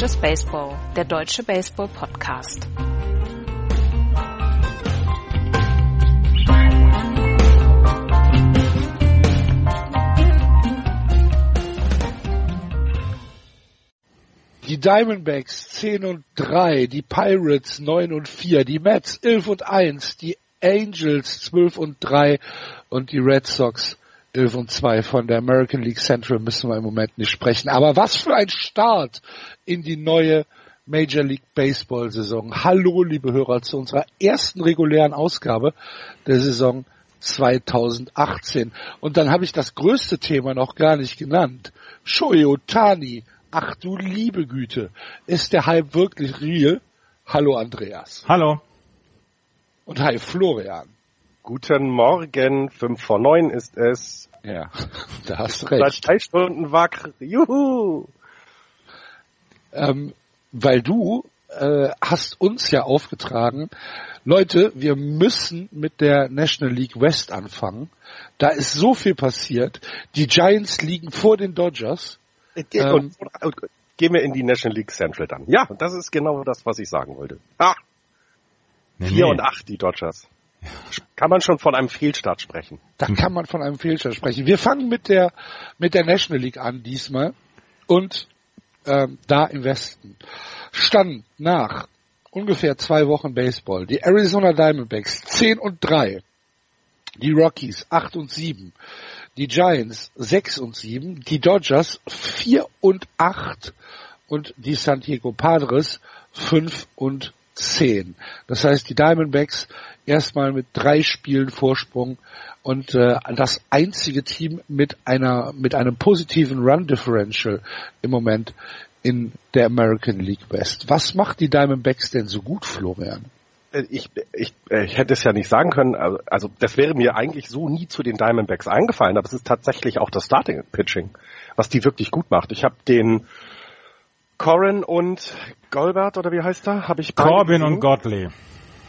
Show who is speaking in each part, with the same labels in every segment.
Speaker 1: Just Baseball, der deutsche Baseball-Podcast.
Speaker 2: Die Diamondbacks 10 und 3, die Pirates 9 und 4, die Mets 11 und 1, die Angels 12 und 3 und die Red Sox 11 und 2 von der American League Central müssen wir im Moment nicht sprechen. Aber was für ein Start in die neue Major League Baseball Saison. Hallo, liebe Hörer, zu unserer ersten regulären Ausgabe der Saison 2018. Und dann habe ich das größte Thema noch gar nicht genannt. Shohei Otani. Ach du liebe Güte. Ist der Hype wirklich real? Hallo Andreas.
Speaker 3: Hallo.
Speaker 2: Und hi Florian.
Speaker 4: Guten Morgen, fünf vor neun ist es.
Speaker 2: Ja, da hast du recht.
Speaker 4: Seit drei Stunden wach. Juhu!
Speaker 2: Ähm, weil du äh, hast uns ja aufgetragen, Leute, wir müssen mit der National League West anfangen. Da ist so viel passiert. Die Giants liegen vor den Dodgers.
Speaker 4: Ähm, Gehen wir in die National League Central dann. Ja, das ist genau das, was ich sagen wollte. Ah,
Speaker 3: Nee,
Speaker 4: vier
Speaker 3: nee.
Speaker 4: und acht, die Dodgers. Kann man schon von einem Fehlstart sprechen.
Speaker 2: Da kann man von einem Fehlstart sprechen. Wir fangen mit der mit der National League an diesmal und ähm, da im Westen. Stand nach ungefähr zwei Wochen Baseball. Die Arizona Diamondbacks 10 und 3, die Rockies 8 und 7, die Giants 6 und 7, die Dodgers 4 und 8 und die San Diego Padres 5 und 10. Das heißt, die Diamondbacks erstmal mit drei Spielen Vorsprung und äh, das einzige Team mit einer mit einem positiven Run Differential im Moment in der American League West. Was macht die Diamondbacks denn so gut, Florian?
Speaker 4: Äh, Ich, ich, äh, ich hätte es ja nicht sagen können, also- also das wäre mir eigentlich so nie zu den Diamondbacks eingefallen, aber es ist tatsächlich auch das Starting Pitching, was die wirklich gut macht. Ich habe den Corin und Golbert, oder wie heißt er? Habe ich
Speaker 3: Corbin und Godley.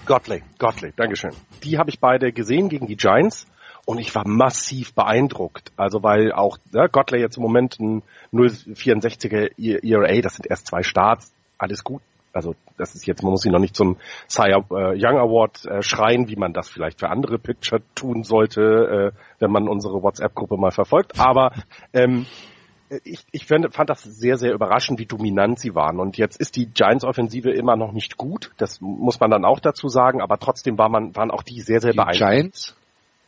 Speaker 4: Godley, Godley, Dankeschön. Die habe ich beide gesehen gegen die Giants und ich war massiv beeindruckt. Also weil auch ne, Godley jetzt im Moment ein 0,64er ERA, das sind erst zwei Starts, alles gut. Also das ist jetzt, man muss ihn noch nicht zum Cy äh, Young Award äh, schreien, wie man das vielleicht für andere Pitcher tun sollte, äh, wenn man unsere WhatsApp-Gruppe mal verfolgt. Aber ähm, ich, ich fand, fand das sehr, sehr überraschend, wie dominant sie waren. Und jetzt ist die Giants-Offensive immer noch nicht gut. Das muss man dann auch dazu sagen. Aber trotzdem war man, waren auch die sehr, sehr
Speaker 2: Die
Speaker 4: beeindruckend.
Speaker 2: Giants?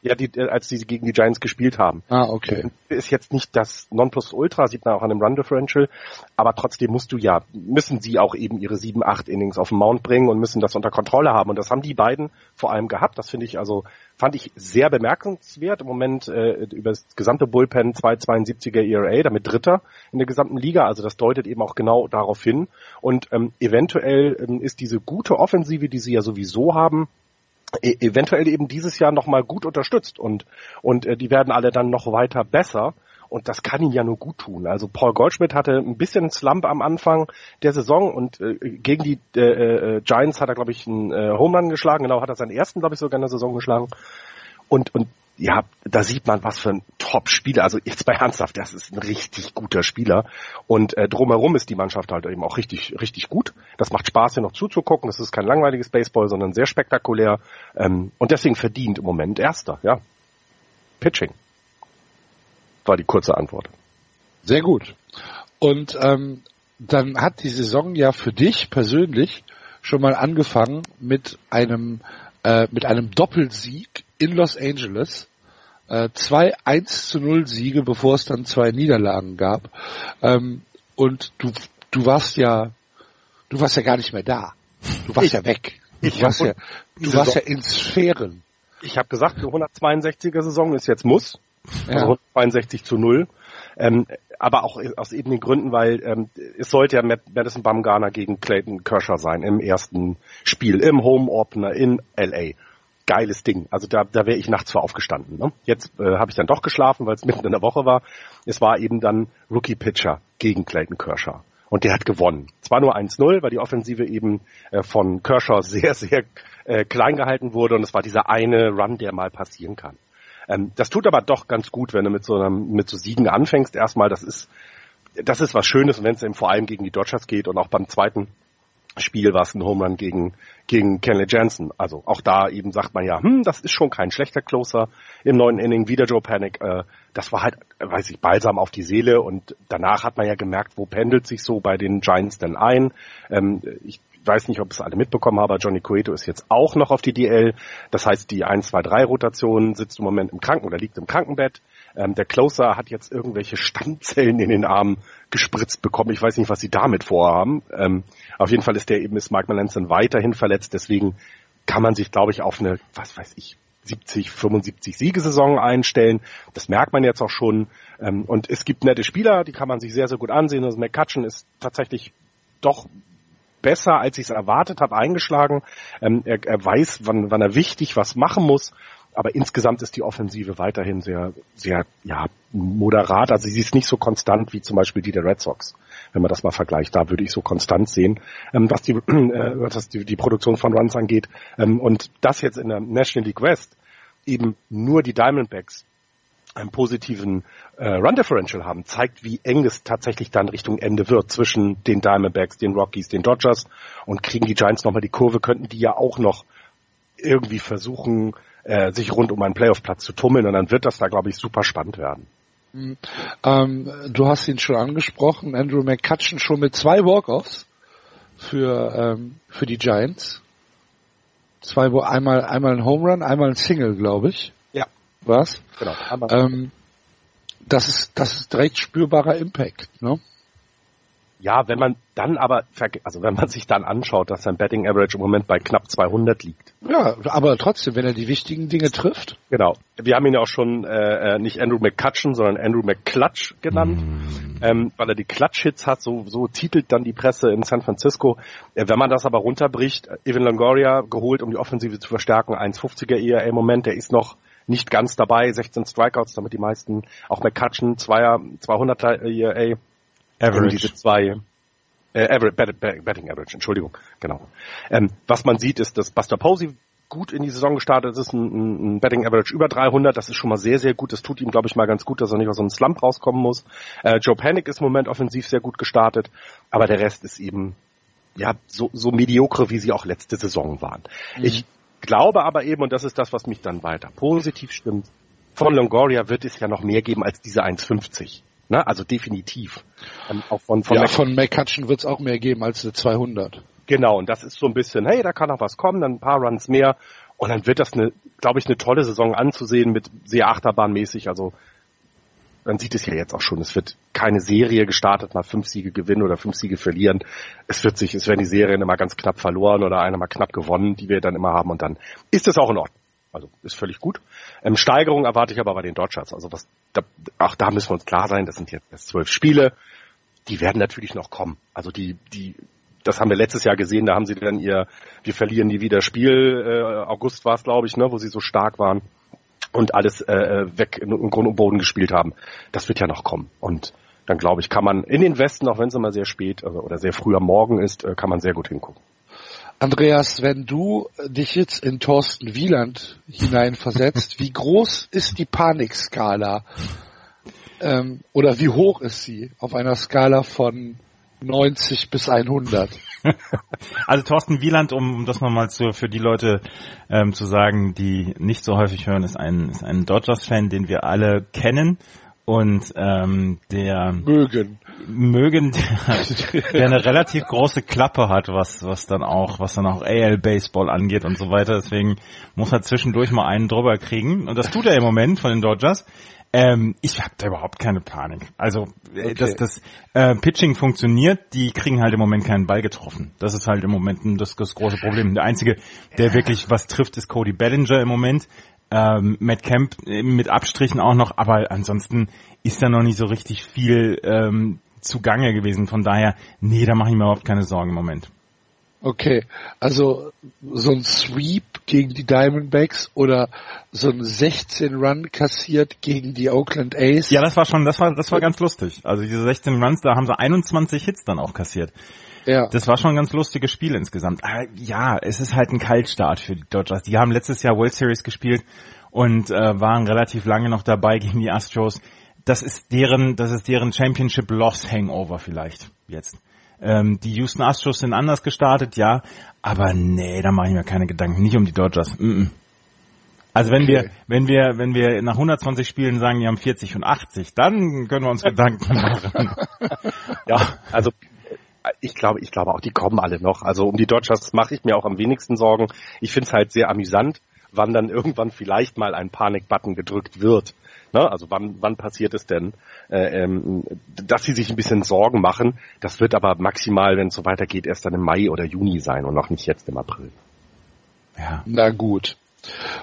Speaker 4: Ja, die, äh, als sie gegen die Giants gespielt haben.
Speaker 2: Ah, okay.
Speaker 4: Ist jetzt nicht das Nonplusultra, sieht man auch an dem Run Differential. Aber trotzdem musst du ja, müssen sie auch eben ihre sieben, acht Innings auf den Mount bringen und müssen das unter Kontrolle haben. Und das haben die beiden vor allem gehabt. Das finde ich also, fand ich sehr bemerkenswert. Im Moment äh, über das gesamte Bullpen 2,72er ERA, damit Dritter in der gesamten Liga. Also das deutet eben auch genau darauf hin. Und ähm, eventuell ähm, ist diese gute Offensive, die sie ja sowieso haben, eventuell eben dieses Jahr nochmal gut unterstützt und, und äh, die werden alle dann noch weiter besser. Und das kann ihn ja nur gut tun. Also Paul Goldschmidt hatte ein bisschen Slump am Anfang der Saison und äh, gegen die äh, äh, Giants hat er, glaube ich, einen äh, Home Run geschlagen. Genau, hat er seinen ersten, glaube ich, sogar in der Saison geschlagen. Und, und ja, da sieht man, was für ein Top-Spieler. Also jetzt bei Ernsthaft, das ist ein richtig guter Spieler. Und äh, drumherum ist die Mannschaft halt eben auch richtig, richtig gut. Das macht Spaß, hier noch zuzugucken. Das ist kein langweiliges Baseball, sondern sehr spektakulär. Ähm, und deswegen verdient im Moment Erster, ja. Pitching. War die kurze Antwort.
Speaker 2: Sehr gut. Und ähm, dann hat die Saison ja für dich persönlich schon mal angefangen mit einem äh, mit einem Doppelsieg in Los Angeles. Äh, zwei 1 zu 0 Siege, bevor es dann zwei Niederlagen gab. Ähm, und du, du warst ja, du warst ja gar nicht mehr da. Du warst
Speaker 4: Ich-
Speaker 2: ja weg. Du
Speaker 4: ich
Speaker 2: warst
Speaker 4: hab-
Speaker 2: ja, du warst ja in Sphären.
Speaker 4: Ich habe gesagt, eine 162er Saison ist jetzt Muss.
Speaker 2: Ja.
Speaker 4: Also 162 zu 0. Ähm, aber auch aus eben den Gründen, weil ähm, es sollte ja Madison Bumgarner gegen Clayton Kershaw sein im ersten Spiel, im Home Opener in LA. Geiles Ding. Also da, da wäre ich nachts für aufgestanden. Ne? Jetzt äh, habe ich dann doch geschlafen, weil es mitten in der Woche war. Es war eben dann Rookie Pitcher gegen Clayton Kershaw. Und der hat gewonnen. Zwar nur 1-0, weil die Offensive eben äh, von Kershaw sehr, sehr äh, klein gehalten wurde und es war dieser eine Run, der mal passieren kann. Ähm, das tut aber doch ganz gut, wenn du mit so einem, mit so Siegen anfängst. Erstmal, das ist das ist was Schönes, wenn es eben vor allem gegen die Dodgers geht und auch beim zweiten Spiel war es ein Home Run gegen, gegen Kenley Jansen. Also auch da eben sagt man ja, hm, das ist schon kein schlechter Closer. Im neuen Inning wieder Joe Panic. Äh, das war halt, weiß ich, balsam auf die Seele und danach hat man ja gemerkt, wo pendelt sich so bei den Giants denn ein. Ähm, ich weiß nicht, ob es alle mitbekommen haben, aber Johnny Cueto ist jetzt auch noch auf die DL. Das heißt, die 1, 2, 3 Rotation sitzt im Moment im Kranken oder liegt im Krankenbett. Ähm, der Closer hat jetzt irgendwelche Stammzellen in den Armen gespritzt bekommen. Ich weiß nicht, was sie damit vorhaben. Ähm, auf jeden Fall ist der eben ist Mark Melanson weiterhin verletzt. Deswegen kann man sich, glaube ich, auf eine, was weiß ich, 70, 75 Siegesaison einstellen. Das merkt man jetzt auch schon. Ähm, und es gibt nette Spieler, die kann man sich sehr, sehr gut ansehen. Also McCutcheon ist tatsächlich doch besser, als ich es erwartet habe, eingeschlagen. Ähm, er, er weiß, wann, wann er wichtig was machen muss aber insgesamt ist die Offensive weiterhin sehr, sehr, ja, moderat. Also sie ist nicht so konstant wie zum Beispiel die der Red Sox. Wenn man das mal vergleicht, da würde ich so konstant sehen, ähm, was die, äh, was die, die Produktion von Runs angeht. Ähm, und das jetzt in der National League West eben nur die Diamondbacks einen positiven äh, Run Differential haben, zeigt, wie eng es tatsächlich dann Richtung Ende wird zwischen den Diamondbacks, den Rockies, den Dodgers und kriegen die Giants nochmal die Kurve, könnten die ja auch noch irgendwie versuchen, äh, sich rund um einen Playoff-Platz zu tummeln und dann wird das da, glaube ich, super spannend werden.
Speaker 2: Mhm. Ähm, du hast ihn schon angesprochen, Andrew McCutcheon schon mit zwei Walk-offs für, ähm, für die Giants. Zwei, einmal, einmal ein Home Run, einmal ein Single, glaube ich. Was?
Speaker 4: Genau.
Speaker 2: Ähm, das ist, das ist direkt spürbarer Impact, ne?
Speaker 4: Ja, wenn man dann aber, also wenn man sich dann anschaut, dass sein Betting Average im Moment bei knapp 200 liegt.
Speaker 2: Ja, aber trotzdem, wenn er die wichtigen Dinge trifft.
Speaker 4: Genau. Wir haben ihn ja auch schon äh, äh nicht Andrew McCutcheon, sondern Andrew McClutch genannt, mm. ähm, weil er die Clutch-Hits hat, so, so titelt dann die Presse in San Francisco. Äh, wenn man das aber runterbricht, Evan Longoria geholt, um die Offensive zu verstärken, 1,50er ERA im Moment, der ist noch nicht ganz dabei, 16 Strikeouts, damit die meisten, auch McCutcheon, 200er ERA Average. diese zwei äh, average, Betting Average, Entschuldigung, genau. Ähm, was man sieht, ist, dass Buster Posey gut in die Saison gestartet ist, ein, ein Betting Average über 300, das ist schon mal sehr, sehr gut. Das tut ihm, glaube ich, mal ganz gut, dass er nicht aus so einem Slump rauskommen muss. Äh, Joe Panic ist im Moment offensiv sehr gut gestartet, aber der Rest ist eben ja so, so mediocre, wie sie auch letzte Saison waren. Mhm. Ich glaube aber eben, und das ist das, was mich dann weiter positiv stimmt, von Longoria wird es ja noch mehr geben als diese 1,50. Ne? Also definitiv.
Speaker 2: Ähm, auch von, von, ja, Mac von McCutcheon wird es auch mehr geben als eine 200.
Speaker 4: Genau, und das ist so ein bisschen, hey, da kann noch was kommen, dann ein paar Runs mehr. Und dann wird das eine, glaube ich, eine tolle Saison anzusehen mit sehr achterbahnmäßig. Also man sieht es ja jetzt auch schon. Es wird keine Serie gestartet, mal fünf Siege gewinnen oder fünf Siege verlieren. Es wird sich, es werden die Serien immer ganz knapp verloren oder eine mal knapp gewonnen, die wir dann immer haben und dann ist es auch in Ordnung. Also ist völlig gut. Ähm, Steigerung erwarte ich aber bei den Dodgers. Also was, da, auch da müssen wir uns klar sein, das sind jetzt erst zwölf Spiele. Die werden natürlich noch kommen. Also die, die, das haben wir letztes Jahr gesehen, da haben sie dann ihr, wir verlieren nie wieder Spiel, äh, August war es, glaube ich, ne, wo sie so stark waren und alles äh, weg in, in Grund und Boden gespielt haben. Das wird ja noch kommen. Und dann glaube ich, kann man in den Westen, auch wenn es immer sehr spät also, oder sehr früh am Morgen ist, äh, kann man sehr gut hingucken.
Speaker 2: Andreas, wenn du dich jetzt in Thorsten Wieland hineinversetzt, wie groß ist die Panikskala? Ähm, oder wie hoch ist sie auf einer Skala von 90 bis 100?
Speaker 3: Also Thorsten Wieland, um das nochmal zu, für die Leute ähm, zu sagen, die nicht so häufig hören, ist ein, ist ein Dodgers-Fan, den wir alle kennen und ähm, der
Speaker 2: mögen
Speaker 3: mögen der, der eine relativ große Klappe hat, was was dann auch was dann auch AL Baseball angeht und so weiter. Deswegen muss er zwischendurch mal einen drüber kriegen und das tut er im Moment von den Dodgers. Ähm, ich habe da überhaupt keine Panik. Also äh, okay. das, das äh, Pitching funktioniert, die kriegen halt im Moment keinen Ball getroffen. Das ist halt im Moment das, das große Problem. Der einzige, der wirklich was trifft, ist Cody Bellinger im Moment ähm, Matt Camp mit Abstrichen auch noch, aber ansonsten ist da noch nicht so richtig viel ähm, zugange gewesen. Von daher, nee, da mache ich mir überhaupt keine Sorgen im Moment.
Speaker 2: Okay, also so ein Sweep gegen die Diamondbacks oder so ein 16 Run kassiert gegen die Oakland A's.
Speaker 3: Ja, das war schon, das war, das war ganz lustig. Also diese 16 Runs, da haben sie 21 Hits dann auch kassiert. Ja. Das war schon ein ganz lustiges Spiel insgesamt. Aber ja, es ist halt ein Kaltstart für die Dodgers. Die haben letztes Jahr World Series gespielt und äh, waren relativ lange noch dabei gegen die Astros. das ist deren, das ist deren Championship Loss Hangover vielleicht jetzt. Ähm, die Houston Astros sind anders gestartet, ja, aber nee, da mache ich mir keine Gedanken, nicht um die Dodgers. Mm -mm. Also wenn okay. wir, wenn wir, wenn wir nach 120 Spielen sagen, die haben 40 und 80, dann können wir uns Gedanken machen.
Speaker 4: ja, also ich glaube, ich glaube auch, die kommen alle noch. Also um die Dodgers mache ich mir auch am wenigsten Sorgen. Ich finde es halt sehr amüsant, wann dann irgendwann vielleicht mal ein Panikbutton gedrückt wird. Ne? Also wann, wann passiert es denn, äh, ähm, dass sie sich ein bisschen Sorgen machen? Das wird aber maximal, wenn es so weitergeht, erst dann im Mai oder Juni sein und noch nicht jetzt im April.
Speaker 2: Ja. Na gut.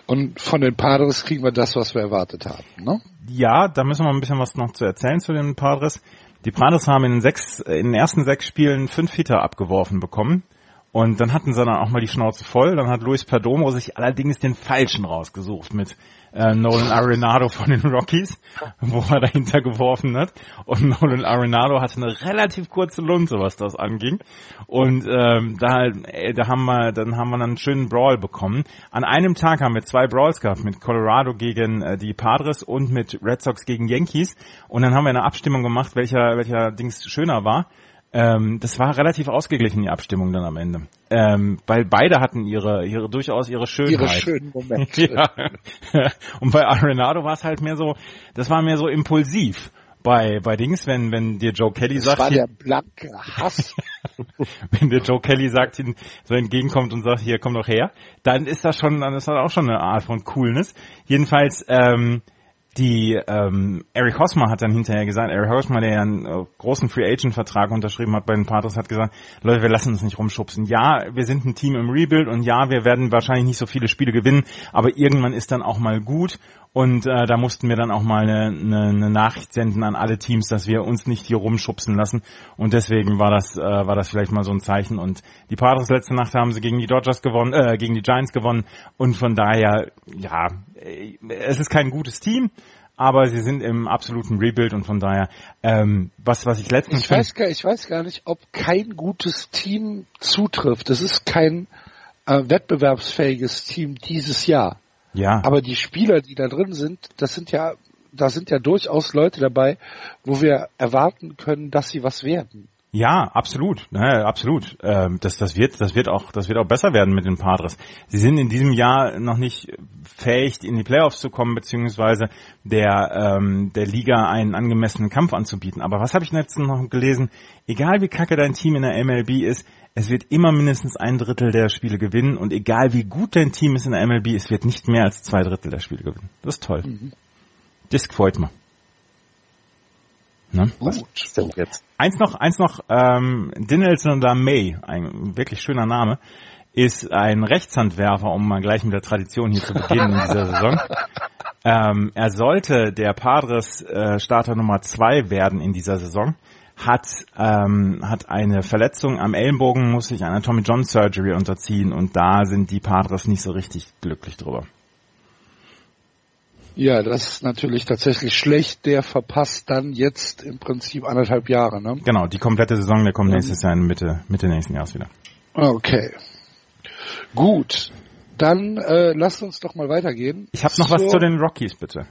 Speaker 2: Und von den Padres kriegen wir das, was wir erwartet haben, ne?
Speaker 3: Ja, da müssen wir ein bisschen was noch zu erzählen zu den Padres. Die Padres haben in den, sechs, in den ersten sechs Spielen fünf Hitter abgeworfen bekommen. Und dann hatten sie dann auch mal die Schnauze voll. Dann hat Luis Perdomo sich allerdings den falschen rausgesucht mit äh, Nolan Arenado von den Rockies, wo er dahinter geworfen hat. Und Nolan Arenado hatte eine relativ kurze Lunte, was das anging. Und ähm, da, äh, da haben wir, dann haben wir dann einen schönen Brawl bekommen. An einem Tag haben wir zwei Brawls gehabt, mit Colorado gegen äh, die Padres und mit Red Sox gegen Yankees. Und dann haben wir eine Abstimmung gemacht, welcher, welcher Dings schöner war. Ähm, das war relativ ausgeglichen, die Abstimmung dann am Ende. Ähm, weil beide hatten ihre, ihre durchaus ihre Schönheit. Ihre
Speaker 2: schönen Momente.
Speaker 3: ja. Und bei Arenado war es halt mehr so, das war mehr so impulsiv. Bei, bei Dings, wenn, wenn dir Joe Kelly
Speaker 2: das
Speaker 3: sagt.
Speaker 2: Das war der blanke Hass.
Speaker 3: wenn dir Joe Kelly sagt, ihn so entgegenkommt und sagt, hier, komm doch her, dann ist das schon, dann ist das auch schon eine Art von Coolness. Jedenfalls, ähm, die ähm, Eric Hosmer hat dann hinterher gesagt, Eric Hosmer, der ja einen äh, großen Free Agent Vertrag unterschrieben hat bei den Padres, hat gesagt, Leute, wir lassen uns nicht rumschubsen. Ja, wir sind ein Team im Rebuild und ja, wir werden wahrscheinlich nicht so viele Spiele gewinnen, aber irgendwann ist dann auch mal gut und äh, da mussten wir dann auch mal eine, eine, eine Nachricht senden an alle Teams, dass wir uns nicht hier rumschubsen lassen und deswegen war das äh, war das vielleicht mal so ein Zeichen und die Padres letzte Nacht haben sie gegen die Dodgers gewonnen, äh, gegen die Giants gewonnen und von daher ja, äh, es ist kein gutes Team aber sie sind im absoluten Rebuild und von daher, ähm, was, was ich letztens...
Speaker 2: Ich weiß, gar, ich weiß gar nicht, ob kein gutes Team zutrifft. Das ist kein äh, wettbewerbsfähiges Team dieses Jahr.
Speaker 3: Ja.
Speaker 2: Aber die Spieler, die da drin sind, das sind ja, da sind ja durchaus Leute dabei, wo wir erwarten können, dass sie was werden.
Speaker 3: Ja, absolut, ne, absolut. Ähm, das, das wird, das wird auch, das wird auch besser werden mit den Padres. Sie sind in diesem Jahr noch nicht fähig, in die Playoffs zu kommen, beziehungsweise der ähm, der Liga einen angemessenen Kampf anzubieten. Aber was habe ich letztens noch gelesen? Egal wie kacke dein Team in der MLB ist, es wird immer mindestens ein Drittel der Spiele gewinnen und egal wie gut dein Team ist in der MLB, es wird nicht mehr als zwei Drittel der Spiele gewinnen. Das ist toll. Mhm. Das freut mich.
Speaker 4: Ne? Gut. denn jetzt?
Speaker 3: Eins noch, eins noch, ähm, Dinelson May, ein wirklich schöner Name, ist ein Rechtshandwerfer, um mal gleich mit der Tradition hier zu beginnen in dieser Saison. Ähm, er sollte der Padres äh, Starter Nummer zwei werden in dieser Saison, hat ähm, hat eine Verletzung am Ellenbogen, muss sich einer Tommy John Surgery unterziehen und da sind die Padres nicht so richtig glücklich drüber.
Speaker 2: Ja, das ist natürlich tatsächlich schlecht. Der verpasst dann jetzt im Prinzip anderthalb Jahre, ne?
Speaker 3: Genau, die komplette Saison, der kommt nächstes Jahr in Mitte, Mitte nächsten Jahres wieder.
Speaker 2: Okay. Gut. Dann äh, lasst uns doch mal weitergehen.
Speaker 3: Ich habe noch so. was zu den Rockies, bitte.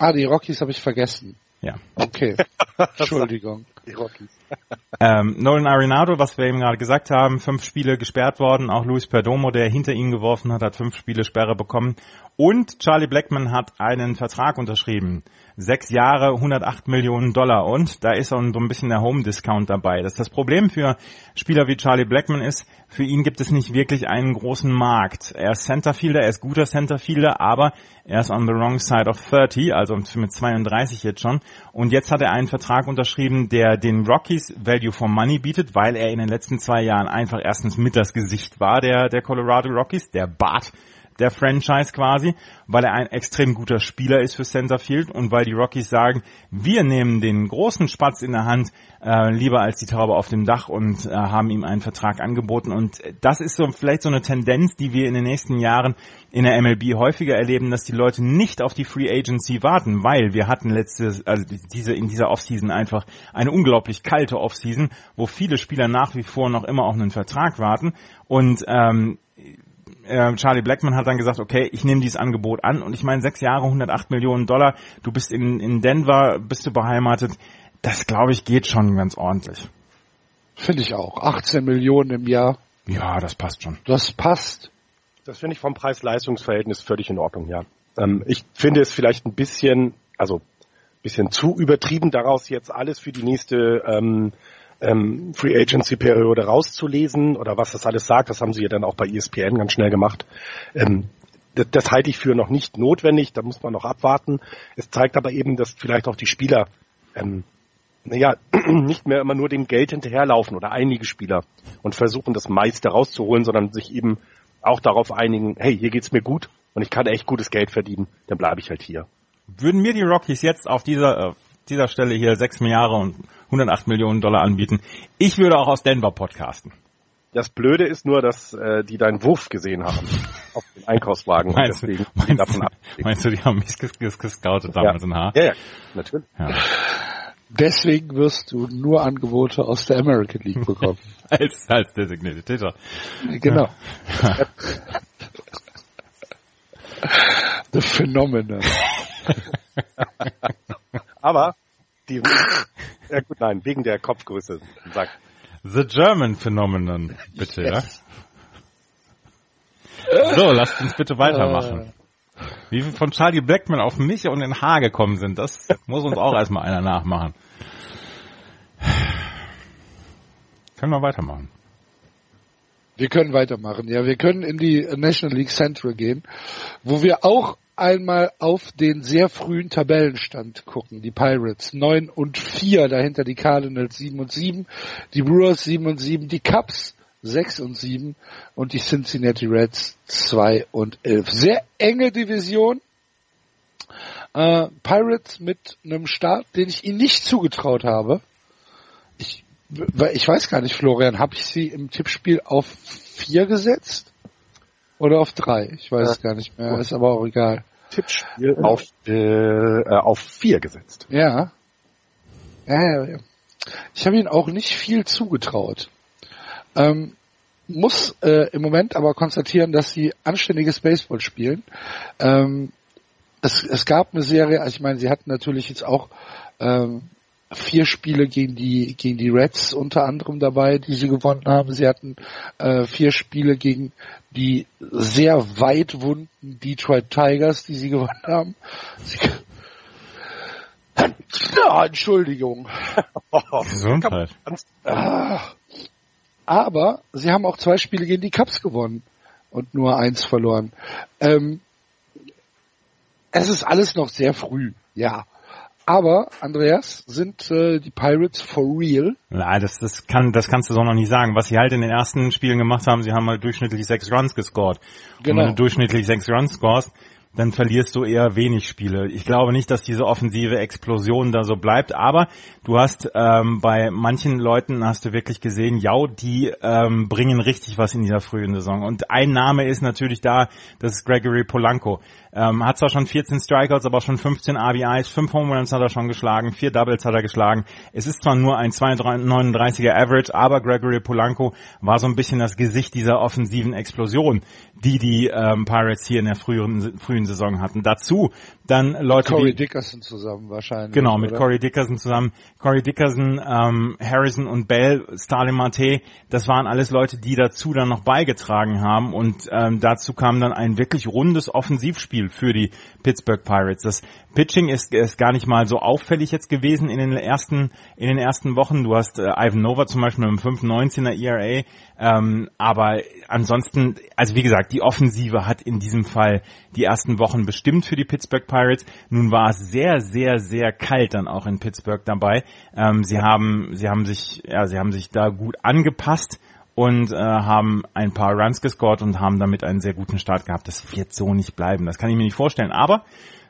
Speaker 2: Ah, die Rockies habe ich vergessen.
Speaker 3: Ja.
Speaker 2: Okay. Entschuldigung. Die Rockies.
Speaker 3: ähm, Nolan Arenado, was wir eben gerade gesagt haben, fünf Spiele gesperrt worden. Auch Luis Perdomo, der hinter ihn geworfen hat, hat fünf Spiele Sperre bekommen. Und Charlie Blackman hat einen Vertrag unterschrieben. Sechs Jahre, 108 Millionen Dollar. Und da ist so ein bisschen der Home-Discount dabei. Das, das Problem für Spieler wie Charlie Blackman ist, für ihn gibt es nicht wirklich einen großen Markt. Er ist Centerfielder, er ist guter Centerfielder, aber er ist on the wrong side of 30, also mit 32 jetzt schon. Und jetzt hat er einen Vertrag unterschrieben, der den Rockies Value for Money bietet, weil er in den letzten zwei Jahren einfach erstens mit das Gesicht war der, der Colorado Rockies, der Bart der Franchise quasi, weil er ein extrem guter Spieler ist für Centerfield und weil die Rockies sagen, wir nehmen den großen Spatz in der Hand äh, lieber als die Taube auf dem Dach und äh, haben ihm einen Vertrag angeboten. Und das ist so vielleicht so eine Tendenz, die wir in den nächsten Jahren in der MLB häufiger erleben, dass die Leute nicht auf die Free Agency warten, weil wir hatten letzte, also diese in dieser Offseason einfach eine unglaublich kalte Offseason, wo viele Spieler nach wie vor noch immer auf einen Vertrag warten. Und ähm, äh, Charlie Blackman hat dann gesagt, okay, ich nehme dieses Angebot an und ich meine sechs Jahre, 108 Millionen Dollar, du bist in, in Denver, bist du beheimatet, das glaube ich geht schon ganz ordentlich.
Speaker 2: Finde ich auch. 18 Millionen im Jahr.
Speaker 3: Ja, das passt schon.
Speaker 2: Das passt.
Speaker 4: Das finde ich vom Preis-Leistungs-Verhältnis völlig in Ordnung, ja. Ähm, ich finde es vielleicht ein bisschen, also bisschen zu übertrieben, daraus jetzt alles für die nächste ähm, ähm, Free Agency Periode rauszulesen oder was das alles sagt. Das haben sie ja dann auch bei ESPN ganz schnell gemacht. Ähm, das, das halte ich für noch nicht notwendig. Da muss man noch abwarten. Es zeigt aber eben, dass vielleicht auch die Spieler ähm, naja, nicht mehr immer nur dem Geld hinterherlaufen oder einige Spieler und versuchen das meiste rauszuholen, sondern sich eben auch darauf einigen, hey, hier geht's mir gut und ich kann echt gutes Geld verdienen, dann bleibe ich halt hier.
Speaker 3: Würden mir die Rockies jetzt auf dieser, äh, dieser Stelle hier sechs Jahre und 108 Millionen Dollar anbieten, ich würde auch aus Denver podcasten.
Speaker 4: Das Blöde ist nur, dass äh, die deinen Wurf gesehen haben auf dem Einkaufswagen.
Speaker 3: Meinst,
Speaker 4: und deswegen
Speaker 3: meinst,
Speaker 4: davon
Speaker 3: du, meinst du, die haben mich ges ges gescoutet damals
Speaker 4: ja.
Speaker 3: in Haar?
Speaker 4: Ja, ja, natürlich.
Speaker 3: Ja.
Speaker 2: Deswegen wirst du nur Angebote aus der American League bekommen.
Speaker 3: als, als designated Hitter.
Speaker 2: Genau. The Phenomenon.
Speaker 4: Aber die ja gut, nein, wegen der Kopfgröße sagt.
Speaker 3: The German Phenomenon, bitte, ja? So, lasst uns bitte weitermachen. Wie wir von Charlie Blackman auf mich und in Haar gekommen sind, das muss uns auch erstmal einer nachmachen. Können wir weitermachen.
Speaker 2: Wir können weitermachen, ja. Wir können in die National League Central gehen, wo wir auch einmal auf den sehr frühen Tabellenstand gucken. Die Pirates 9 und 4, dahinter die Cardinals 7 und 7, die Brewers 7 und 7, die Cubs 6 und 7 und die Cincinnati Reds 2 und 11. Sehr enge Division. Äh, Pirates mit einem Start, den ich ihnen nicht zugetraut habe. Ich, ich weiß gar nicht, Florian, habe ich sie im Tippspiel auf 4 gesetzt? Oder auf 3? Ich weiß es gar nicht mehr, ist aber auch egal.
Speaker 4: Tippspiel auf, äh, äh, auf 4 gesetzt.
Speaker 2: Ja. Ja, ja, ja. Ich habe ihnen auch nicht viel zugetraut. Ähm, muss äh, im Moment aber konstatieren, dass sie anständiges Baseball spielen. Ähm, es, es gab eine Serie, also ich meine, sie hatten natürlich jetzt auch ähm, vier Spiele gegen die gegen die Reds unter anderem dabei, die sie gewonnen haben. Sie hatten äh, vier Spiele gegen die sehr weit wunden Detroit Tigers, die sie gewonnen haben. Sie, ja, Entschuldigung.
Speaker 3: Gesundheit.
Speaker 2: Ah. Aber sie haben auch zwei Spiele gegen die Cubs gewonnen und nur eins verloren. Ähm, es ist alles noch sehr früh, ja. Aber, Andreas, sind äh, die Pirates for real?
Speaker 3: Nein, das, das, kann, das kannst du so noch nicht sagen. Was sie halt in den ersten Spielen gemacht haben, sie haben halt durchschnittlich sechs Runs gescored.
Speaker 2: Genau.
Speaker 3: Und wenn du durchschnittlich sechs Runs scorest, dann verlierst du eher wenig Spiele. Ich glaube nicht, dass diese offensive Explosion da so bleibt, aber du hast ähm, bei manchen Leuten hast du wirklich gesehen, ja, die ähm, bringen richtig was in dieser frühen Saison. Und ein Name ist natürlich da, das ist Gregory Polanco. Ähm, hat zwar schon 14 Strikeouts, aber schon 15 RBIs, 5 Home Runs hat er schon geschlagen, 4 Doubles hat er geschlagen. Es ist zwar nur ein 239er Average, aber Gregory Polanco war so ein bisschen das Gesicht dieser offensiven Explosion, die die ähm, Pirates hier in der früheren, frühen Saison hatten. Dazu dann Leute
Speaker 2: Corey
Speaker 3: wie
Speaker 2: Dickerson zusammen wahrscheinlich.
Speaker 3: Genau, mit
Speaker 2: oder?
Speaker 3: Corey Dickerson zusammen. Corey Dickerson, ähm, Harrison und Bell, Starlin Marte, das waren alles Leute, die dazu dann noch beigetragen haben und ähm, dazu kam dann ein wirklich rundes Offensivspiel für die Pittsburgh Pirates. Das Pitching ist, ist gar nicht mal so auffällig jetzt gewesen in den ersten in den ersten Wochen. Du hast äh, Ivan Nova zum Beispiel mit einem 5,19er ERA, ähm, aber ansonsten, also wie gesagt, die Offensive hat in diesem Fall die ersten Wochen bestimmt für die Pittsburgh Pirates. Nun war es sehr, sehr, sehr kalt dann auch in Pittsburgh dabei. Ähm, sie haben, sie haben sich, ja, sie haben sich da gut angepasst und äh, haben ein paar Runs gescored und haben damit einen sehr guten Start gehabt. Das wird so nicht bleiben. Das kann ich mir nicht vorstellen. Aber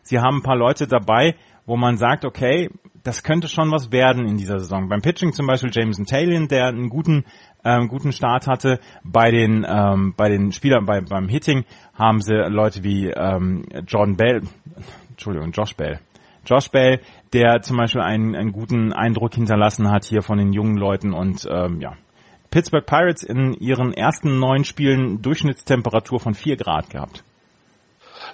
Speaker 3: sie haben ein paar Leute dabei, wo man sagt, okay, das könnte schon was werden in dieser Saison. Beim Pitching zum Beispiel Jameson Taylor, der einen guten ähm, guten Start hatte. Bei den ähm, bei den Spielern bei, beim Hitting haben sie Leute wie ähm, Jordan Bell, Entschuldigung, Josh Bell. Josh Bell, der zum Beispiel einen, einen guten Eindruck hinterlassen hat hier von den jungen Leuten und ähm, ja, Pittsburgh Pirates in ihren ersten neun Spielen Durchschnittstemperatur von vier Grad gehabt.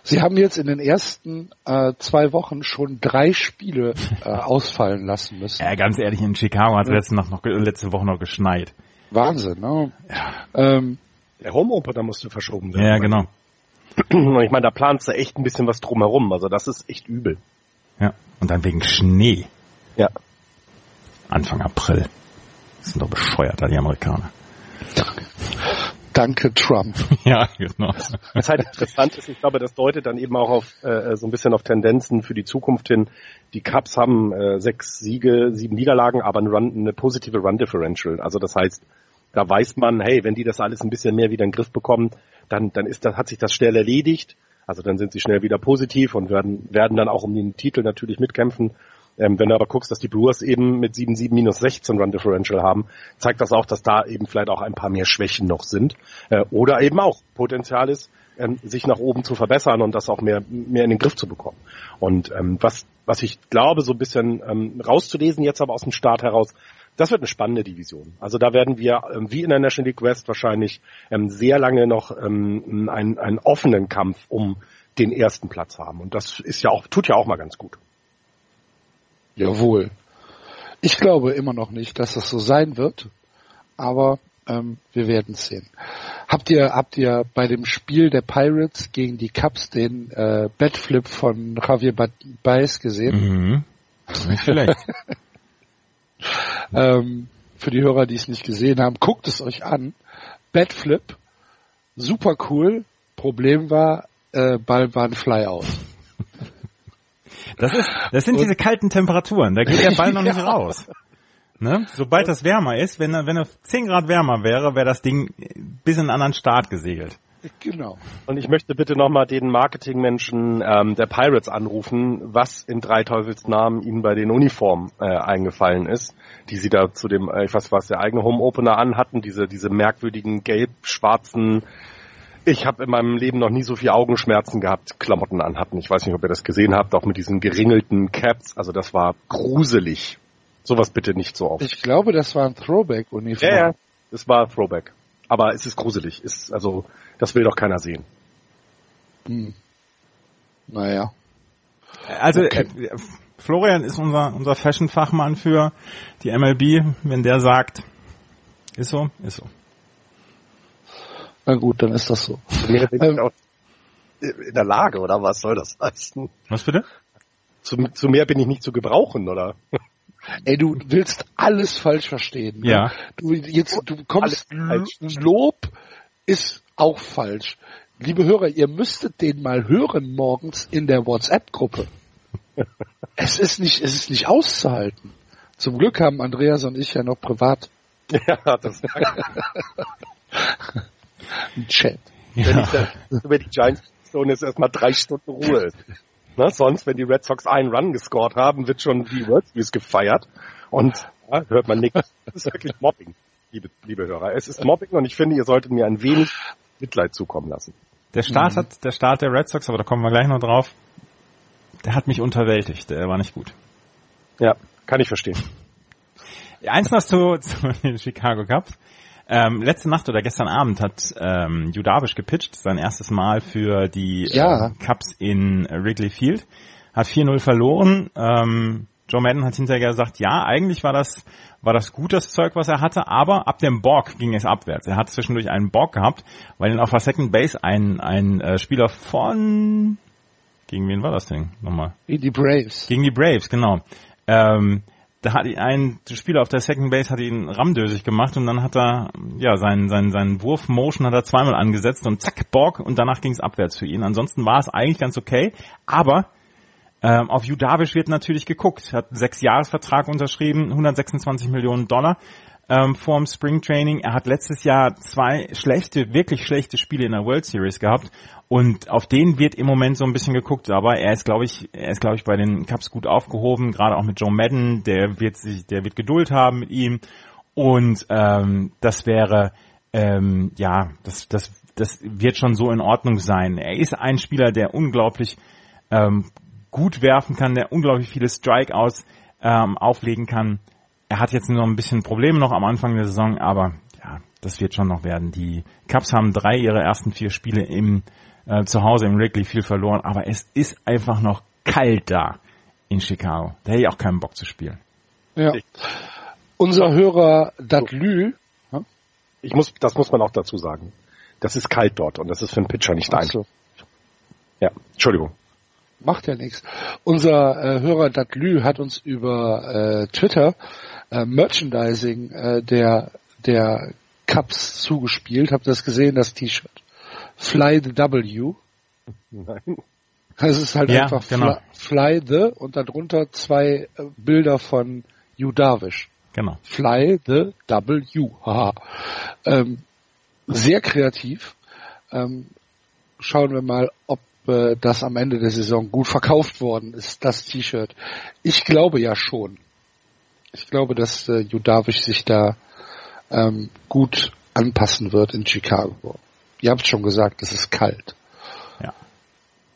Speaker 2: Sie haben jetzt in den ersten äh, zwei Wochen schon drei Spiele äh, ausfallen lassen müssen.
Speaker 3: Ja, ganz ehrlich, in Chicago hat es letzte, noch, letzte Woche noch geschneit.
Speaker 2: Wahnsinn, ne?
Speaker 3: Ja.
Speaker 2: Ähm,
Speaker 4: Der Home Opener musste verschoben werden.
Speaker 3: Ja, genau.
Speaker 4: Und ich meine, da planst du echt ein bisschen was drumherum. Also das ist echt übel.
Speaker 3: Ja. Und dann wegen Schnee.
Speaker 4: Ja.
Speaker 3: Anfang April. Das sind doch bescheuert, da die Amerikaner.
Speaker 2: danke Trump.
Speaker 3: ja, genau.
Speaker 4: Was halt interessant ist, ich glaube, das deutet dann eben auch auf äh, so ein bisschen auf Tendenzen für die Zukunft hin. Die Cubs haben äh, sechs Siege, sieben Niederlagen, aber ein Run, eine positive Run Differential. Also das heißt, da weiß man, hey, wenn die das alles ein bisschen mehr wieder in den Griff bekommen, dann, dann ist das, hat sich das schnell erledigt. Also dann sind sie schnell wieder positiv und werden, werden dann auch um den Titel natürlich mitkämpfen. Ähm, wenn du aber guckst, dass die Brewers eben mit 7-7 minus 16 Run Differential haben, zeigt das auch, dass da eben vielleicht auch ein paar mehr Schwächen noch sind. Äh, oder eben auch Potenzial ist, ähm, sich nach oben zu verbessern und das auch mehr, mehr in den Griff zu bekommen. Und ähm, was, was ich glaube, so ein bisschen ähm, rauszulesen jetzt aber aus dem Start heraus, das wird eine spannende Division. Also da werden wir, ähm, wie in der National League West, wahrscheinlich ähm, sehr lange noch ähm, einen, einen offenen Kampf um den ersten Platz haben. Und das ist ja auch, tut ja auch mal ganz gut.
Speaker 2: Jawohl. Ich glaube immer noch nicht, dass das so sein wird, aber ähm, wir werden sehen. Habt ihr habt ihr bei dem Spiel der Pirates gegen die Cubs den äh, Batflip von Javier Baez gesehen?
Speaker 3: Mhm. Nicht schlecht.
Speaker 2: ähm, für die Hörer, die es nicht gesehen haben, guckt es euch an. Batflip, super cool. Problem war, äh, Ball war ein Flyout.
Speaker 3: Das, ist, das sind diese kalten Temperaturen, da geht der Ball noch nicht
Speaker 2: Ja.
Speaker 3: raus. Ne? Sobald das wärmer ist, wenn er, wenn er 10 Grad wärmer wäre, wäre das Ding bis in einen anderen Start gesegelt.
Speaker 2: Genau.
Speaker 4: Und ich möchte bitte nochmal den Marketingmenschen ähm, der Pirates anrufen, was in drei Teufels Namen ihnen bei den Uniformen äh, eingefallen ist, die sie da zu dem, äh, ich weiß was, der eigene Home Opener anhatten, diese, diese merkwürdigen gelb-schwarzen, ich habe in meinem Leben noch nie so viel Augenschmerzen gehabt, Klamotten anhatten. Ich weiß nicht, ob ihr das gesehen habt, auch mit diesen geringelten Caps. Also das war gruselig. Sowas bitte nicht so oft.
Speaker 2: Ich glaube, das war ein Throwback-Uniform.
Speaker 4: Ja, ja, das war Throwback. Aber es ist gruselig. Ist, also, das will doch keiner sehen.
Speaker 2: Hm. Naja.
Speaker 3: Also
Speaker 2: Okay.
Speaker 3: äh, Florian ist unser unser Fashion-Fachmann für die MLB. Wenn der sagt, ist so, ist so.
Speaker 2: Na gut, dann ist das so.
Speaker 4: Bin
Speaker 2: Ähm.
Speaker 4: auch in der Lage, oder was soll das heißen?
Speaker 3: Was bitte?
Speaker 4: Zu, zu mehr bin ich nicht zu gebrauchen, oder?
Speaker 2: Ey, du willst alles falsch verstehen. ne?
Speaker 3: Ja.
Speaker 2: Du jetzt, du kommst
Speaker 4: falsch.
Speaker 2: Lob ist auch falsch. Liebe Hörer, ihr müsstet den mal hören morgens in der WhatsApp-Gruppe. es ist nicht, es ist nicht auszuhalten. Zum Glück haben Andreas und ich ja noch privat
Speaker 4: ja, das
Speaker 2: einen Chat.
Speaker 4: wenn
Speaker 3: Ja.
Speaker 4: ich da über die Giants Zone ist erstmal drei Stunden Ruhe. Ne, sonst, wenn die Red Sox einen Run gescored haben, wird schon die World Series gefeiert. Und ja, hört man nichts. Das ist wirklich Mobbing, liebe, liebe Hörer. Es ist Mobbing und ich finde, ihr solltet mir ein wenig Mitleid zukommen lassen.
Speaker 3: Der Start hat, der Start der Red Sox, aber da kommen wir gleich noch drauf. Der hat mich unterwältigt. Der war nicht gut.
Speaker 4: Ja, kann ich verstehen.
Speaker 3: Eins noch zu, zu den Chicago Cubs. Ähm, letzte Nacht oder gestern Abend hat ähm, Judavish gepitcht, sein erstes Mal für die
Speaker 2: Ja.
Speaker 3: äh, Cubs in Wrigley Field. Hat 4-0 verloren. Ähm, Joe Madden hat hinterher gesagt, ja, eigentlich war das, war das gut, das Zeug, was er hatte, aber ab dem Borg ging es abwärts. Er hat zwischendurch einen Borg gehabt, weil ihn auf der Second Base ein, ein äh, Spieler von, gegen wen war das denn nochmal?
Speaker 2: Wie die Braves.
Speaker 3: Gegen die Braves, genau. Ähm, da hat ihn ein Spieler auf der Second Base hat ihn ramdösig gemacht und dann hat er ja seinen seinen seinen Wurf Motion hat er zweimal angesetzt und zack Borg und danach ging es abwärts für ihn. Ansonsten war es eigentlich ganz okay, aber ähm, auf Judavish wird natürlich geguckt. Hat einen Sechs-Jahres-Vertrag unterschrieben, 126 Millionen Dollar ähm, vorm Springtraining. Er hat letztes Jahr zwei schlechte, wirklich schlechte Spiele in der World Series gehabt und auf den wird im Moment so ein bisschen geguckt. Aber er ist, glaube ich, er ist, glaube ich, bei den Cubs gut aufgehoben, gerade auch mit Joe Madden. Der wird sich, der wird Geduld haben mit ihm und ähm, das wäre ähm, ja, das, das, das wird schon so in Ordnung sein. Er ist ein Spieler, der unglaublich ähm, gut werfen kann, der unglaublich viele Strikeouts ähm, auflegen kann. Er hat jetzt nur noch ein bisschen Probleme noch am Anfang der Saison, aber ja, das wird schon noch werden. Die Cubs haben drei ihrer ersten vier Spiele im äh, zu Hause im Wrigley viel verloren, aber es ist einfach noch kalt da in Chicago. Da hätte ich auch keinen Bock zu spielen.
Speaker 2: Ja. Unser Hörer Datlü.
Speaker 4: Ich muss, das muss man auch dazu sagen. Das ist kalt dort und das ist für einen Pitcher nicht einfach. So. Ja, Entschuldigung.
Speaker 2: Macht ja nichts. Unser äh, Hörer Datlü hat uns über äh, Twitter äh, Merchandising äh, der der Cups zugespielt. Habt ihr das gesehen, das T-Shirt? Fly the W. Nein. Es ist halt ja, einfach genau. Fly, Fly, the und darunter zwei äh, Bilder von Yu Darvish.
Speaker 3: Genau.
Speaker 2: Fly the W. Haha. Ähm, sehr kreativ. Ähm, schauen wir mal, ob äh, das am Ende der Saison gut verkauft worden ist, das T-Shirt. Ich glaube ja schon. Ich glaube, dass äh, Judavish sich da ähm, gut anpassen wird in Chicago. Ihr habt schon gesagt, es ist kalt.
Speaker 3: Ja.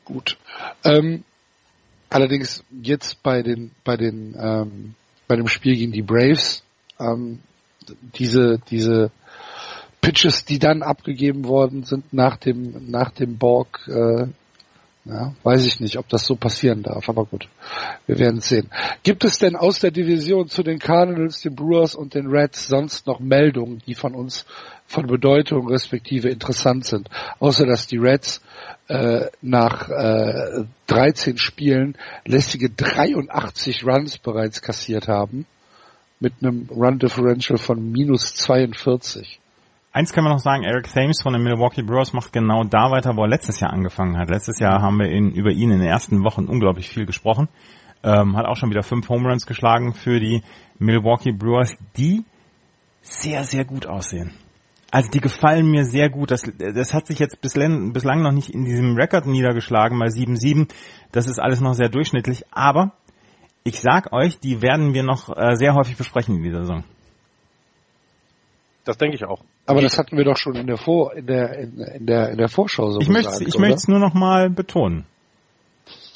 Speaker 2: Gut. Ähm, allerdings jetzt bei den bei den ähm, bei dem Spiel gegen die Braves ähm, diese diese Pitches, die dann abgegeben worden sind nach dem nach dem Borg äh, ja, weiß ich nicht, ob das so passieren darf, aber gut, wir werden sehen. Gibt es denn aus der Division zu den Cardinals, den Brewers und den Reds sonst noch Meldungen, die von uns von Bedeutung respektive interessant sind? Außer dass die Reds äh, nach äh, 13 Spielen lästige 83 Runs bereits kassiert haben, mit einem Run Differential von minus 42.
Speaker 3: Eins können wir noch sagen, Eric Thames von den Milwaukee Brewers macht genau da weiter, wo er letztes Jahr angefangen hat. Letztes Jahr haben wir in, über ihn in den ersten Wochen unglaublich viel gesprochen. Ähm, hat auch schon wieder fünf Home Runs geschlagen für die Milwaukee Brewers, die sehr, sehr gut aussehen. Also die gefallen mir sehr gut. Das, das hat sich jetzt bislang, bislang noch nicht in diesem Rekord niedergeschlagen, mal 7-7. Das ist alles noch sehr durchschnittlich. Aber ich sag euch, die werden wir noch äh, sehr häufig besprechen in dieser Saison.
Speaker 4: Das denke ich auch.
Speaker 2: Aber das hatten wir doch schon in der Vor in der in, in der in der Vorschau so
Speaker 3: Ich möchte ich möchte es nur noch mal betonen.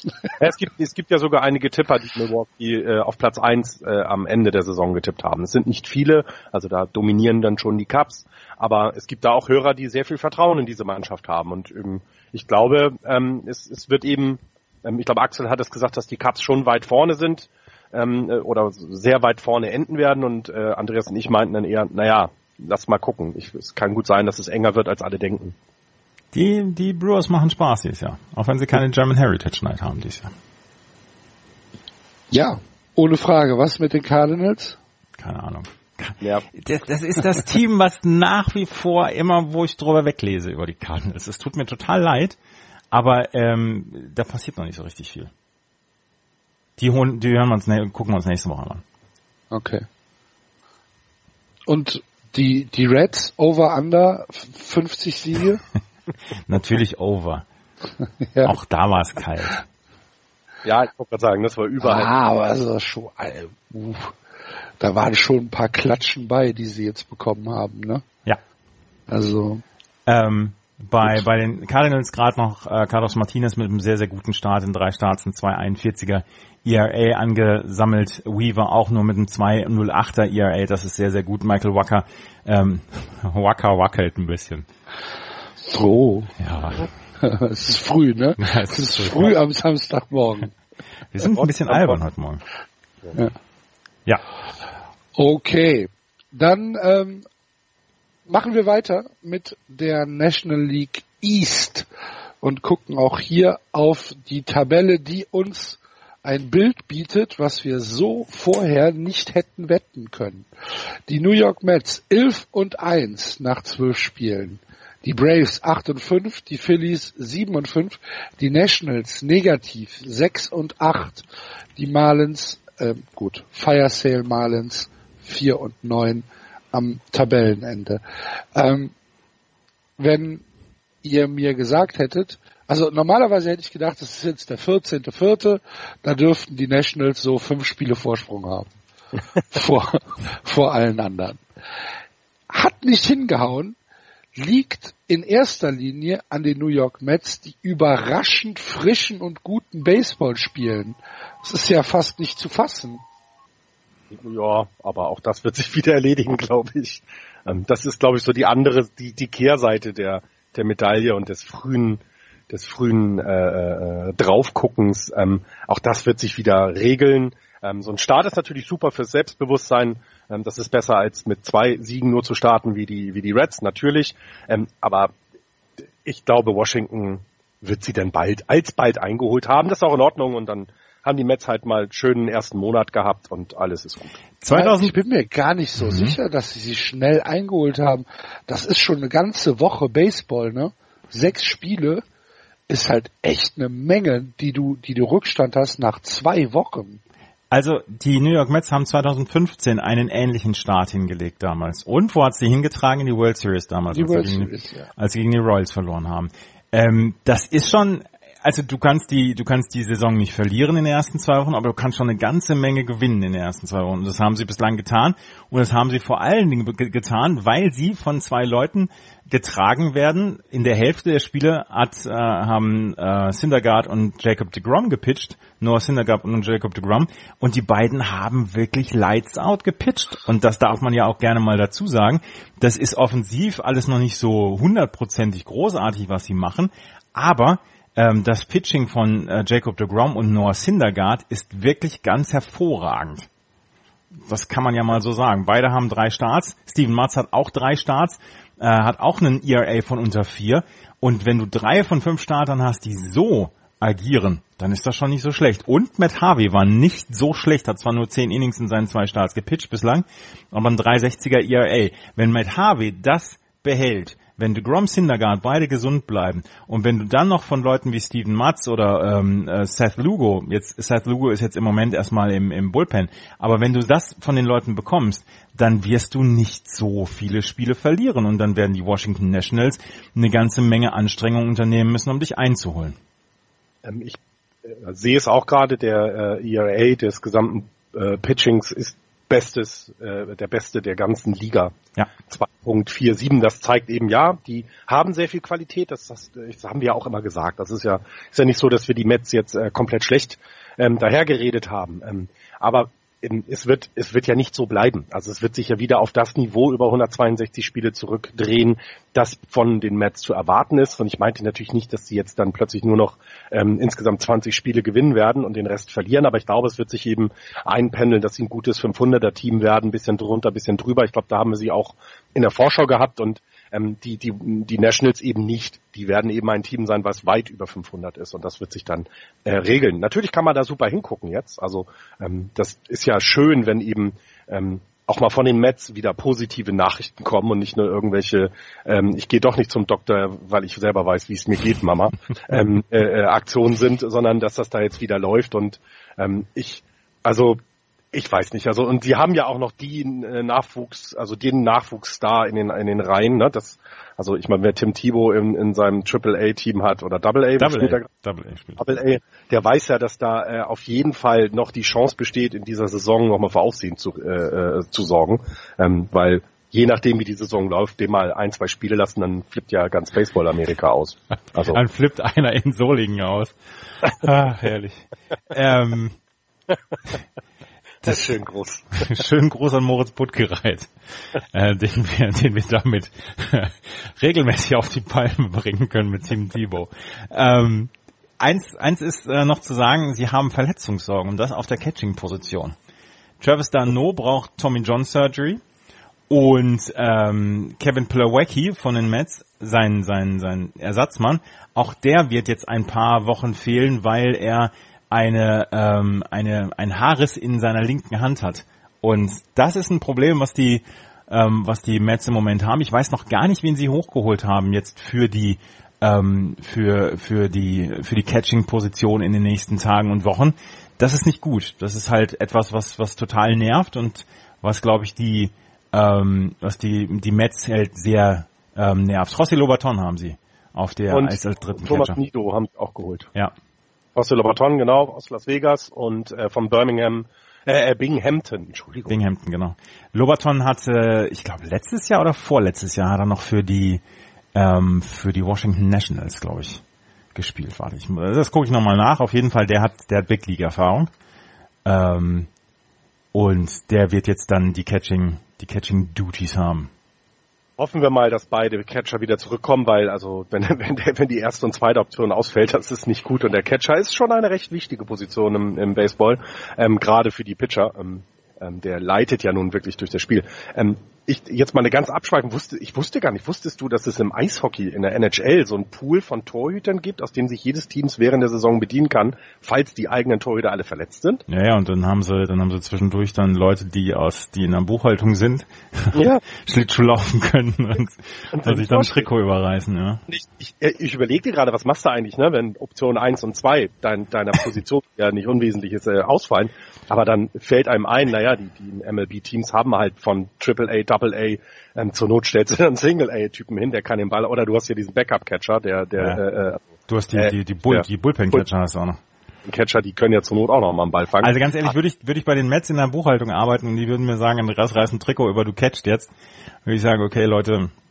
Speaker 4: Es gibt es gibt ja sogar einige Tipper, die Milwaukee äh, auf Platz eins äh, am Ende der Saison getippt haben. Es sind nicht viele, also da dominieren dann schon die Cups, aber es gibt da auch Hörer, die sehr viel Vertrauen in diese Mannschaft haben und ähm, ich glaube, ähm, es, es wird eben ähm, ich glaube Axel hat es gesagt, dass die Cups schon weit vorne sind ähm, äh, oder sehr weit vorne enden werden und äh, Andreas und ich meinten dann eher, naja, lass mal gucken. Ich, es kann gut sein, dass es enger wird, als alle denken.
Speaker 3: Die, die Brewers machen Spaß dieses Jahr. Auch wenn sie keine German Heritage Night haben dieses Jahr.
Speaker 2: Ja, ohne Frage. Was mit den Cardinals?
Speaker 3: Keine Ahnung. Ja. Das, das ist das Team, was nach wie vor immer, wo ich drüber weglese über die Cardinals. Es tut mir total leid, aber ähm, da passiert noch nicht so richtig viel. Die, holen, die hören wir uns, gucken wir uns nächste Woche an.
Speaker 2: Okay. Und die, die Reds over under 50 Siege?
Speaker 3: Natürlich over. ja. Auch da war es kalt.
Speaker 4: Ja, ich wollte gerade sagen, das war überall.
Speaker 2: Ah, aber also schon, uh, da waren schon ein paar Klatschen bei, die sie jetzt bekommen haben, ne?
Speaker 3: Ja.
Speaker 2: Also.
Speaker 3: Ähm, bei, bei den Cardinals gerade noch äh, Carlos Martinez mit einem sehr, sehr guten Start in drei Starts, ein 241er ERA angesammelt. Weaver auch nur mit einem 208er ERA, das ist sehr, sehr gut. Michael Wacker, ähm, Wacker wackelt ein bisschen.
Speaker 2: Oh.
Speaker 3: Ja.
Speaker 2: es ist früh, ne? Ja, es, ist, ist früh am Samstagmorgen.
Speaker 3: Wir sind ein bisschen albern heute Morgen.
Speaker 2: Ja.
Speaker 3: ja.
Speaker 2: Okay. Dann ähm, machen wir weiter mit der National League East und gucken auch hier auf die Tabelle, die uns ein Bild bietet, was wir so vorher nicht hätten wetten können. Die New York Mets 11 und 1 nach 12 Spielen. Die Braves 8 und 5, die Phillies 7 und 5, die Nationals negativ 6 und 8, die Marlins, äh, gut, Fire Sale Marlins 4 und 9 am Tabellenende. Ähm, wenn ihr mir gesagt hättet, also normalerweise hätte ich gedacht, das ist jetzt der 14.4., da dürften die Nationals so fünf Spiele Vorsprung haben. vor, vor allen anderen. Hat nicht hingehauen, liegt in erster Linie an den New York Mets, die überraschend frischen und guten Baseball spielen. Das ist ja fast nicht zu fassen.
Speaker 4: Ja, aber auch das wird sich wieder erledigen, glaube ich. Ähm, das ist, glaube ich, so die andere, die, die Kehrseite der, der Medaille und des frühen, des frühen äh, äh, Draufguckens. Ähm, auch das wird sich wieder regeln. Ähm, so ein Start ist natürlich super fürs Selbstbewusstsein. Ähm, das ist besser als mit zwei Siegen nur zu starten wie die, wie die Reds, natürlich. Ähm, aber ich glaube, Washington wird sie dann bald, alsbald eingeholt haben. Das ist auch in Ordnung und dann haben die Mets halt mal schönen ersten Monat gehabt und alles ist gut.
Speaker 2: 2000 ich bin mir gar nicht so mhm. sicher, dass sie sie schnell eingeholt haben. Das ist schon eine ganze Woche Baseball, ne? Sechs Spiele ist halt echt eine Menge, die du, die du Rückstand hast nach zwei Wochen.
Speaker 3: Also die New York Mets haben 2015 einen ähnlichen Start hingelegt damals. Und wo hat sie hingetragen? In die World Series damals, als, World sie gegen, Series, ja. als, sie gegen, die Royals verloren haben. Ähm, das ist schon also du kannst die, du kannst die Saison nicht verlieren in den ersten zwei Wochen, aber du kannst schon eine ganze Menge gewinnen in den ersten zwei Wochen. Und das haben sie bislang getan. Und das haben sie vor allen Dingen getan, weil sie von zwei Leuten getragen werden. In der Hälfte der Spiele hat, äh, haben äh, Syndergaard und Jacob de Grom gepitcht. Noah Syndergaard und Jacob de Grom. Und die beiden haben wirklich lights out gepitcht. Und das darf man ja auch gerne mal dazu sagen. Das ist offensiv alles noch nicht so hundertprozentig großartig, was sie machen. Aber ähm, das Pitching von äh, Jacob de Grom und Noah Syndergaard ist wirklich ganz hervorragend. Das kann man ja mal so sagen. Beide haben drei Starts. Steven Matz hat auch drei Starts, äh, hat auch einen ERA von unter vier. Und wenn du drei von fünf Startern hast, die so agieren, dann ist das schon nicht so schlecht. Und Matt Harvey war nicht so schlecht, hat zwar nur zehn Innings in seinen zwei Starts gepitcht bislang, aber ein 360er ERA. Wenn Matt Harvey das behält, wenn DeGrom Syndergaard beide gesund bleiben und wenn du dann noch von Leuten wie Steven Matz oder ähm, äh, Seth Lugo, jetzt Seth Lugo ist jetzt im Moment erstmal im, im Bullpen, aber wenn du das von den Leuten bekommst, dann wirst du nicht so viele Spiele verlieren und dann werden die Washington Nationals eine ganze Menge Anstrengungen unternehmen müssen, um dich einzuholen.
Speaker 4: Ähm, ich äh, sehe es auch gerade, der äh, ERA des gesamten äh, Pitchings ist Bestes, äh, der Beste der ganzen Liga.
Speaker 3: Ja.
Speaker 4: 2.47, das zeigt eben ja, die haben sehr viel Qualität, das, das, das haben wir ja auch immer gesagt. Das ist ja, ist ja nicht so, dass wir die Mets jetzt äh, komplett schlecht ähm, dahergeredet haben. Ähm, aber es wird, es wird ja nicht so bleiben. Also es wird sich ja wieder auf das Niveau über 162 Spiele zurückdrehen, das von den Mets zu erwarten ist. Und ich meinte natürlich nicht, dass sie jetzt dann plötzlich nur noch ähm, insgesamt 20 Spiele gewinnen werden und den Rest verlieren. Aber ich glaube, es wird sich eben einpendeln, dass sie ein gutes 500er Team werden, bisschen drunter, bisschen drüber. Ich glaube, da haben wir sie auch in der Vorschau gehabt und ähm, die, die, die Nationals eben nicht. Die werden eben ein Team sein, was weit über 500 ist und das wird sich dann äh, regeln. Natürlich kann man da super hingucken jetzt. Also ähm, das ist ja schön, wenn eben ähm, auch mal von den Mets wieder positive Nachrichten kommen und nicht nur irgendwelche, ähm, ich gehe doch nicht zum Doktor, weil ich selber weiß, wie es mir geht, Mama, ähm, äh, äh, Aktionen sind, sondern dass das da jetzt wieder läuft und ähm, ich, also ich weiß nicht, also und die haben ja auch noch die äh, Nachwuchs, also den Nachwuchsstar in den in den Reihen, ne? Das, also ich meine, wer Tim Thibault in, in seinem Triple A Team hat oder Double A,
Speaker 3: Double
Speaker 4: A,
Speaker 3: Double A, spielt.
Speaker 4: Double A, der weiß ja, dass da äh, auf jeden Fall noch die Chance besteht, in dieser Saison nochmal für Aufsehen zu, äh, äh, zu sorgen, ähm, weil je nachdem, wie die Saison läuft, dem mal ein, zwei Spiele lassen, dann flippt ja ganz Baseball Amerika aus.
Speaker 3: Also. dann flippt einer in Solingen aus. Ah, herrlich. ähm,
Speaker 4: das ist schön groß.
Speaker 3: schön groß an Moritz Puttgereit, äh, den, wir, den wir damit regelmäßig auf die Palme bringen können mit Team Thibaut. Ähm, eins, eins ist äh, noch zu sagen, sie haben Verletzungssorgen und das auf der Catching-Position. Travis Dano braucht Tommy John Surgery und ähm, Kevin Plawecki von den Mets, sein, sein, sein Ersatzmann, auch der wird jetzt ein paar Wochen fehlen, weil er eine, ähm, eine, ein Haarriss in seiner linken Hand hat. Und das ist ein Problem, was die, ähm, was die Mets im Moment haben. Ich weiß noch gar nicht, wen sie hochgeholt haben jetzt für die, ähm, für, für die, für die Catching-Position in den nächsten Tagen und Wochen. Das ist nicht gut. Das ist halt etwas, was, was total nervt und was, glaube ich, die, ähm, was die, die Mets halt sehr ähm, nervt. Rossi Lobaton haben sie auf der
Speaker 4: und als dritten Thomas Catcher. Nido haben sie auch geholt.
Speaker 3: Ja,
Speaker 4: aus der Lobaton, genau, aus Las Vegas und äh, von Birmingham, äh, äh, Binghamton, Entschuldigung.
Speaker 3: Binghamton, genau. Lobaton hatte, ich glaube, letztes Jahr oder vorletztes Jahr hat er noch für die ähm, für die Washington Nationals, glaube ich, gespielt. Warte, ich, das gucke ich nochmal nach. Auf jeden Fall, der hat, der hat Big League Erfahrung. Ähm, Und der wird jetzt dann die Catching, die Catching Duties haben.
Speaker 4: Hoffen wir mal, dass beide Catcher wieder zurückkommen, weil also wenn, wenn, wenn die erste und zweite Option ausfällt, das ist nicht gut. Und der Catcher ist schon eine recht wichtige Position im, im Baseball, ähm, gerade für die Pitcher. Ähm, ähm, der leitet ja nun wirklich durch das Spiel. Ähm, ich jetzt mal eine ganz Abschweifung wusste, ich wusste gar nicht, wusstest du, dass es im Eishockey in der NHL so einen Pool von Torhütern gibt, aus dem sich jedes Teams während der Saison bedienen kann, falls die eigenen Torhüter alle verletzt sind?
Speaker 3: Ja, ja, und dann haben sie, dann haben sie zwischendurch dann Leute, die aus, die in der Buchhaltung sind, ja. Schlittschuh laufen können und, und, und sich dann ein Trikot überreißen, ja.
Speaker 4: Ich, ich, ich überlegte gerade, was machst du eigentlich, ne, wenn Option 1 und 2 dein, deiner Position ja nicht unwesentlich ist, äh, ausfallen, aber dann fällt einem ein, naja, die, die MLB-Teams haben halt von AAA Double A, ähm, zur Not stellst du einen Single A-Typen hin, der kann den Ball, oder du hast ja diesen Backup-Catcher, der, der,
Speaker 3: ja. äh, du hast die, äh, die, die, Bull, die Bullpen-Catcher hast du auch noch.
Speaker 4: Catcher, die können ja zur Not auch noch mal einen Ball fangen.
Speaker 3: Also ganz ehrlich, würde ich, würde ich bei den Mets in der Buchhaltung arbeiten und die würden mir sagen, ein reiß ein Trikot über, du catcht jetzt, würde ich sagen, okay, Leute, ah,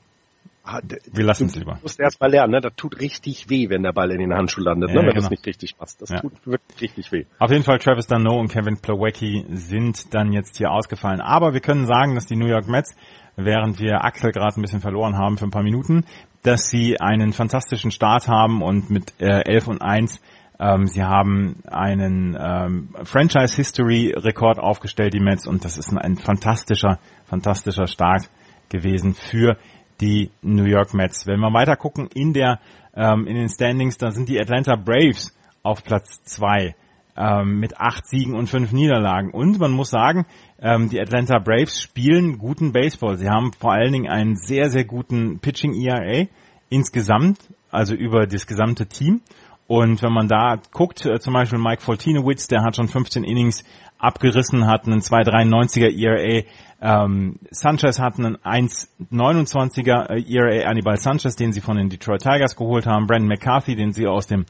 Speaker 3: wir lassen es lieber.
Speaker 4: Du musst erst mal lernen, ne? Das tut richtig weh, wenn der Ball in den Handschuh landet, ja, ne? wenn genau. es nicht richtig passt. Das ja. tut wirklich richtig weh.
Speaker 3: Auf jeden Fall Travis Dano und Kevin Plawecki sind dann jetzt hier ausgefallen. Aber wir können sagen, dass die New York Mets während wir Axel gerade ein bisschen verloren haben für ein paar Minuten, dass sie einen fantastischen Start haben und mit äh, 11 und 1 ähm, sie haben einen ähm, Franchise History Rekord aufgestellt, die Mets, und das ist ein, ein fantastischer, fantastischer Start gewesen für die New York Mets. Wenn wir weiter gucken in der ähm, in den Standings, da sind die Atlanta Braves auf Platz zwei ähm, mit acht Siegen und fünf Niederlagen. Und man muss sagen, ähm, die Atlanta Braves spielen guten Baseball. Sie haben vor allen Dingen einen sehr, sehr guten Pitching ERA insgesamt, also über das gesamte Team. Und wenn man da guckt, äh, zum Beispiel Mike Foltinowitz, der hat schon 15 Innings abgerissen, hat einen 2,93er ERA. Ähm, Sanchez hat einen 1,29er ERA, Anibal Sanchez, den sie von den Detroit Tigers geholt haben. Brandon McCarthy, den sie aus dem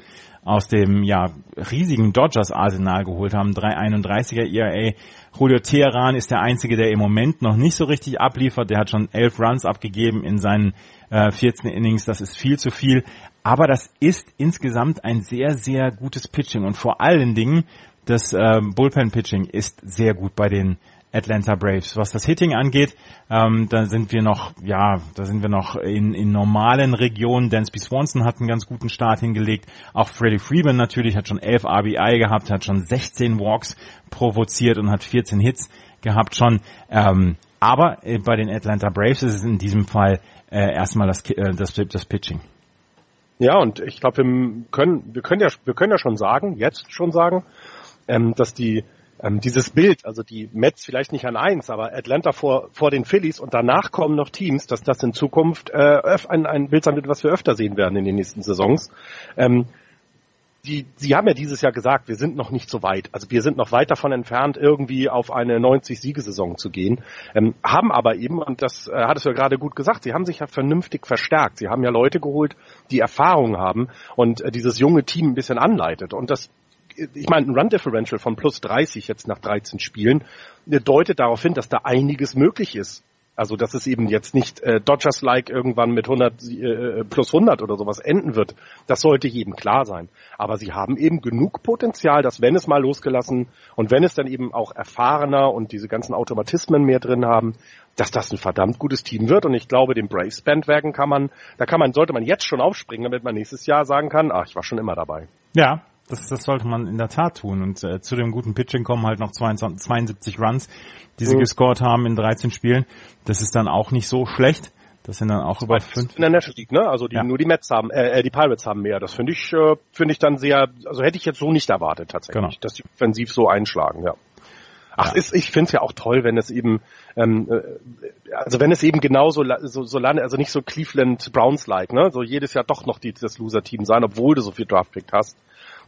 Speaker 3: aus dem ja riesigen Dodgers Arsenal geholt haben, 3,31er ERA. Julio Teheran ist der einzige, der im Moment noch nicht so richtig abliefert. Der hat schon elf Runs abgegeben in seinen äh, 14 Innings. Das ist viel zu viel. Aber das ist insgesamt ein sehr, sehr gutes Pitching und vor allen Dingen das äh, Bullpen-Pitching ist sehr gut bei den Atlanta Braves. Was das Hitting angeht, ähm, da sind wir noch, ja, da sind wir noch in, in normalen Regionen. Dansby Swanson hat einen ganz guten Start hingelegt. Auch Freddie Freeman natürlich hat schon 11 RBI gehabt, hat schon 16 Walks provoziert und hat 14 Hits gehabt schon. Ähm, aber äh, bei den Atlanta Braves ist es in diesem Fall äh, erstmal das, äh, das, das Pitching.
Speaker 4: Ja, und ich glaube, wir können, wir können ja, wir können ja schon sagen, jetzt schon sagen, ähm, dass die ähm, dieses Bild, also die Mets vielleicht nicht an eins, aber Atlanta vor, vor den Phillies und danach kommen noch Teams, dass das in Zukunft äh, ein, ein Bild sein wird, was wir öfter sehen werden in den nächsten Saisons. Ähm, die, Sie haben ja dieses Jahr gesagt, wir sind noch nicht so weit. Also wir sind noch weit davon entfernt, irgendwie auf eine 90-Siegesaison zu gehen. Ähm, haben aber eben, und das äh, hattest du ja gerade gut gesagt, sie haben sich ja vernünftig verstärkt. Sie haben ja Leute geholt, die Erfahrung haben und äh, dieses junge Team ein bisschen anleitet. Und das ich meine, ein Run Differential von plus 30 jetzt nach 13 Spielen deutet darauf hin, dass da einiges möglich ist. Also dass es eben jetzt nicht äh, Dodgers-like irgendwann mit 100 äh, plus 100 oder sowas enden wird. Das sollte jedem klar sein. Aber sie haben eben genug Potenzial, dass wenn es mal losgelassen und wenn es dann eben auch erfahrener und diese ganzen Automatismen mehr drin haben, dass das ein verdammt gutes Team wird. Und ich glaube, den Braves Bandwagen kann man, da kann man, sollte man jetzt schon aufspringen, damit man nächstes Jahr sagen kann, ach, ich war schon immer dabei.
Speaker 3: Ja, das, das sollte man in der Tat tun. Und äh, zu dem guten Pitching kommen halt noch 22, 72 Runs, die sie mhm. gescored haben in 13 Spielen. Das ist dann auch nicht so schlecht. Das sind dann auch über fünf.
Speaker 4: In der National League, ne? Also die, ja. nur die Mets haben, äh, äh, die Pirates haben mehr. Das finde ich, äh, finde ich dann sehr, also hätte ich jetzt so nicht erwartet tatsächlich, genau. dass die offensiv so einschlagen, ja. Ach, ja. ist, ich finde es ja auch toll, wenn es eben, ähm, äh, also wenn es eben genauso so, so lange, also nicht so Cleveland Browns like, ne? So jedes Jahr doch noch die, das Loser-Team sein, obwohl du so viel Draft-Pick hast.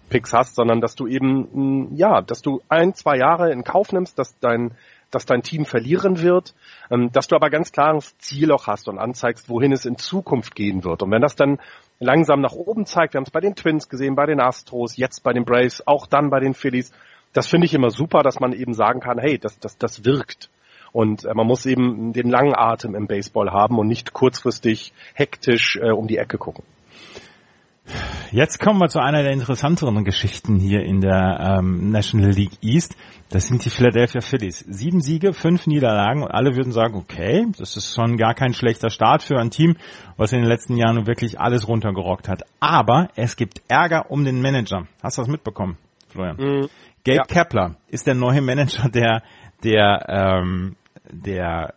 Speaker 4: Picks hast, sondern dass du eben, mm, ja, dass du ein, zwei Jahre in Kauf nimmst, dass dein, dass dein Team verlieren wird, ähm, dass du aber ganz klares Ziel auch hast und anzeigst, wohin es in Zukunft gehen wird. Und wenn das dann langsam nach oben zeigt, wir haben es bei den Twins gesehen, bei den Astros, jetzt bei den Braves, auch dann bei den Phillies, das finde ich immer super, dass man eben sagen kann, hey, das, das, das wirkt. Und äh, man muss eben den langen Atem im Baseball haben und nicht kurzfristig hektisch äh, um die Ecke gucken.
Speaker 3: Jetzt kommen wir zu einer der interessanteren Geschichten hier in der ähm, National League East. Das sind die Philadelphia Phillies. Sieben Siege, fünf Niederlagen und alle würden sagen, okay, das ist schon gar kein schlechter Start für ein Team, was in den letzten Jahren wirklich alles runtergerockt hat. Aber es gibt Ärger um den Manager. Hast du das mitbekommen, Florian? Mhm. Gabe ja. Kepler ist der neue Manager der der ähm, der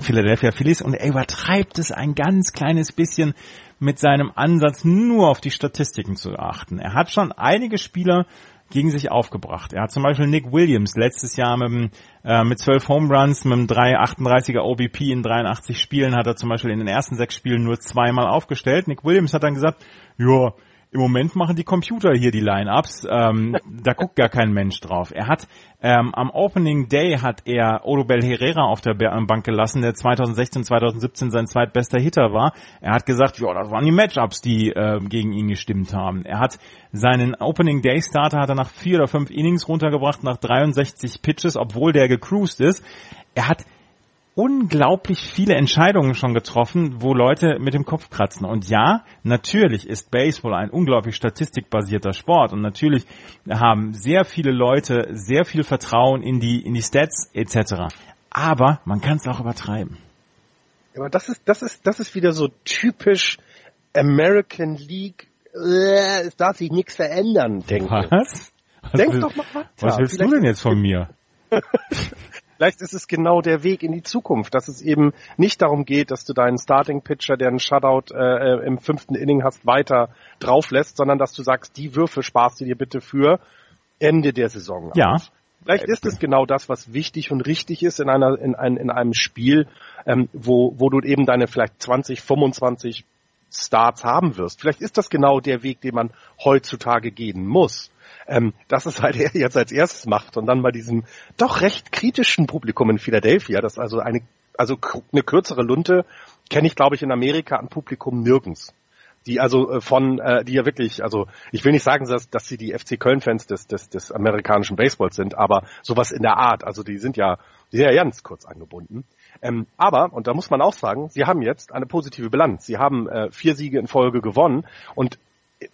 Speaker 3: Philadelphia Phillies und er übertreibt es ein ganz kleines bisschen mit seinem Ansatz nur auf die Statistiken zu achten. Er hat schon einige Spieler gegen sich aufgebracht. Er hat zum Beispiel Nick Williams letztes Jahr mit, äh, mit 12 Home Runs, mit einem 338er OBP in 83 Spielen hat er zum Beispiel in den ersten sechs Spielen nur zweimal aufgestellt. Nick Williams hat dann gesagt, ja, im Moment machen die Computer hier die Line-Ups, ähm, da guckt gar kein Mensch drauf. Er hat ähm, am Opening Day hat er Odubel Herrera auf der Bank gelassen, der 2016, 2017 sein zweitbester Hitter war. Er hat gesagt, ja, das waren die Matchups, die äh, gegen ihn gestimmt haben. Er hat seinen Opening Day Starter hat er nach vier oder fünf Innings runtergebracht, nach 63 Pitches, obwohl der gecruised ist. Er hat unglaublich viele Entscheidungen schon getroffen, wo Leute mit dem Kopf kratzen. Und ja, natürlich ist Baseball ein unglaublich statistikbasierter Sport und natürlich haben sehr viele Leute sehr viel Vertrauen in die, in die Stats etc. Aber man kann es auch übertreiben.
Speaker 4: Aber das ist, das ist, das ist wieder so typisch American League. Äh, es darf sich nichts verändern, denke
Speaker 3: Was? Was Denk will, doch mal weiter. Was willst Vielleicht du denn jetzt von mir?
Speaker 4: Vielleicht ist es genau der Weg in die Zukunft, dass es eben nicht darum geht, dass du deinen Starting Pitcher, der einen Shutout äh, im fünften Inning hast, weiter drauf lässt, sondern dass du sagst, die Würfe sparst du dir bitte für Ende der Saison.
Speaker 3: Ja.
Speaker 4: Auf. Vielleicht ist es genau das, was wichtig und richtig ist in einer in, ein, in einem Spiel, ähm, wo wo du eben deine vielleicht 20, 25 Starts haben wirst. Vielleicht ist das genau der Weg, den man heutzutage gehen muss. Ähm, dass es halt er jetzt als erstes macht und dann bei diesem doch recht kritischen Publikum in Philadelphia, das also eine, also eine kürzere Lunte, kenne ich glaube ich in Amerika an Publikum nirgends. Die also äh, von, äh, die ja wirklich, also ich will nicht sagen, dass, dass sie die FC Köln-Fans des, des, des amerikanischen Baseballs sind, aber sowas in der Art, also die sind ja, die ja ganz kurz angebunden. Ähm, aber, und da muss man auch sagen, sie haben jetzt eine positive Bilanz. Sie haben äh, vier Siege in Folge gewonnen und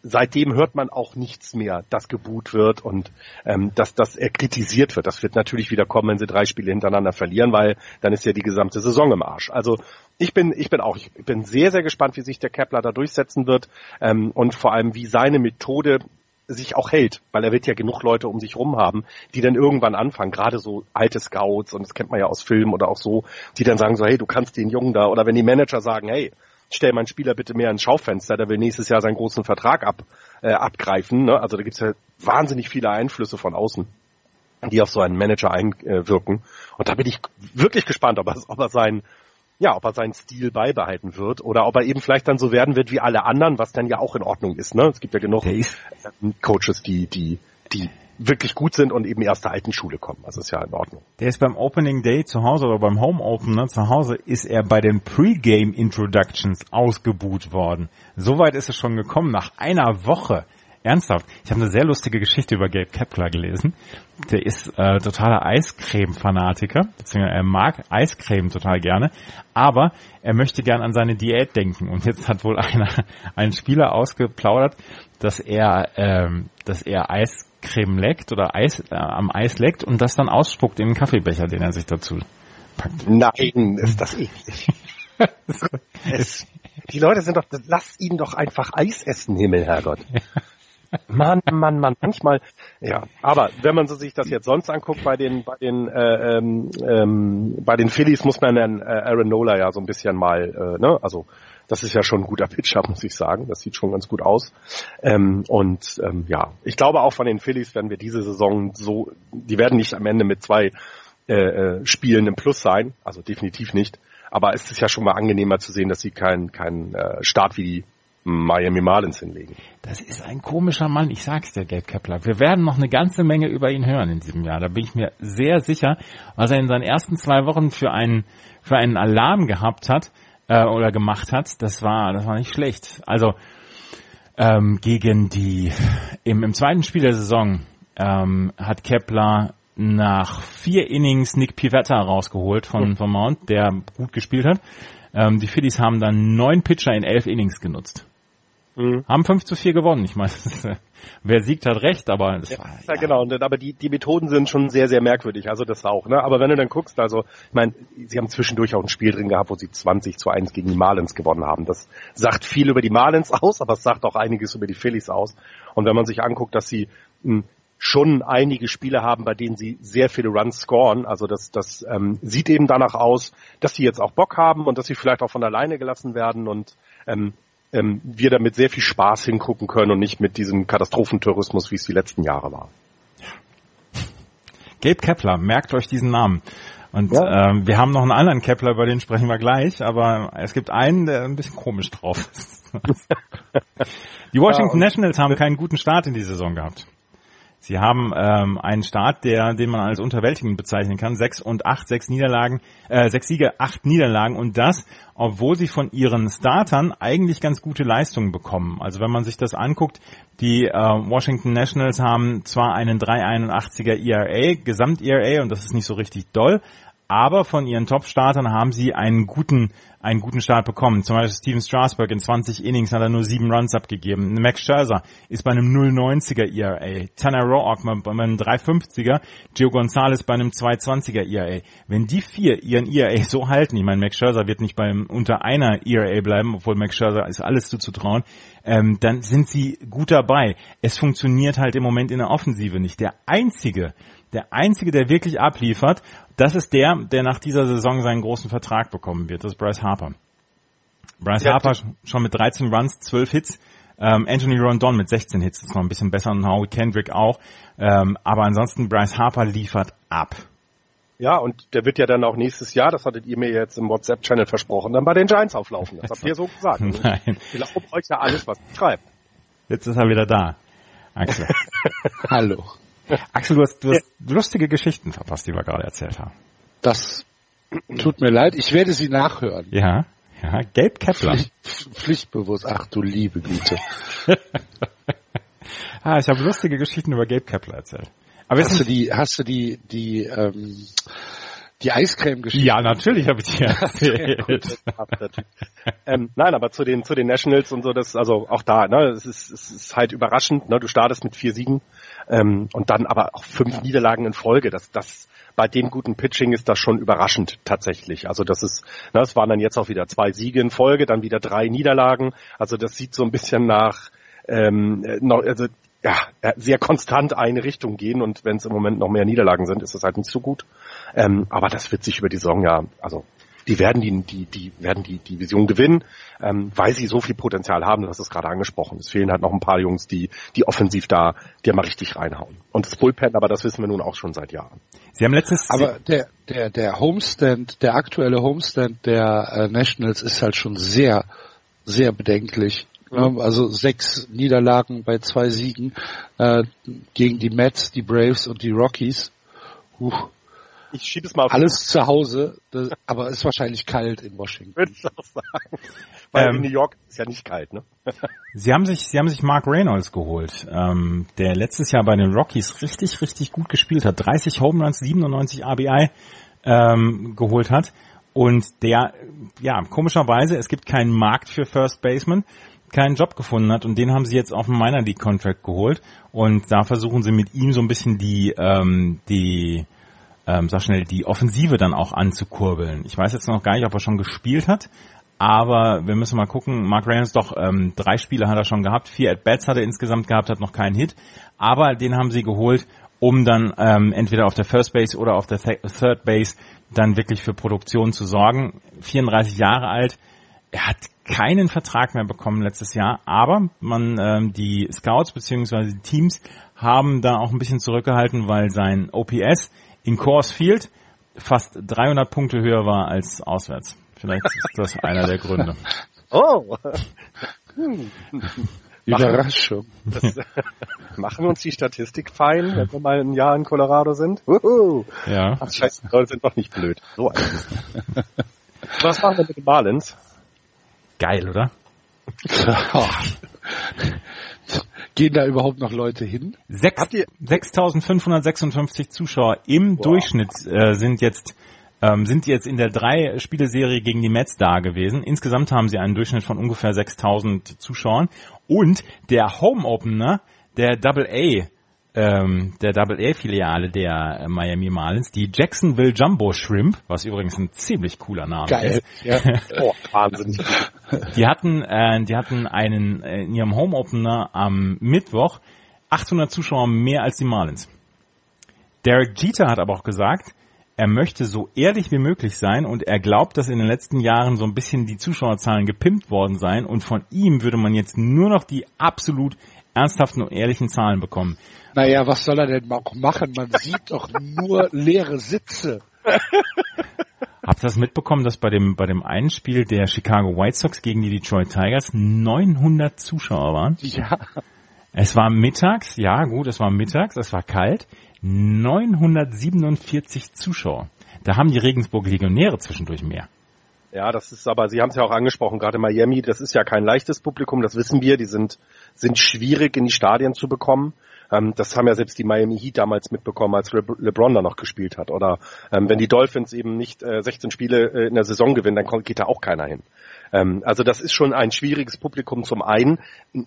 Speaker 4: seitdem hört man auch nichts mehr, dass geboot wird und ähm, dass, dass er kritisiert wird. Das wird natürlich wieder kommen, wenn sie drei Spiele hintereinander verlieren, weil dann ist ja die gesamte Saison im Arsch. Also ich bin, ich bin auch, ich bin sehr, sehr gespannt, wie sich der Kepler da durchsetzen wird ähm, und vor allem, wie seine Methode sich auch hält, weil er wird ja genug Leute um sich rum haben, die dann irgendwann anfangen, gerade so alte Scouts, und das kennt man ja aus Filmen oder auch so, die dann sagen so, hey, du kannst den Jungen da, oder wenn die Manager sagen, hey, stell meinen Spieler bitte mehr ins Schaufenster, der will nächstes Jahr seinen großen Vertrag ab, äh, abgreifen. Ne? Also da gibt's ja wahnsinnig viele Einflüsse von außen, die auf so einen Manager einwirken. Und da bin ich wirklich gespannt, ob er, ob er seinen ja, ob er seinen Stil beibehalten wird oder ob er eben vielleicht dann so werden wird wie alle anderen, was dann ja auch in Ordnung ist. Ne? Es gibt ja genug ähm, Coaches, die, die, die wirklich gut sind und eben erst der alten Schule kommen. Das ist ja in Ordnung.
Speaker 3: Der ist beim Opening Day zu Hause oder beim Home Opener zu Hause ist er bei den Pre-Game Introductions ausgebuht worden. Soweit ist es schon gekommen, nach einer Woche. Ernsthaft. Ich habe eine sehr lustige Geschichte über Gabe Kepler gelesen. Der ist äh, totaler Eiscreme-Fanatiker, beziehungsweise er mag Eiscreme total gerne, aber er möchte gern an seine Diät denken. Und jetzt hat wohl einer, ein Spieler ausgeplaudert, dass er, ähm, dass er Eis Creme leckt oder Eis, äh, am Eis leckt und das dann ausspuckt in den Kaffeebecher, den er sich dazu packt.
Speaker 4: Nein, ist das eklig. es, die Leute sind doch, lass ihn doch einfach Eis essen, Himmel, Herrgott. Mann, Mann, Mann, manchmal, ja. Aber wenn man sich das jetzt sonst anguckt bei den, bei den, äh, ähm, ähm, bei den Phillies muss man dann äh, Aaron Nola ja so ein bisschen mal, äh, ne, also das ist ja schon ein guter Pitcher, muss ich sagen. Das sieht schon ganz gut aus. Ähm, und ähm, ja, ich glaube auch von den Phillies werden wir diese Saison so, die werden nicht am Ende mit zwei äh, äh, Spielen im Plus sein, also definitiv nicht. Aber es ist ja schon mal angenehmer zu sehen, dass sie keinen keinen äh, Start wie die Miami Marlins hinlegen.
Speaker 3: Das ist ein komischer Mann, ich sag's dir, Gabe Kepler. Wir werden noch eine ganze Menge über ihn hören in diesem Jahr. Da bin ich mir sehr sicher, was er in seinen ersten zwei Wochen für einen, für einen Alarm gehabt hat äh, oder gemacht hat, das war, das war nicht schlecht. Also ähm, gegen die im, im zweiten Spiel der Saison ähm, hat Kepler nach vier Innings Nick Pivetta rausgeholt von, von Mount, der gut gespielt hat. Ähm, die Phillies haben dann neun Pitcher in elf Innings genutzt. Mhm. Haben 5 zu 4 gewonnen. Ich meine, wer siegt hat recht, aber
Speaker 4: das ja, war, ja, ja, genau. Und, aber die, die Methoden sind schon sehr, sehr merkwürdig. Also das auch. Ne? Aber wenn du dann guckst, also ich meine, sie haben zwischendurch auch ein Spiel drin gehabt, wo sie 20 zu 1 gegen die Marlins gewonnen haben. Das sagt viel über die Marlins aus, aber es sagt auch einiges über die Phillies aus. Und wenn man sich anguckt, dass sie mh, hm, schon einige Spiele haben, bei denen sie sehr viele Runs scoren. Also das, das ähm, sieht eben danach aus, dass sie jetzt auch Bock haben und dass sie vielleicht auch von alleine gelassen werden und ähm, ähm, wir damit sehr viel Spaß hingucken können und nicht mit diesem Katastrophentourismus, wie es die letzten Jahre war.
Speaker 3: Gabe Kepler, merkt euch diesen Namen. Und ja. ähm, wir haben noch einen anderen Kepler, über den sprechen wir gleich, aber es gibt einen, der ein bisschen komisch drauf ist. die Washington ja, Nationals haben keinen guten Start in die Saison gehabt. Sie haben ähm, einen Start, der, den man als unterwältigend bezeichnen kann. Sechs und acht, sechs Niederlagen, äh, sechs Siege, acht Niederlagen und das, obwohl sie von ihren Startern eigentlich ganz gute Leistungen bekommen. Also wenn man sich das anguckt, die äh, Washington Nationals haben zwar einen 381er ERA, Gesamt-ERA und das ist nicht so richtig doll, aber von ihren Top-Startern haben sie einen guten einen guten Start bekommen. Zum Beispiel Steven Strasberg in 20 Innings hat er nur sieben Runs abgegeben. Max Scherzer ist bei einem 0,90er ERA. Tanner Roark bei einem 3,50er. Joe Gonzalez bei einem 2,20er ERA. Wenn die vier ihren ERA so halten, ich meine, Max Scherzer wird nicht beim unter einer ERA bleiben, obwohl Max Scherzer ist alles zuzutrauen, ähm, dann sind sie gut dabei. Es funktioniert halt im Moment in der Offensive nicht. Der einzige, der einzige, der wirklich abliefert, das ist der, der nach dieser Saison seinen großen Vertrag bekommen wird. Das ist Bryce Harper. Bryce ja, Harper schon mit 13 Runs, 12 Hits. Ähm, Anthony Rondon mit 16 Hits ist noch ein bisschen besser und Howie Kendrick auch. Ähm, aber ansonsten Bryce Harper liefert ab.
Speaker 4: Ja, und der wird ja dann auch nächstes Jahr, das hattet ihr mir jetzt im WhatsApp-Channel versprochen, dann bei den Giants auflaufen. Das habt ihr so gesagt.
Speaker 3: Nein.
Speaker 4: Ich glaube euch ja alles, was ihr schreibt.
Speaker 3: Jetzt ist er wieder da. Axel.
Speaker 2: Hallo.
Speaker 3: Axel, du hast, du hast ja. lustige Geschichten verpasst, die wir gerade erzählt haben.
Speaker 2: Das tut mir leid, ich werde sie nachhören.
Speaker 3: Ja, ja, Gabe Kepler.
Speaker 2: Pflicht, pflichtbewusst, ach du liebe Güte.
Speaker 3: ah, ich habe lustige Geschichten über Gabe Kepler erzählt.
Speaker 2: Aber hast du die, hast du die, die, ähm, die Eiscreme-Geschichte.
Speaker 3: Ja, natürlich habe ich die erzählt.
Speaker 4: ähm, nein, aber zu den, zu den Nationals und so, das, also auch da, ne, es ist, es ist halt überraschend, ne, du startest mit vier Siegen, ähm, und dann aber auch fünf Niederlagen in Folge. Das, das, bei dem guten Pitching ist das schon überraschend tatsächlich. Also das ist, na, es waren dann jetzt auch wieder zwei Siege in Folge, dann wieder drei Niederlagen. Also das sieht so ein bisschen nach, ähm, noch, also ja, sehr konstant eine Richtung gehen und wenn es im Moment noch mehr Niederlagen sind, ist das halt nicht so gut. Ähm, aber das wird sich über die Saison ja, also die werden die, die, die werden die Division gewinnen, ähm, weil sie so viel Potenzial haben, du hast es gerade angesprochen. Es fehlen halt noch ein paar Jungs, die, die offensiv da, die mal richtig reinhauen. Und das Bullpen, aber das wissen wir nun auch schon seit Jahren.
Speaker 2: Sie haben letztes Aber der, der, der Homestand, der aktuelle Homestand der äh, Nationals ist halt schon sehr, sehr bedenklich. Also sechs Niederlagen bei zwei Siegen äh, gegen die Mets, die Braves und die Rockies. Huch
Speaker 4: ich schiebe es mal auf
Speaker 2: Alles zu Hause, das, aber ist wahrscheinlich kalt in Washington. Würde ich auch
Speaker 4: sagen. Weil ähm, in New York ist ja nicht kalt, ne?
Speaker 3: sie haben sich, sie haben sich Mark Reynolds geholt, ähm, der letztes Jahr bei den Rockies richtig, richtig gut gespielt hat. 30 Home Runs, 97 RBI ähm, geholt hat. Und der, ja, komischerweise, es gibt keinen Markt für First Baseman keinen Job gefunden hat und den haben sie jetzt auf einen Minor League Contract geholt und da versuchen sie mit ihm so ein bisschen die ähm, die ähm, sag schnell, die Offensive dann auch anzukurbeln. Ich weiß jetzt noch gar nicht, ob er schon gespielt hat, aber wir müssen mal gucken. Mark Reynolds doch ähm, drei Spiele hat er schon gehabt, vier At-Bats hat er insgesamt gehabt, hat noch keinen Hit, aber den haben sie geholt, um dann ähm, entweder auf der First Base oder auf der Th Third Base dann wirklich für Produktion zu sorgen. 34 Jahre alt, er hat keinen Vertrag mehr bekommen letztes Jahr, aber man ähm, die Scouts bzw. die Teams haben da auch ein bisschen zurückgehalten, weil sein OPS in Coors Field fast 300 Punkte höher war als auswärts. Vielleicht ist das einer der Gründe.
Speaker 4: Oh.
Speaker 2: Hm. Überraschung.
Speaker 4: Das, machen wir uns die Statistik fein, wenn wir mal ein Jahr in Colorado sind?
Speaker 3: Uhu. Ja.
Speaker 4: Ach, scheiße, Leute sind doch nicht blöd. So Was machen wir mit den Marlins?
Speaker 3: Geil, oder?
Speaker 2: Gehen da überhaupt noch Leute hin?
Speaker 3: 6.556 Zuschauer im wow. Durchschnitt äh, sind jetzt ähm, sind jetzt in der drei Spieleserie gegen die Mets da gewesen. Insgesamt haben sie einen Durchschnitt von ungefähr 6000 Zuschauern und der Home Opener der Double A ähm, der Double A Filiale der äh, Miami Marlins, die Jacksonville Jumbo Shrimp, was übrigens ein ziemlich cooler Name
Speaker 2: Geil.
Speaker 3: ist.
Speaker 2: Ja.
Speaker 4: Oh, Wahnsinn.
Speaker 3: Die hatten, äh, die hatten einen äh, in ihrem Home Opener am Mittwoch 800 Zuschauer mehr als die Marlins. Derek Jeter hat aber auch gesagt, er möchte so ehrlich wie möglich sein und er glaubt, dass in den letzten Jahren so ein bisschen die Zuschauerzahlen gepimpt worden seien und von ihm würde man jetzt nur noch die absolut ernsthaften und ehrlichen Zahlen bekommen.
Speaker 2: Naja, was soll er denn auch machen? Man sieht doch nur leere Sitze.
Speaker 3: Habt ihr das mitbekommen, dass bei dem, bei dem einen Spiel der Chicago White Sox gegen die Detroit Tigers 900 Zuschauer waren?
Speaker 2: Ja.
Speaker 3: Es war mittags, ja gut, es war mittags, es war kalt, 947 Zuschauer. Da haben die Regensburg Legionäre zwischendurch mehr.
Speaker 4: Ja, das ist aber, Sie haben es ja auch angesprochen, gerade Miami, das ist ja kein leichtes Publikum, das wissen wir, die sind, sind schwierig in die Stadien zu bekommen. Ähm, das haben ja selbst die Miami Heat damals mitbekommen, als Le LeBron da noch gespielt hat. Oder ähm, wenn die Dolphins eben nicht äh, 16 Spiele äh, in der Saison gewinnen, dann geht da auch keiner hin. Ähm, also das ist schon ein schwieriges Publikum zum einen.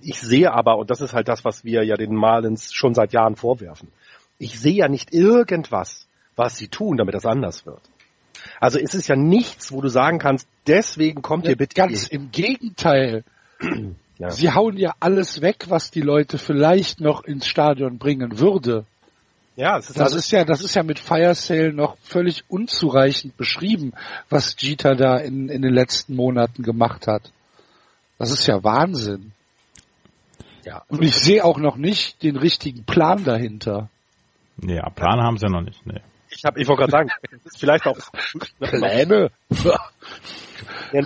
Speaker 4: Ich sehe aber, und das ist halt das, was wir ja den Marlins schon seit Jahren vorwerfen, ich sehe ja nicht irgendwas, was sie tun, damit das anders wird. Also es ist ja nichts, wo du sagen kannst, deswegen kommt ihr bitte.
Speaker 2: Ganz im Gegenteil.
Speaker 4: Ja.
Speaker 2: Sie hauen ja alles weg, was die Leute vielleicht noch ins Stadion bringen würde.
Speaker 4: Ja, es ist
Speaker 2: Das
Speaker 4: also-
Speaker 2: ist ja, das ist ja mit Fire Sale noch völlig unzureichend beschrieben, was Jeter da in, in den letzten Monaten gemacht hat. Das ist ja Wahnsinn.
Speaker 4: ja.
Speaker 2: Und ich sehe auch noch nicht den richtigen Plan dahinter.
Speaker 3: Ja, Plan haben sie noch nicht. Nee.
Speaker 4: Ich habe, ich wollte gerade sagen, vielleicht auch.
Speaker 2: Pläne?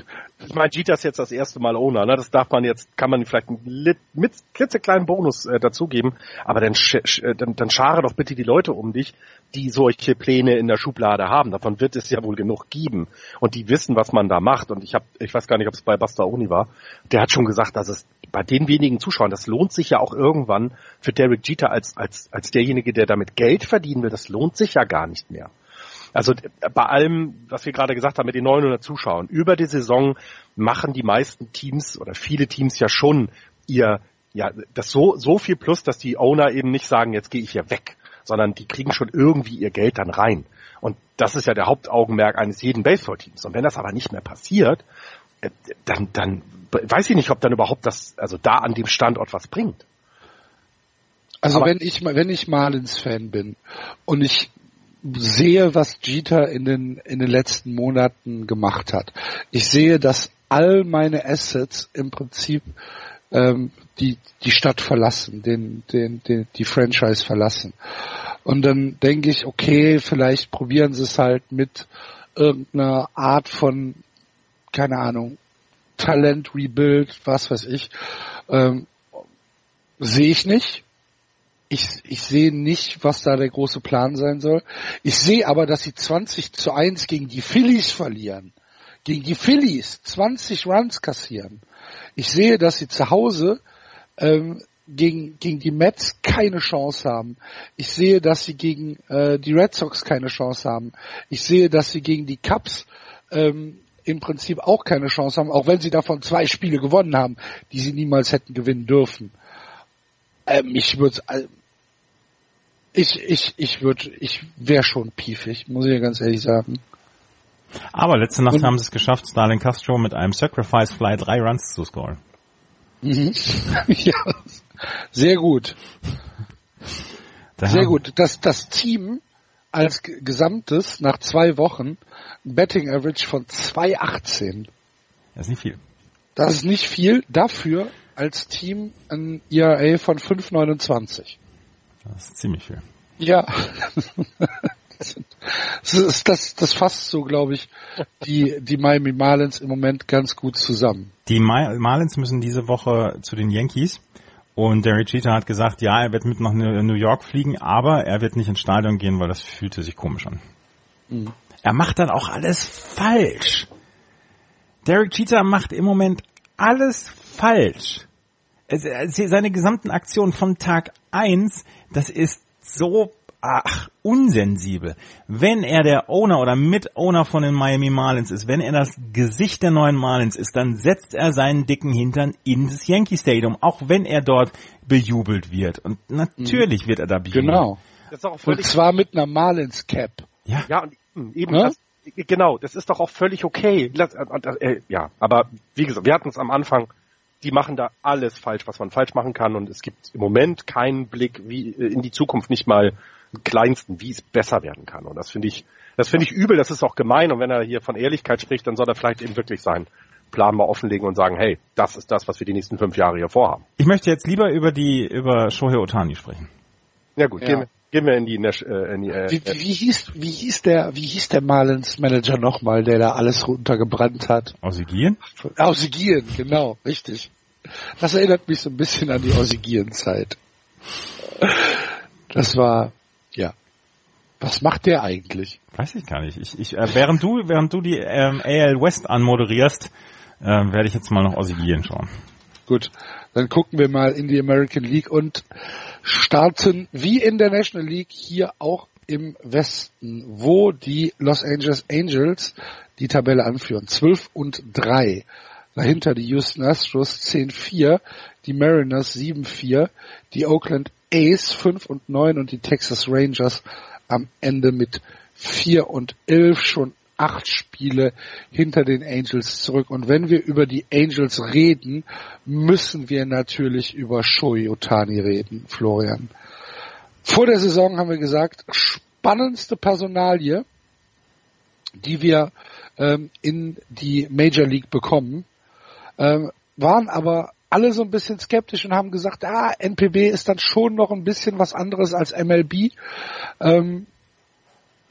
Speaker 4: Ich meine, Jeter ist jetzt das erste Mal Owner, ne? Das darf man jetzt, kann man vielleicht einen mit klitzekleinen Bonus äh, dazugeben, aber dann, äh, dann, dann schare doch bitte die Leute um dich, die solche Pläne in der Schublade haben. Davon wird es ja wohl genug geben. Und die wissen, was man da macht. Und ich habe, ich weiß gar nicht, ob es bei Basta Oni war, der hat schon gesagt, dass es bei den wenigen Zuschauern, das lohnt sich ja auch irgendwann für Derek Jeter als, als, als derjenige, der damit Geld verdienen will, das lohnt sich ja gar nicht mehr. Also bei allem, was wir gerade gesagt haben mit den 900 Zuschauern, über die Saison machen die meisten Teams oder viele Teams ja schon ihr, ja, das so, so viel plus, dass die Owner eben nicht sagen, jetzt gehe ich hier weg, sondern die kriegen schon irgendwie ihr Geld dann rein. Und das ist ja der Hauptaugenmerk eines jeden Baseballteams. Und wenn das aber nicht mehr passiert, äh, dann, dann weiß ich nicht, ob dann überhaupt das, also da an dem Standort was bringt.
Speaker 2: Also
Speaker 4: Aber-
Speaker 2: wenn ich wenn ich Marlins-Fan bin und ich sehe, was Jeter in den, in den letzten Monaten gemacht hat. Ich sehe, dass all meine Assets im Prinzip ähm, die, die Stadt verlassen, den, den, den, die Franchise verlassen. Und dann denke ich, okay, vielleicht probieren sie es halt mit irgendeiner Art von, keine Ahnung, Talent Rebuild, was weiß ich. Ähm, sehe ich nicht. Ich, ich sehe nicht, was da der große Plan sein soll. Ich sehe aber, dass sie 20 zu 1 gegen die Phillies verlieren. Gegen die Phillies 20 Runs kassieren. Ich sehe, dass sie zu Hause ähm, gegen, gegen die Mets keine Chance haben. Ich sehe, dass sie gegen äh, die Red Sox keine Chance haben. Ich sehe, dass sie gegen die Cubs ähm, im Prinzip auch keine Chance haben, auch wenn sie davon zwei Spiele gewonnen haben, die sie niemals hätten gewinnen dürfen. Ähm, ich würde, äh, ich, ich, ich würde, ich wäre schon piefig, muss ich ja ganz ehrlich sagen.
Speaker 3: Aber letzte Nacht
Speaker 2: Und-
Speaker 3: haben sie es geschafft, Starlin Castro mit einem Sacrifice Fly drei Runs zu scoren.
Speaker 2: Mhm. ja, sehr gut,
Speaker 3: Da
Speaker 2: sehr gut. Das, das Team als Gesamtes nach zwei Wochen ein Betting Average von 2,18.
Speaker 3: Das ist nicht viel.
Speaker 2: Das ist nicht viel. Dafür als Team ein ERA von 5,29.
Speaker 3: Das ist ziemlich viel.
Speaker 2: Ja. Das ist das, das fasst so, glaube ich, die, die Miami Marlins im Moment ganz gut zusammen.
Speaker 3: Die Mar- Marlins müssen diese Woche zu den Yankees. Und Derek Jeter hat gesagt, ja, er wird mit nach New York fliegen, aber er wird nicht ins Stadion gehen, weil das fühlte sich komisch an.
Speaker 2: Mhm.
Speaker 3: Er macht dann auch alles falsch. Derek Jeter macht im Moment alles falsch. Seine gesamten Aktionen von Tag eins, das ist so ach, unsensibel. Wenn er der Owner oder Mitowner von den Miami Marlins ist, wenn er das Gesicht der neuen Marlins ist, dann setzt er seinen dicken Hintern ins Yankee Stadium, auch wenn er dort bejubelt wird. Und natürlich wird er da bejubelt.
Speaker 2: Genau.
Speaker 4: Das ist auch
Speaker 2: Und zwar mit einer Marlins Cap.
Speaker 3: Ja,
Speaker 4: ja, und eben, eben
Speaker 2: Ne?
Speaker 4: das, genau, das ist doch auch völlig okay. Lass, äh, äh, ja, aber wie gesagt, wir hatten es am Anfang, die machen da alles falsch, was man falsch machen kann und es gibt im Moment keinen Blick wie äh, in die Zukunft, nicht mal einen kleinsten, wie es besser werden kann. Und das finde ich, das finde ich übel, das ist auch gemein und wenn er hier von Ehrlichkeit spricht, dann soll er vielleicht eben wirklich seinen Plan mal offenlegen und sagen, hey, das ist das, was wir die nächsten fünf Jahre hier vorhaben.
Speaker 3: ich möchte jetzt lieber über die, über Shohei Otani sprechen.
Speaker 4: Ja gut,
Speaker 2: Ja.
Speaker 4: Gehen, wir, gehen wir in die, Nash- äh, in die äh,
Speaker 2: Wie, wie, wie hieß, wie hieß der, wie hieß der Marlins Manager nochmal, der da alles runtergebrannt hat?
Speaker 3: Ausigien?
Speaker 2: Ausigien, genau, richtig. Das erinnert mich so ein bisschen an die Ausigien-Zeit. Das war, ja. Was macht der eigentlich?
Speaker 3: Weiß ich gar nicht. Ich, ich, äh, während du, während du die ähm, AL West anmoderierst, äh, werde ich jetzt mal noch Ausigien schauen.
Speaker 2: Gut, dann gucken wir mal in die American League und starten wie in der National League hier auch im Westen, wo die Los Angeles Angels die Tabelle anführen. 12 und 3. Dahinter die Houston Astros 10-4, die Mariners 7-4, die Oakland A's 5 und 9 und die Texas Rangers am Ende mit 4 und 11 schon acht Spiele hinter den Angels zurück. Und wenn wir über die Angels reden, müssen wir natürlich über Shohei Otani reden, Florian. Vor der Saison haben wir gesagt, spannendste Personalie, die wir ähm, in die Major League bekommen, ähm, waren aber alle so ein bisschen skeptisch und haben gesagt, ah, NPB ist dann schon noch ein bisschen was anderes als MLB. Ähm,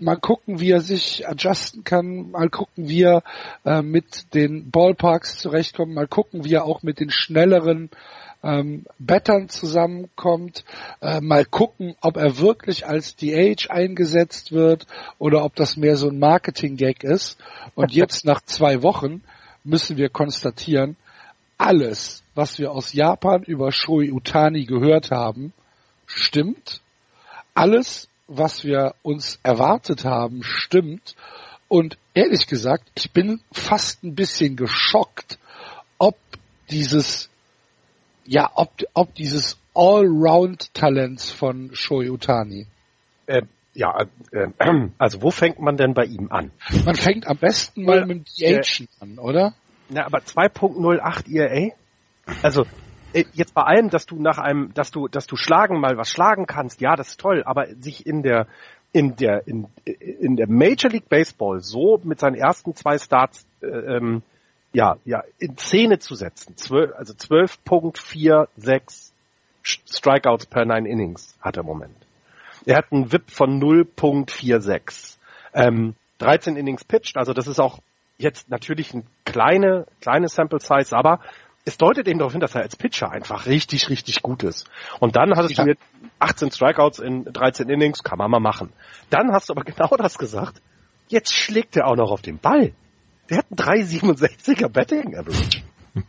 Speaker 2: mal gucken, wie er sich adjusten kann, mal gucken, wie er äh, mit den Ballparks zurechtkommt, mal gucken, wie er auch mit den schnelleren ähm, Battern zusammenkommt, äh, mal gucken, ob er wirklich als DH eingesetzt wird oder ob das mehr so ein Marketing-Gag ist. Und jetzt nach zwei Wochen müssen wir konstatieren, alles, was wir aus Japan über Shoei Utani gehört haben, stimmt. Alles, was wir uns erwartet haben, stimmt. Und ehrlich gesagt, ich bin fast ein bisschen geschockt, ob dieses, ja, ob, ob dieses Allround-Talents von Shoei Utani.
Speaker 4: äh, ja, äh, also wo fängt man denn bei ihm an?
Speaker 2: Man fängt am besten mal
Speaker 4: Ja,
Speaker 2: mit dem DH an, oder?
Speaker 4: Na, aber 2.08 ERA? Also äh, jetzt bei allem, dass du nach einem, dass du, dass du schlagen mal was schlagen kannst, ja, das ist toll, aber sich in der in der in, in der Major League Baseball so mit seinen ersten zwei Starts äh, ähm, ja ja in Szene zu setzen, 12, also 12.46 Strikeouts per nine Innings hat er im Moment. Er hat einen WIP von 0.46. Ähm, 13 Innings pitched, also das ist auch jetzt natürlich ein kleine, kleine Sample Size, aber es deutet eben darauf hin, dass er als Pitcher einfach richtig, richtig gut ist. Und dann hattest
Speaker 2: Ja.
Speaker 4: du jetzt 18 Strikeouts in 13 Innings, kann man mal machen. Dann hast du aber genau das gesagt. Jetzt schlägt er auch noch auf den Ball. Der hat einen 367er Betting Average.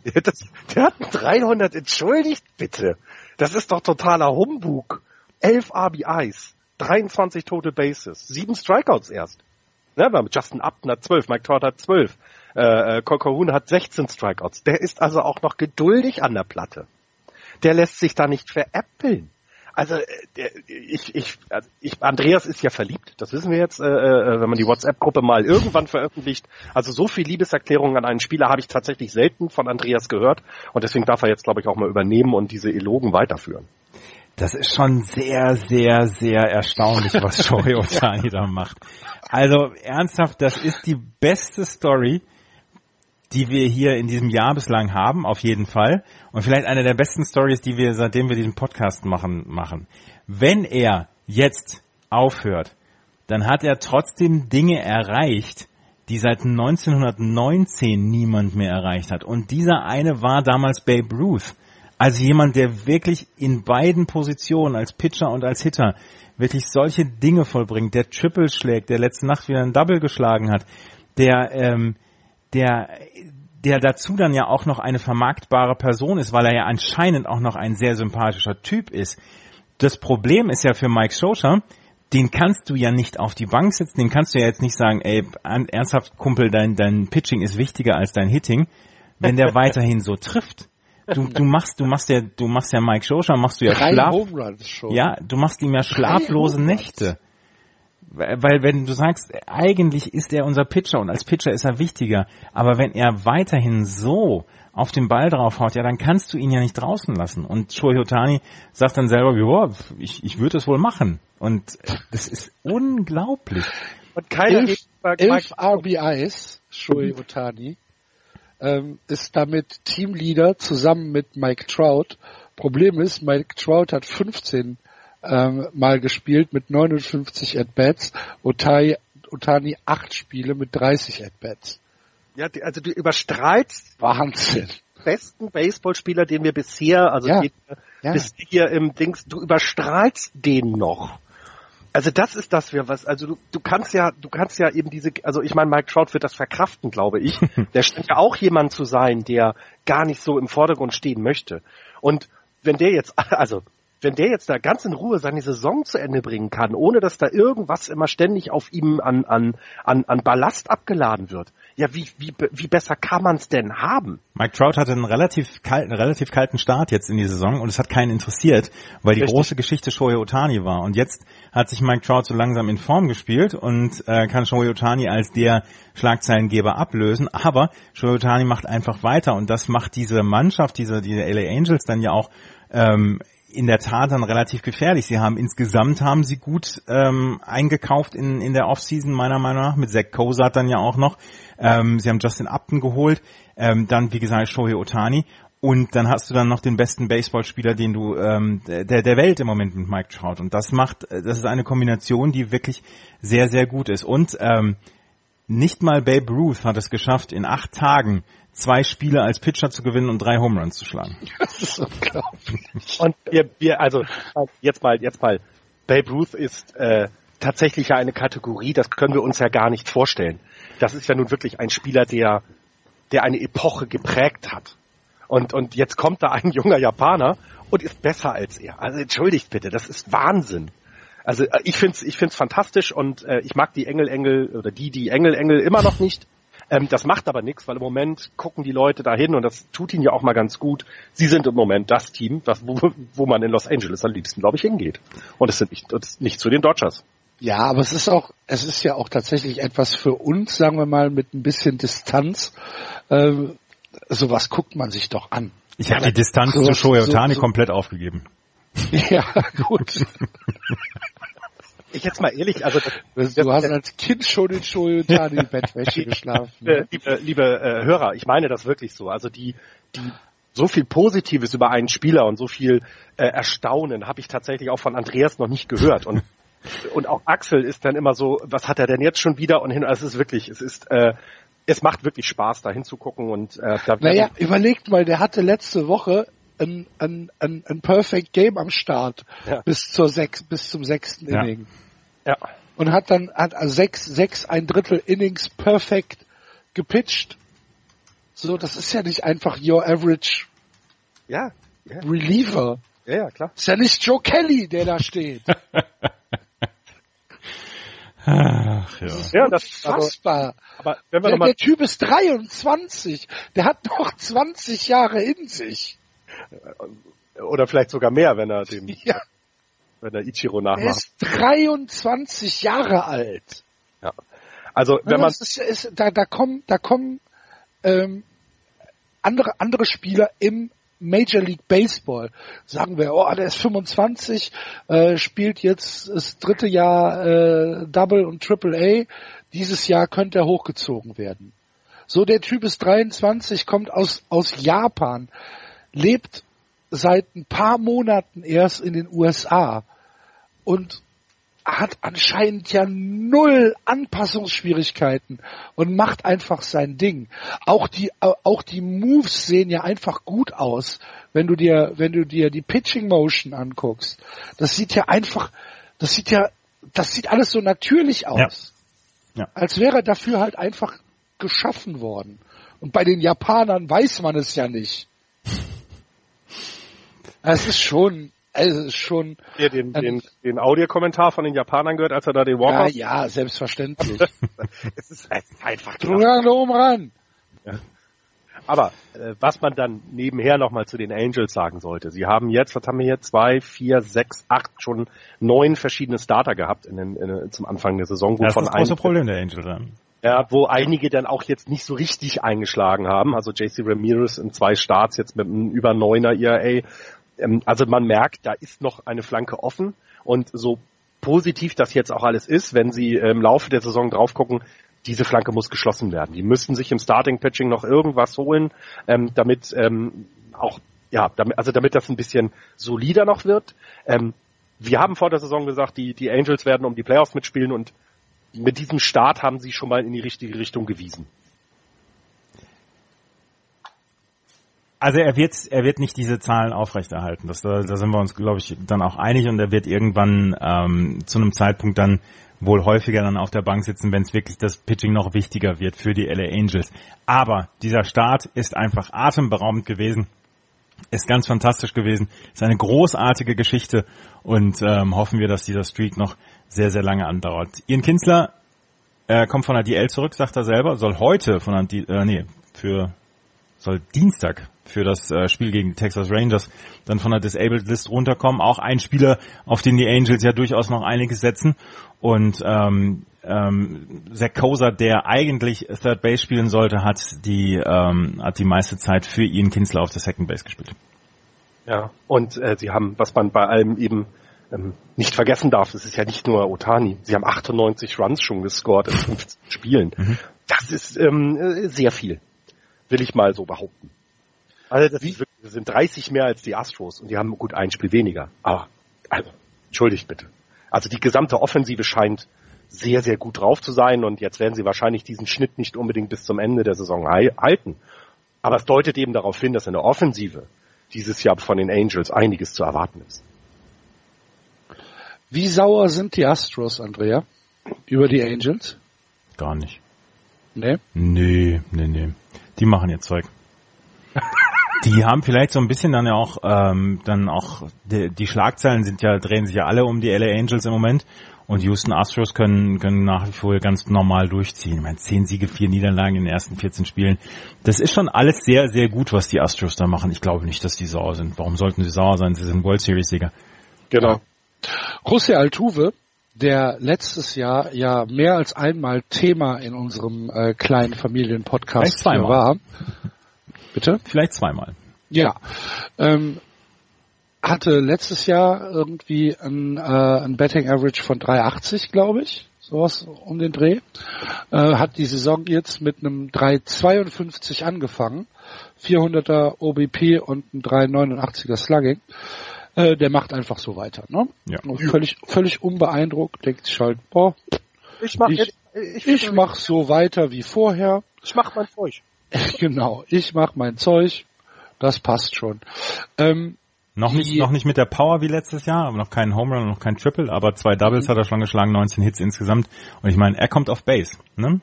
Speaker 4: Der hat, das, der hat einen 300, entschuldigt bitte. Das ist doch totaler Humbug. 11 RBIs, 23 Total Bases, 7 Strikeouts erst. Ne, wir haben Justin Upton hat 12, Mike Trout hat 12, äh, äh, Colquhoun hat 16 Strikeouts. Der ist also auch noch geduldig an der Platte. Der lässt sich da nicht veräppeln. Also äh, der, ich, ich, also ich, Andreas ist ja verliebt, das wissen wir jetzt, äh, äh, wenn man die WhatsApp-Gruppe mal irgendwann veröffentlicht. Also so viel Liebeserklärungen an einen Spieler habe ich tatsächlich selten von Andreas gehört und deswegen darf er jetzt, glaube ich, auch mal übernehmen und diese Elogen weiterführen.
Speaker 3: Das ist schon sehr, sehr, sehr erstaunlich, was Shohei Otani da macht. Also ernsthaft, das ist die beste Story, die wir hier in diesem Jahr bislang haben, auf jeden Fall. Und vielleicht eine der besten Stories, die wir, seitdem wir diesen Podcast machen, machen. Wenn er jetzt aufhört, dann hat er trotzdem Dinge erreicht, die seit 1919 niemand mehr erreicht hat. Und dieser eine war damals Babe Ruth. Also jemand, der wirklich in beiden Positionen, als Pitcher und als Hitter, wirklich solche Dinge vollbringt, der Triple schlägt, der letzte Nacht wieder ein Double geschlagen hat, der, ähm, der, der dazu dann ja auch noch eine vermarktbare Person ist, weil er ja anscheinend auch noch ein sehr sympathischer Typ ist. Das Problem ist ja für Mike Scioscia, den kannst du ja nicht auf die Bank setzen, den kannst du ja jetzt nicht sagen, ey, ernsthaft Kumpel, dein, dein Pitching ist wichtiger als dein Hitting, wenn der weiterhin so trifft. Du, du machst, du machst ja, du machst ja Mike Schoscher, machst du ja
Speaker 2: Drei
Speaker 3: Schlaf, ja, du machst ihm ja schlaflose. Nächte. Weil wenn du sagst, eigentlich ist er unser Pitcher und als Pitcher ist er wichtiger, aber wenn er weiterhin so auf den Ball draufhaut, ja, dann kannst du ihn ja nicht draußen lassen. Und Shohei Otani sagt dann selber, ja, ich, ich würde es wohl machen. Und das ist unglaublich.
Speaker 4: Und keiner
Speaker 2: elf, elf RBIs, Shohei Otani, ähm, ist damit Teamleader zusammen mit Mike Trout. Problem ist, Mike Trout hat 15 ähm, Mal gespielt mit 59 At-Bats, Otani, Otani 8 Spiele mit 30 At-Bats.
Speaker 4: Ja, die- also du überstrahlst
Speaker 2: Wahnsinn.
Speaker 4: den besten Baseballspieler, den wir bisher, also
Speaker 2: Ja.
Speaker 4: den,
Speaker 2: Ja.
Speaker 4: bis hier im Dings, du überstrahlst den noch. Also das ist das wir was, also du, du kannst ja, du kannst ja eben diese, also ich meine, Mike Trout wird das verkraften, glaube ich. Der scheint ja auch jemand zu sein, der gar nicht so im Vordergrund stehen möchte. Und wenn der jetzt, also wenn der jetzt da ganz in Ruhe seine Saison zu Ende bringen kann, ohne dass da irgendwas immer ständig auf ihm an, an, an, an Ballast abgeladen wird, ja, wie, wie, wie besser kann man es denn haben?
Speaker 3: Mike Trout hatte einen relativ kalten, relativ kalten Start jetzt in die Saison und es hat keinen interessiert, weil die
Speaker 4: Richtig.
Speaker 3: große Geschichte Shohei Otani war. Und jetzt hat sich Mike Trout so langsam in Form gespielt und äh, kann Shohei Otani als der Schlagzeilengeber ablösen. Aber Shohei Otani macht einfach weiter und das macht diese Mannschaft, diese, diese LA Angels dann ja auch ähm, in der Tat dann relativ gefährlich. Sie haben insgesamt haben sie gut ähm, eingekauft in, in der Offseason meiner Meinung nach. Mit Zach Cozart dann ja auch noch. Ähm, sie haben Justin Upton geholt, ähm, dann wie gesagt Shohei Otani und dann hast du dann noch den besten Baseballspieler, den du ähm, der der Welt im Moment mit Mike Trout. Und das macht äh, das ist eine Kombination, die wirklich sehr sehr gut ist. Und ähm, nicht mal Babe Ruth hat es geschafft, in acht Tagen zwei Spiele als Pitcher zu gewinnen und drei Home Runs zu schlagen.
Speaker 2: Das ist unglaublich.
Speaker 4: Und wir, wir, also jetzt mal, jetzt mal, Babe Ruth ist äh, tatsächlich ja eine Kategorie, das können wir uns ja gar nicht vorstellen. Das ist ja nun wirklich ein Spieler, der, der eine Epoche geprägt hat. Und, und jetzt kommt da ein junger Japaner und ist besser als er. Also entschuldigt bitte, das ist Wahnsinn. Also äh, ich find's, ich find's fantastisch und äh, ich mag die Engel Engel oder die die Engel Engel immer noch nicht. Ähm, das macht aber nichts, weil im Moment gucken die Leute dahin und das tut ihnen ja auch mal ganz gut. Sie sind im Moment das Team, was, wo, wo man in Los Angeles am liebsten, glaube ich, hingeht. Und es sind nicht, das ist nicht zu den Dodgers.
Speaker 2: Ja, aber es ist auch, es ist ja auch tatsächlich etwas für uns, sagen wir mal, mit ein bisschen Distanz. Ähm, sowas guckt man sich doch an.
Speaker 3: Ich habe die Distanz
Speaker 2: So-
Speaker 3: zu Shohei
Speaker 2: so-
Speaker 3: Otani
Speaker 2: so-
Speaker 3: komplett aufgegeben.
Speaker 2: Ja, gut.
Speaker 4: Ich jetzt mal ehrlich, also
Speaker 2: Du hast als Kind schon in Shoyotani Bettwäsche geschlafen.
Speaker 4: äh, liebe, liebe äh, Hörer, ich meine das wirklich so. Also die, die so viel Positives über einen Spieler und so viel äh, Erstaunen habe ich tatsächlich auch von Andreas noch nicht gehört. Und und auch Axel ist dann immer so, was hat er denn jetzt schon wieder? Und hin, also es ist wirklich, es ist, äh, es macht wirklich Spaß, da hinzugucken und äh, da
Speaker 2: Naja, überlegt mal, der hatte letzte Woche ein, ein, ein, ein Perfect Game am Start
Speaker 4: Ja.
Speaker 2: bis zur sechs, bis zum sechsten
Speaker 3: Ja.
Speaker 2: Inning.
Speaker 4: ja,
Speaker 2: Und hat dann hat also sechs, sechs, ein Drittel Innings perfekt gepitcht. So, das ist ja nicht einfach your average
Speaker 4: ja, ja,
Speaker 2: reliever.
Speaker 4: ja, ja, klar.
Speaker 2: Ist ja nicht Joe Kelly, der da steht.
Speaker 3: Ach, ja.
Speaker 4: Ja, das,
Speaker 2: Fassbar.
Speaker 4: aber wenn wir
Speaker 2: Der, der Typ ist 23. Der hat noch 20 Jahre in sich.
Speaker 4: Oder vielleicht sogar mehr, wenn er den,
Speaker 2: Ja.
Speaker 4: wenn er Ichiro
Speaker 2: Er
Speaker 4: nachmacht.
Speaker 2: ist 23 Jahre alt.
Speaker 4: Ja. Also wenn man
Speaker 2: das ist, ist, da, da kommen, da kommen ähm, andere, andere Spieler im Major League Baseball. Sagen wir, oh, der ist 25, äh, spielt jetzt das dritte Jahr äh, Double und Triple A. Dieses Jahr könnte er hochgezogen werden. So, der Typ ist 23, kommt aus, aus Japan, lebt seit ein paar Monaten erst in den USA und hat anscheinend ja null Anpassungsschwierigkeiten und macht einfach sein Ding. Auch die, auch die Moves sehen ja einfach gut aus, wenn du dir, wenn du dir die Pitching Motion anguckst. Das sieht ja einfach, das sieht ja, das sieht alles so natürlich aus.
Speaker 3: Ja.
Speaker 2: Als wäre er dafür halt einfach geschaffen worden. Und bei den Japanern weiß man es ja nicht. Es ist schon, Also es ist schon.
Speaker 4: Hier den, den, den Audiokommentar von den Japanern gehört, als er da den Walker.
Speaker 2: Ja, ja, selbstverständlich.
Speaker 4: es ist einfach
Speaker 2: Drum ran, oben ran.
Speaker 4: Aber äh, was man dann nebenher nochmal zu den Angels sagen sollte, sie haben jetzt, was haben wir hier, zwei, vier, sechs, acht, schon neun verschiedene Starter gehabt in den, in, zum Anfang der Saison.
Speaker 3: Das ist das große
Speaker 4: ein-
Speaker 3: Problem der Angels dann.
Speaker 4: Ja, wo einige dann auch jetzt nicht so richtig eingeschlagen haben. Also JC Ramirez in zwei Starts jetzt mit einem über neuner ERA. Ähm, Also man merkt, da ist noch eine Flanke offen und so positiv das jetzt auch alles ist, wenn Sie im Laufe der Saison drauf gucken, diese Flanke muss geschlossen werden. Die müssten sich im Starting Pitching noch irgendwas holen, ähm, damit ähm, auch ja, damit, also damit das ein bisschen solider noch wird. Ähm, wir haben vor der Saison gesagt, die, die Angels werden um die Playoffs mitspielen und mit diesem Start haben sie schon mal in die richtige Richtung gewiesen.
Speaker 3: Also er wird, er wird nicht diese Zahlen aufrechterhalten. Das, da, da sind wir uns, glaube ich, dann auch einig und er wird irgendwann ähm, zu einem Zeitpunkt dann wohl häufiger dann auf der Bank sitzen, wenn es wirklich das Pitching noch wichtiger wird für die LA Angels. Aber dieser Start ist einfach atemberaubend gewesen. Ist ganz fantastisch gewesen. Ist eine großartige Geschichte und ähm, hoffen wir, dass dieser Streak noch sehr, sehr lange andauert. Ian Kinsler äh, kommt von der DL zurück, sagt er selber, soll heute von der D äh, nee, für soll Dienstag für das äh, Spiel gegen die Texas Rangers dann von der Disabled List runterkommen. Auch ein Spieler, auf den die Angels ja durchaus noch einiges setzen. Und ähm, ähm, Zach Koser, der eigentlich Third Base spielen sollte, hat die ähm, hat die meiste Zeit für Ian Kinsler auf der Second Base gespielt.
Speaker 4: Ja. Und äh, sie haben, was man bei allem eben ähm, nicht vergessen darf, es ist ja nicht nur Otani. Sie haben 98 Runs schon gescored in 15 Spielen. Das ist ähm, äh, sehr viel, will ich mal so behaupten. Also das, ist wirklich, das sind 30 mehr als die Astros und die haben gut ein Spiel weniger. Aber also, entschuldigt bitte. Also die gesamte Offensive scheint sehr, sehr gut drauf zu sein und jetzt werden sie wahrscheinlich diesen Schnitt nicht unbedingt bis zum Ende der Saison halten. Aber es deutet eben darauf hin, dass in der Offensive dieses Jahr von den Angels einiges zu erwarten ist.
Speaker 2: Wie sauer sind die Astros, Andrea? Über die Angels?
Speaker 3: Gar nicht.
Speaker 2: Ne?
Speaker 3: Nee, nee, nee. Die machen ihr Zeug. Die haben vielleicht so ein bisschen dann ja auch, ähm, dann auch, die, die Schlagzeilen sind ja, drehen sich ja alle um die LA Angels im Moment. Und Houston Astros können, können nach wie vor ganz normal durchziehen. Ich meine, 10 Siege, 4 Niederlagen in den ersten 14 Spielen. Das ist schon alles sehr, sehr gut, was die Astros da machen. Ich glaube nicht, dass die sauer sind. Warum sollten sie sauer sein? Sie sind World Series Sieger.
Speaker 4: Genau.
Speaker 2: José Altuve, der letztes Jahr ja mehr als einmal Thema in unserem äh, kleinen Familienpodcast war. Bitte?
Speaker 3: Vielleicht zweimal.
Speaker 2: Ja. Ähm, hatte letztes Jahr irgendwie ein, äh, ein Betting Average von 3,80, glaube ich. Sowas um den Dreh. Äh, hat die Saison jetzt mit einem 3,52 angefangen. 400er OBP und ein 3,89er Slugging. Äh, der macht einfach so weiter. Ne?
Speaker 3: Ja.
Speaker 2: Und Völlig, völlig unbeeindruckt, denkt sich halt, boah,
Speaker 4: Ich mach,
Speaker 2: Ich-
Speaker 4: ich,
Speaker 2: ich mach so weiter wie vorher.
Speaker 4: ich mach mein Zeug.
Speaker 2: genau, ich mach mein Zeug. Das passt schon. Ähm,
Speaker 3: Noch nicht,
Speaker 2: Die-
Speaker 3: noch nicht mit der Power wie letztes Jahr, aber noch keinen Home Run, noch kein Triple, aber zwei Doubles hat er schon geschlagen, 19 Hits insgesamt. Und ich meine, er kommt auf Base, ne?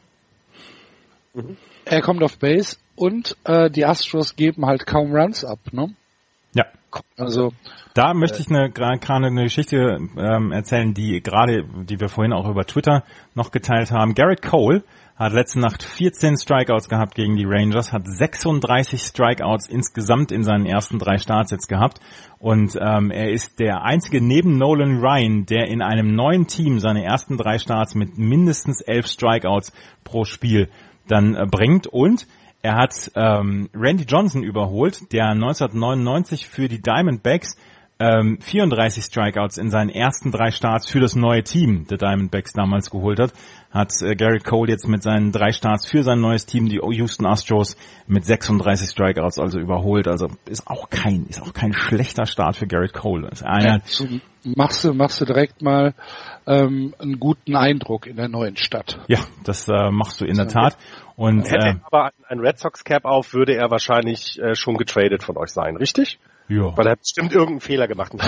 Speaker 2: er kommt auf Base und äh, die Astros geben halt kaum Runs ab. Ne?
Speaker 3: Ja.
Speaker 2: Also
Speaker 3: Da möchte ich eine gerade eine Geschichte ähm, erzählen, die gerade, die wir vorhin auch über Twitter noch geteilt haben. Garrett Cole hat letzte Nacht 14 Strikeouts gehabt gegen die Rangers, hat 36 Strikeouts insgesamt in seinen ersten drei Starts jetzt gehabt. Und ähm, er ist der einzige neben Nolan Ryan, der in einem neuen Team seine ersten drei Starts mit mindestens elf Strikeouts pro Spiel dann äh, bringt. Und er hat ähm, Randy Johnson überholt, der 1999 für die Diamondbacks ähm, 34 Strikeouts in seinen ersten drei Starts für das neue Team der Diamondbacks damals geholt hat, hat äh, Garrett Cole jetzt mit seinen drei Starts für sein neues Team, die Houston Astros, mit 36 Strikeouts also überholt. Also ist auch kein, ist auch kein schlechter Start für Garrett Cole. Ist einer,
Speaker 2: so machst du machst du direkt mal ähm, einen guten Eindruck in der neuen Stadt.
Speaker 3: ja, das äh, machst du in der Tat. Und
Speaker 4: Hätte
Speaker 3: äh,
Speaker 4: er aber ein Red Sox Cap auf, würde er wahrscheinlich äh, schon getradet von euch sein, richtig?
Speaker 3: Ja.
Speaker 4: Weil er hat bestimmt irgendeinen Fehler gemacht.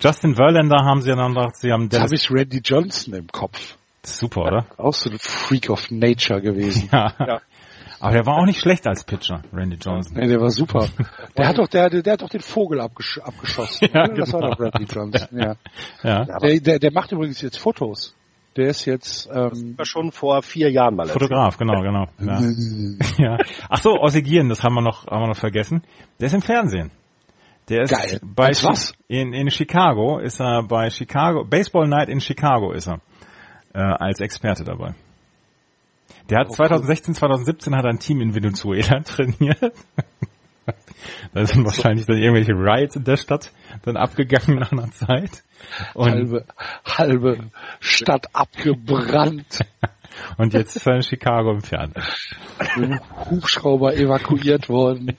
Speaker 3: Justin Verlander haben sie ja dann gedacht, sie haben
Speaker 2: Jetzt habe ich Randy Johnson im Kopf.
Speaker 3: super, oder?
Speaker 2: Auch so ein Freak of Nature gewesen.
Speaker 3: Ja.
Speaker 4: Ja.
Speaker 3: Aber der war auch nicht schlecht als Pitcher, Randy Johnson.
Speaker 2: Nee, der war super. Der hat doch, der, der, hat doch den Vogel abgesch abgeschossen.
Speaker 3: Ja,
Speaker 2: ne? Das war
Speaker 3: genau.
Speaker 2: doch Randy Johnson, ja.
Speaker 3: Ja.
Speaker 2: Der, der, der macht übrigens jetzt Fotos. Der ist jetzt, ähm,
Speaker 4: war schon vor vier Jahren mal erzählt.
Speaker 3: Fotograf, genau, genau. Ja. ja. Ach so, Ozzy Guillen, das haben wir noch, haben wir noch vergessen. Der ist im Fernsehen. Der ist
Speaker 2: Geil.
Speaker 3: bei
Speaker 2: Als was?
Speaker 3: In, in Chicago ist er bei Chicago Baseball Night in Chicago ist er äh, als Experte dabei. Der hat 2016, 2017 hat er ein Team in Venezuela trainiert. Da sind wahrscheinlich dann irgendwelche Riots in der Stadt dann abgegangen nach einer Zeit. Und,
Speaker 2: halbe, halbe Stadt abgebrannt.
Speaker 3: und jetzt ist er in Chicago im Fernsehen.
Speaker 2: mit dem Hubschrauber evakuiert worden.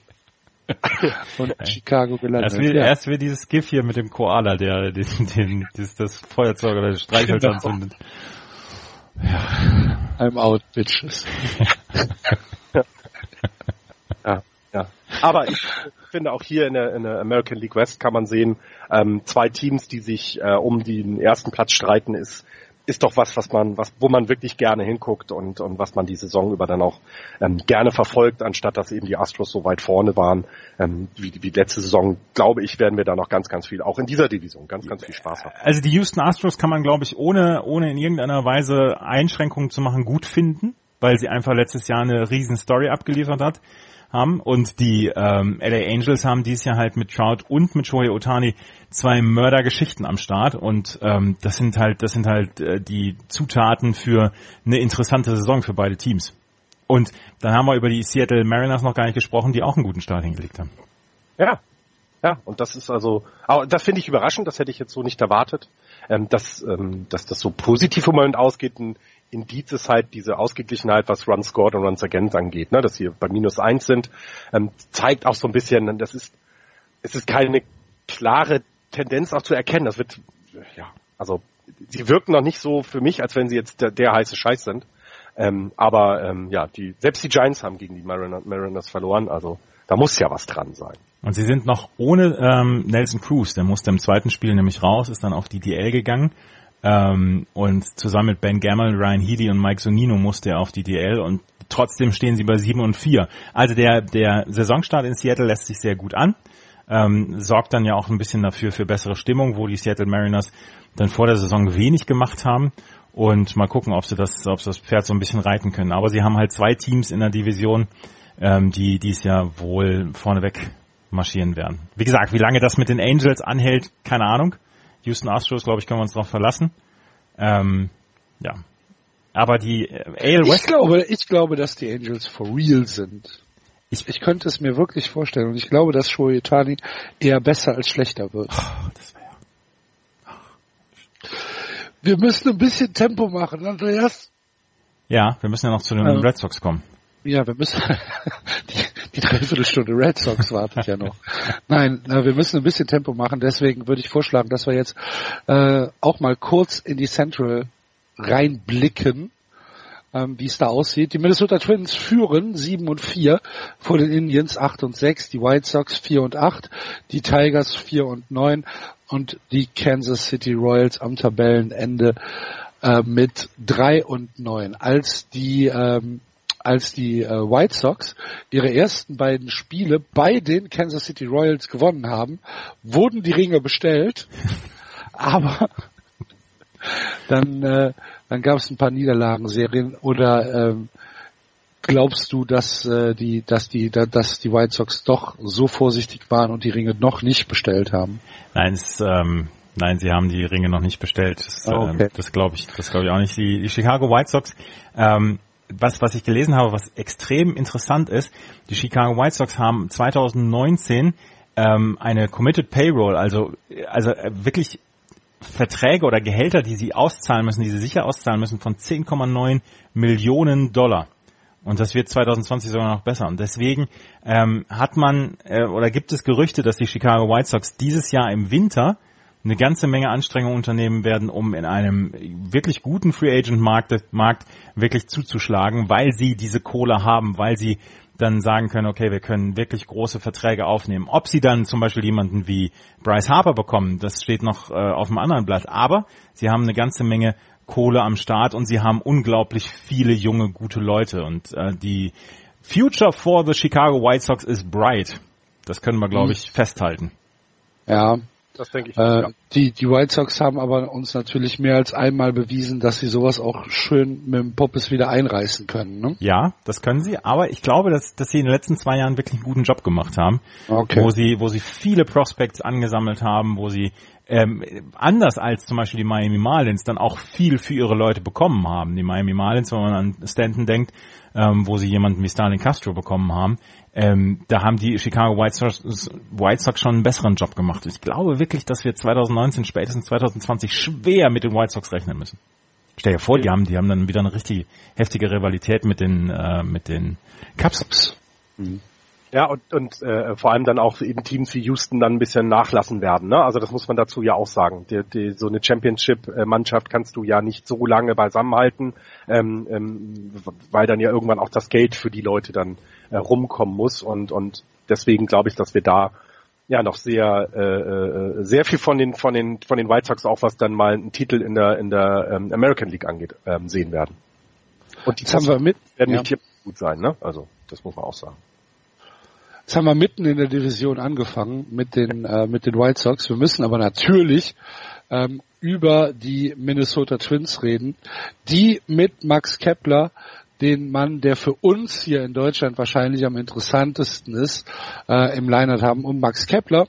Speaker 2: Und in Chicago gelandet.
Speaker 3: Erst wie,
Speaker 2: ja.
Speaker 3: erst wie dieses GIF hier mit dem Koala, der den, den, dieses, das Feuerzeug oder das Streichholz
Speaker 2: Genau.
Speaker 3: anzündet.
Speaker 2: I'm out, bitches.
Speaker 4: Ja, ja. Aber ich finde auch hier in der, in der American League West kann man sehen, ähm, zwei Teams, die sich äh, um den ersten Platz streiten, ist ist doch was, was man, was, wo man wirklich gerne hinguckt und, und was man die Saison über dann auch ähm, gerne verfolgt, anstatt dass eben die Astros so weit vorne waren. Ähm, wie, wie letzte Saison, glaube ich, werden wir da noch ganz, ganz viel, auch in dieser Division, ganz, ganz viel Spaß haben.
Speaker 3: Also die Houston Astros kann man, glaube ich, ohne, ohne in irgendeiner Weise Einschränkungen zu machen, gut finden, weil sie einfach letztes Jahr eine riesen Story abgeliefert hat haben und die ähm, LA Angels haben dieses Jahr halt mit Trout und mit Shohei Otani zwei Mördergeschichten am Start und ähm, das sind halt das sind halt äh, die Zutaten für eine interessante Saison für beide Teams. Und dann haben wir über die Seattle Mariners noch gar nicht gesprochen, die auch einen guten Start hingelegt haben.
Speaker 4: Ja, ja, und das ist also, aber das finde ich überraschend, das hätte ich jetzt so nicht erwartet, ähm, dass, ähm, dass das so positiv im Moment ausgeht. Ein Indiz ist halt diese Ausgeglichenheit, was Runs scored und Runs against angeht, ne, dass wir bei minus eins sind, ähm, zeigt auch so ein bisschen, das ist, es ist keine klare Tendenz auch zu erkennen. Das wird, ja, also sie wirken noch nicht so für mich, als wenn sie jetzt der, der heiße Scheiß sind. Ähm, aber ähm, ja, die selbst die Giants haben gegen die Mariners, Mariners verloren, also da muss ja was dran sein.
Speaker 3: Und sie sind noch ohne ähm, Nelson Cruz, der musste im zweiten Spiel nämlich raus, ist dann auf die DL gegangen. Ähm, und zusammen mit Ben Gamel, Ryan Healy und Mike Sonino musste er auf die DL und trotzdem stehen sie bei 7 und 4. Also der, der Saisonstart in Seattle lässt sich sehr gut an. Ähm, sorgt dann ja auch ein bisschen dafür für bessere Stimmung, wo die Seattle Mariners dann vor der Saison wenig gemacht haben. Und mal gucken, ob sie das, ob sie das Pferd so ein bisschen reiten können. Aber sie haben halt zwei Teams in der Division, ähm, die dies Jahr wohl vorneweg marschieren werden. Wie gesagt, wie lange das mit den Angels anhält, keine Ahnung. Houston Astros, glaube ich, können wir uns darauf verlassen. Ähm, ja. Aber die äh, AL
Speaker 2: Ich
Speaker 3: West,
Speaker 2: glaube, ich glaube, dass die Angels for real sind. Ich, ich könnte es mir wirklich vorstellen und ich glaube, dass Shohei Ohtani eher besser als schlechter wird.
Speaker 3: das wär,
Speaker 2: Wir müssen ein bisschen Tempo machen, Andreas.
Speaker 3: ja, wir müssen ja noch zu den
Speaker 2: Ähm.
Speaker 3: Red Sox kommen.
Speaker 2: Ja, wir müssen, die, die Dreiviertelstunde Red Sox wartet ja noch. Nein, wir müssen ein bisschen Tempo machen, deswegen würde ich vorschlagen, dass wir jetzt äh, auch mal kurz in die Central reinblicken, ähm, wie es da aussieht. Die Minnesota Twins führen 7 und 4 vor den Indians 8 und 6, die White Sox 4 und 8, die Tigers 4 und 9 und die Kansas City Royals am Tabellenende äh, mit 3 und 9. Als die ähm, als die äh, White Sox ihre ersten beiden Spiele bei den Kansas City Royals gewonnen haben, wurden die Ringe bestellt, aber dann, äh, dann gab es ein paar Niederlagenserien oder ähm, glaubst du, dass äh, die, dass die, da- dass die White Sox doch so vorsichtig waren und die Ringe noch nicht bestellt haben?
Speaker 3: Nein, es, ähm, nein, sie haben die Ringe noch nicht bestellt. Das,
Speaker 2: Ah, okay.
Speaker 3: ähm, das glaube ich, das glaube ich auch nicht. Die, die Chicago White Sox, ähm, was, was ich gelesen habe, was extrem interessant ist, die Chicago White Sox haben 2019 ähm, eine Committed Payroll, also, also äh, wirklich Verträge oder Gehälter, die sie auszahlen müssen, die sie sicher auszahlen müssen, von 10,9 Millionen Dollar. Und das wird 2020 sogar noch besser. Und deswegen ähm, hat man äh, oder gibt es Gerüchte, dass die Chicago White Sox dieses Jahr im Winter eine ganze Menge Anstrengungen unternehmen werden, um in einem wirklich guten Free Agent Markt, Markt wirklich zuzuschlagen, weil sie diese Kohle haben, weil sie dann sagen können, okay, wir können wirklich große Verträge aufnehmen. Ob sie dann zum Beispiel jemanden wie Bryce Harper bekommen, das steht noch äh, auf dem anderen Blatt. Aber sie haben eine ganze Menge Kohle am Start und sie haben unglaublich viele junge, gute Leute und äh, die Future for the Chicago White Sox is bright. Das können wir, glaube ich, festhalten.
Speaker 2: Ja,
Speaker 4: Das denke ich.
Speaker 2: äh,
Speaker 4: ja.
Speaker 2: die, die White Sox haben aber uns natürlich mehr als einmal bewiesen, dass sie sowas auch schön mit dem Poppes wieder einreißen können. Ne?
Speaker 3: Ja, das können sie, aber ich glaube, dass, dass sie in den letzten zwei Jahren wirklich einen guten Job gemacht haben,
Speaker 2: Okay.
Speaker 3: wo sie, wo sie viele Prospects angesammelt haben, wo sie ähm, anders als zum Beispiel die Miami Marlins dann auch viel für ihre Leute bekommen haben. Die Miami Marlins, wenn man an Stanton denkt, ähm, wo sie jemanden wie Starling Castro bekommen haben, ähm, da haben die Chicago White Sox, White Sox schon einen besseren Job gemacht. Ich glaube wirklich, dass wir 2019, spätestens 2020 schwer mit den White Sox rechnen müssen. Stell dir vor, die haben, die haben dann wieder eine richtig heftige Rivalität mit den, äh, mit den Cubs.
Speaker 4: Ja, und, und äh, vor allem dann auch eben Teams wie Houston dann ein bisschen nachlassen werden. Ne? Also das muss man dazu ja auch sagen. Die, die, so eine Championship-Mannschaft kannst du ja nicht so lange beisammenhalten, ähm, ähm, weil dann ja irgendwann auch das Geld für die Leute dann äh, rumkommen muss. Und, und deswegen glaube ich, dass wir da ja noch sehr äh, äh, sehr viel von den von den von den White Sox auch was dann mal einen Titel in der in der ähm, American League angeht ähm, sehen werden. Und die
Speaker 2: haben wir mit,
Speaker 4: werden
Speaker 2: ja.
Speaker 4: nicht hier gut sein, ne? Also das muss man auch sagen.
Speaker 2: Jetzt haben wir mitten in der Division angefangen mit den äh, mit den White Sox. Wir müssen aber natürlich ähm, über die Minnesota Twins reden, die mit Max Kepler den Mann, der für uns hier in Deutschland wahrscheinlich am interessantesten ist, äh, im Lineup haben. Und Max Kepler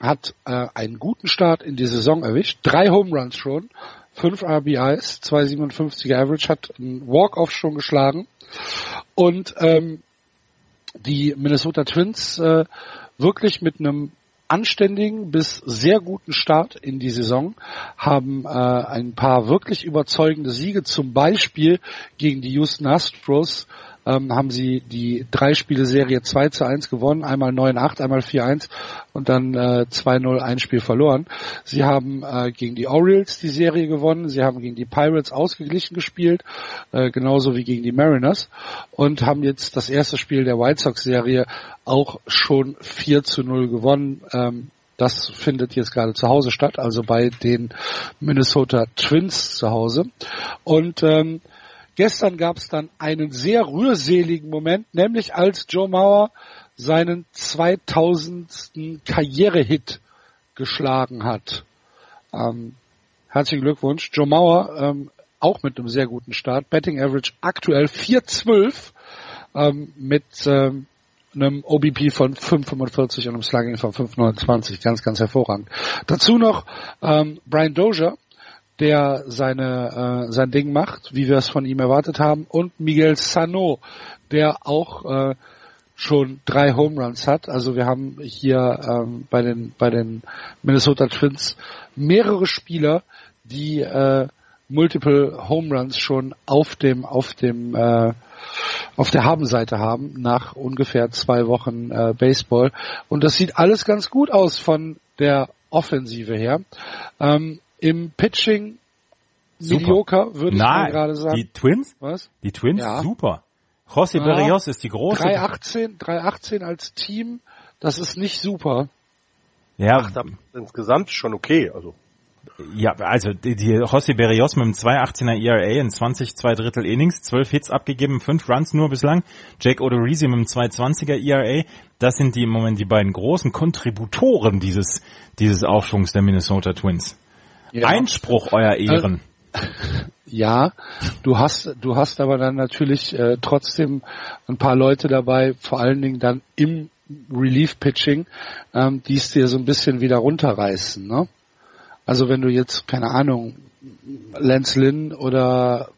Speaker 2: hat äh, einen guten Start in die Saison erwischt. Drei Home Runs schon, fünf RBIs, 2,57er Average, hat einen Walk-Off schon geschlagen. Und ähm, die Minnesota Twins äh, wirklich mit einem anständigen bis sehr guten Start in die Saison, haben äh, ein paar wirklich überzeugende Siege, zum Beispiel gegen die Houston Astros ähm, haben sie die drei Spiele Serie 2 zu 1 gewonnen, einmal 9-8, einmal 4-1 und dann äh, 2-0 ein Spiel verloren. Sie haben äh, gegen die Orioles die Serie gewonnen, sie haben gegen die Pirates ausgeglichen gespielt, äh, genauso wie gegen die Mariners und haben jetzt das erste Spiel der White Sox Serie auch schon 4 zu 0 gewonnen. Ähm, das findet jetzt gerade zu Hause statt, also bei den Minnesota Twins zu Hause. Und ähm, gestern gab es dann einen sehr rührseligen Moment, nämlich als Joe Mauer seinen 2000. Karrierehit geschlagen hat. Ähm, herzlichen Glückwunsch. Joe Mauer ähm, auch mit einem sehr guten Start. Betting Average aktuell 4,12 ähm, mit ähm, einem OBP von 5,45 und einem Slugging von 5,29. Ganz, ganz hervorragend. Dazu noch ähm, Brian Dozier, der seine äh, sein Ding macht, wie wir es von ihm erwartet haben, und Miguel Sano, der auch äh, schon drei Home Runs hat. Also wir haben hier ähm, bei den bei den Minnesota Twins mehrere Spieler, die äh, multiple Home Runs schon auf dem auf dem äh, auf der Habenseite haben nach ungefähr zwei Wochen äh, Baseball und das sieht alles ganz gut aus von der Offensive her. Ähm, Im Pitching
Speaker 3: Super.
Speaker 2: mediocre würde ich gerade sagen.
Speaker 3: die Twins?
Speaker 2: Was?
Speaker 3: Die Twins,
Speaker 2: Ja.
Speaker 3: super. José
Speaker 2: Ja.
Speaker 3: Berrios ist die große.
Speaker 2: 318, 318 als Team, das ist nicht super.
Speaker 3: Ja,
Speaker 4: Ach, insgesamt schon okay. Also
Speaker 3: ja, also die, die José Berrios mit einem 2,18er ERA in 20 zwei Drittel Innings, 12 Hits abgegeben, 5 Runs nur bislang. Jake Odorizzi mit einem 2,20er ERA. Das sind die im Moment die beiden großen Kontributoren dieses dieses Aufschwungs der Minnesota Twins.
Speaker 2: Ja.
Speaker 3: Einspruch, euer Ehren.
Speaker 2: Ja, du hast, du hast aber dann natürlich äh, trotzdem ein paar Leute dabei, vor allen Dingen dann im Relief Pitching, ähm, die es dir so ein bisschen wieder runterreißen. Ne? Also wenn du jetzt keine Ahnung Lance Lynn oder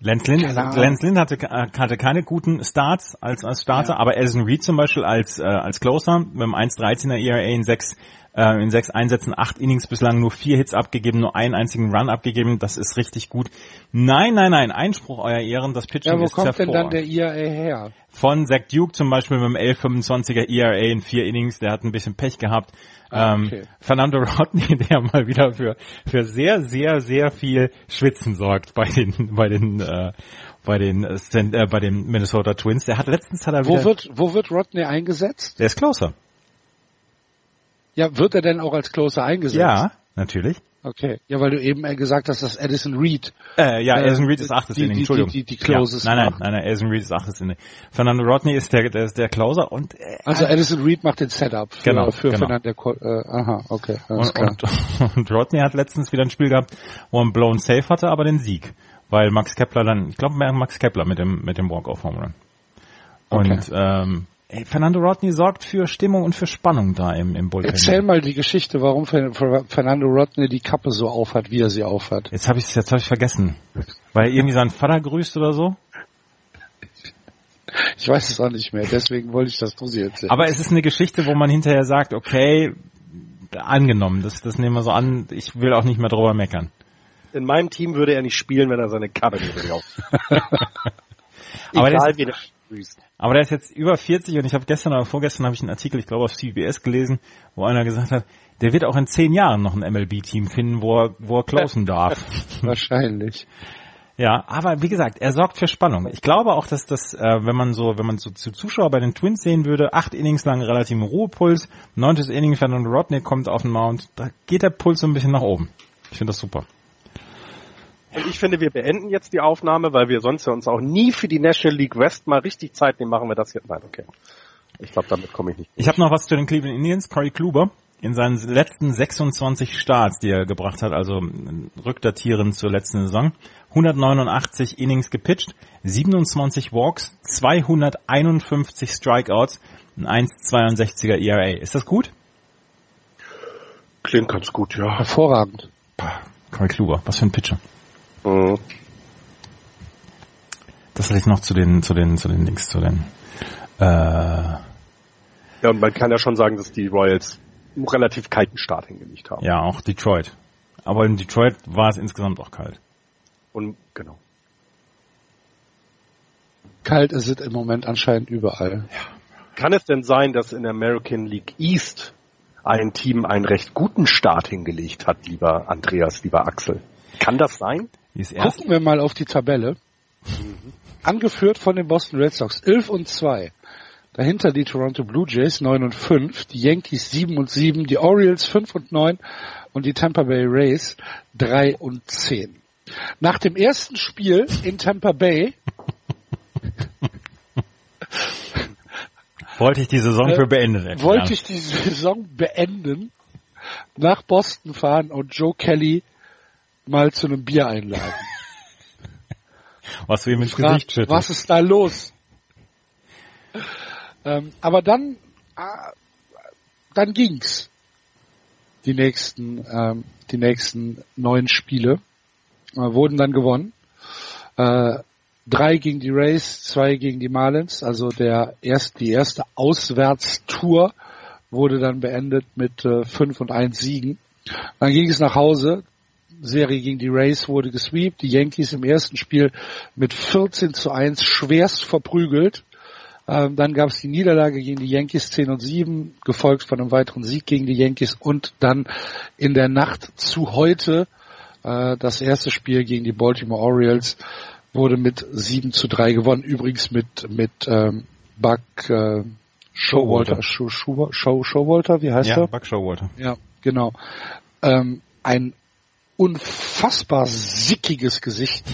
Speaker 3: Lance Lynn. Lance Lynn hatte, äh, hatte keine guten Starts als, als Starter,
Speaker 2: Ja.
Speaker 3: aber Addison Reed zum Beispiel als, äh, als Closer mit einem 1,13er ERA in sechs, äh, in sechs Einsätzen, acht Innings bislang, nur vier Hits abgegeben, nur einen einzigen Run abgegeben, das ist richtig gut. Nein, nein, nein, Einspruch, euer Ehren, das Pitching
Speaker 2: ja, wo
Speaker 3: ist
Speaker 2: kommt denn dann der IAA her?
Speaker 3: Von Zach Duke zum Beispiel mit einem 11,25er ERA in vier Innings, der hat ein bisschen Pech gehabt.
Speaker 2: Ah,
Speaker 3: Ähm,
Speaker 2: okay.
Speaker 3: Fernando Rodney, der mal wieder für, für sehr, sehr, sehr viel Schwitzen sorgt bei den, bei den, äh, bei den, äh, äh, bei den Minnesota Twins. Der hat letztens hat er wieder,
Speaker 2: Wo wird, wo wird Rodney eingesetzt?
Speaker 3: der ist closer.
Speaker 2: Ja, wird er denn auch als Closer eingesetzt?
Speaker 3: Ja, natürlich.
Speaker 2: Okay. Ja, weil du eben gesagt hast, dass Edison Reed.
Speaker 3: Äh, ja, Edison Reed ist achtes Inning, Entschuldigung.
Speaker 2: Die, die, die Closes
Speaker 3: ja, nein, nein, nein, nein, Edison Reed ist achtes Inning. Fernando Rodney ist der, der, ist der Closer und, äh,
Speaker 2: Also Edison Reed macht den Setup für,
Speaker 3: Genau,
Speaker 2: für
Speaker 3: genau.
Speaker 2: Fernando. Äh, aha, okay.
Speaker 3: und, und, und Rodney hat letztens wieder ein Spiel gehabt, wo er einen blown Safe hatte, aber den Sieg. Weil Max Kepler dann, ich glaube Max Kepler mit dem, mit dem Walk-Off-Home Run. Und, ähm, ey, Fernando Rodney sorgt für Stimmung und für Spannung da im, im Bullpen.
Speaker 2: Erzähl mal die Geschichte, warum Fer- Fer- Fernando Rodney die Kappe so aufhat, wie er sie aufhat.
Speaker 3: Jetzt habe ich jetzt hab ich vergessen. Weil irgendwie sein Vater grüßt oder so.
Speaker 2: Ich weiß es auch nicht mehr, deswegen wollte ich, dass du sie erzählst.
Speaker 3: Aber es ist eine Geschichte, wo man hinterher sagt, okay, angenommen, das, das nehmen wir so an, ich will auch nicht mehr drüber meckern.
Speaker 4: In meinem Team würde er nicht spielen, wenn er seine Kabel nicht auf.
Speaker 3: Aber
Speaker 4: Egal,
Speaker 3: das-
Speaker 4: wie der.
Speaker 3: Aber der ist jetzt über 40 und ich habe gestern oder vorgestern habe ich einen Artikel, ich glaube auf CBS gelesen, wo einer gesagt hat, der wird auch in zehn Jahren noch ein MLB-Team finden, wo er, wo er closen darf.
Speaker 2: Wahrscheinlich.
Speaker 3: Ja, aber wie gesagt, er sorgt für Spannung. Ich glaube auch, dass das, äh, wenn man so, wenn man so zu Zuschauer bei den Twins sehen würde, acht Innings lang relativen Ruhepuls, neuntes Inning, Fernando Rodney kommt auf den Mount, da geht der Puls so ein bisschen nach oben. Ich finde das super.
Speaker 4: Und ich finde, wir beenden jetzt die Aufnahme, weil wir sonst ja uns auch nie für die National League West mal richtig Zeit nehmen. Machen wir das jetzt? Nein, okay. Ich glaube, damit komme ich nicht.
Speaker 3: Ich habe noch was zu den Cleveland Indians. Corey Kluber in seinen letzten 26 Starts, die er gebracht hat, also äh, rückdatieren zur letzten Saison, 189 Innings gepitcht, 27 Walks, 251 Strikeouts, ein 1,62er ERA. Ist das gut?
Speaker 4: Klingt ganz gut, ja.
Speaker 2: Hervorragend.
Speaker 3: Pah, Corey Kluber, was für ein Pitcher.
Speaker 4: Mhm.
Speaker 3: Das hatte ich noch zu den, zu den, zu den Dings, zu den, äh,
Speaker 4: Ja, und man kann ja schon sagen, dass die Royals einen relativ kalten Start hingelegt haben.
Speaker 3: ja, auch Detroit. Aber in Detroit war es insgesamt auch kalt.
Speaker 4: Und genau.
Speaker 2: Kalt ist es im Moment anscheinend überall.
Speaker 4: Kann es denn sein, dass in der American League East ein Team einen recht guten Start hingelegt hat, lieber Andreas, lieber Axel? Kann das sein?
Speaker 2: Gucken wir mal auf die Tabelle. Angeführt von den Boston Red Sox 11 und 2. Dahinter die Toronto Blue Jays 9 und 5, die Yankees 7 und 7, die Orioles 5 und 9 und die Tampa Bay Rays 3 und 10. Nach dem ersten Spiel in Tampa Bay
Speaker 3: wollte ich die Saison
Speaker 2: Äh,
Speaker 3: für beendet erklären.
Speaker 2: wollte ich die Saison beenden, nach Boston fahren und Joe Kelly mal zu einem Bier einladen.
Speaker 3: was du ihm ins Gesicht schüttest.
Speaker 2: was ist da los? Ähm, aber dann, äh, dann ging's. Die nächsten, ähm, die nächsten neun Spiele äh, wurden dann gewonnen. Äh, drei gegen die Rays, zwei gegen die Marlins. Also der erst, die erste Auswärtstour wurde dann beendet mit äh, fünf und eins Siegen. Dann ging es nach Hause. Serie gegen die Rays wurde gesweept. Die Yankees im ersten Spiel mit 14 zu 1 schwerst verprügelt. Ähm, dann gab es die Niederlage gegen die Yankees 10 und 7, gefolgt von einem weiteren Sieg gegen die Yankees und dann in der Nacht zu heute äh, das erste Spiel gegen die Baltimore Orioles wurde mit 7 zu 3 gewonnen. Übrigens mit mit ähm, Buck äh, Showalter, Show, Show, Show, Showalter, wie heißt
Speaker 3: ja,
Speaker 2: er?
Speaker 3: Buck Showalter.
Speaker 2: Ja, genau. Ähm, ein unfassbar sickiges Gesicht.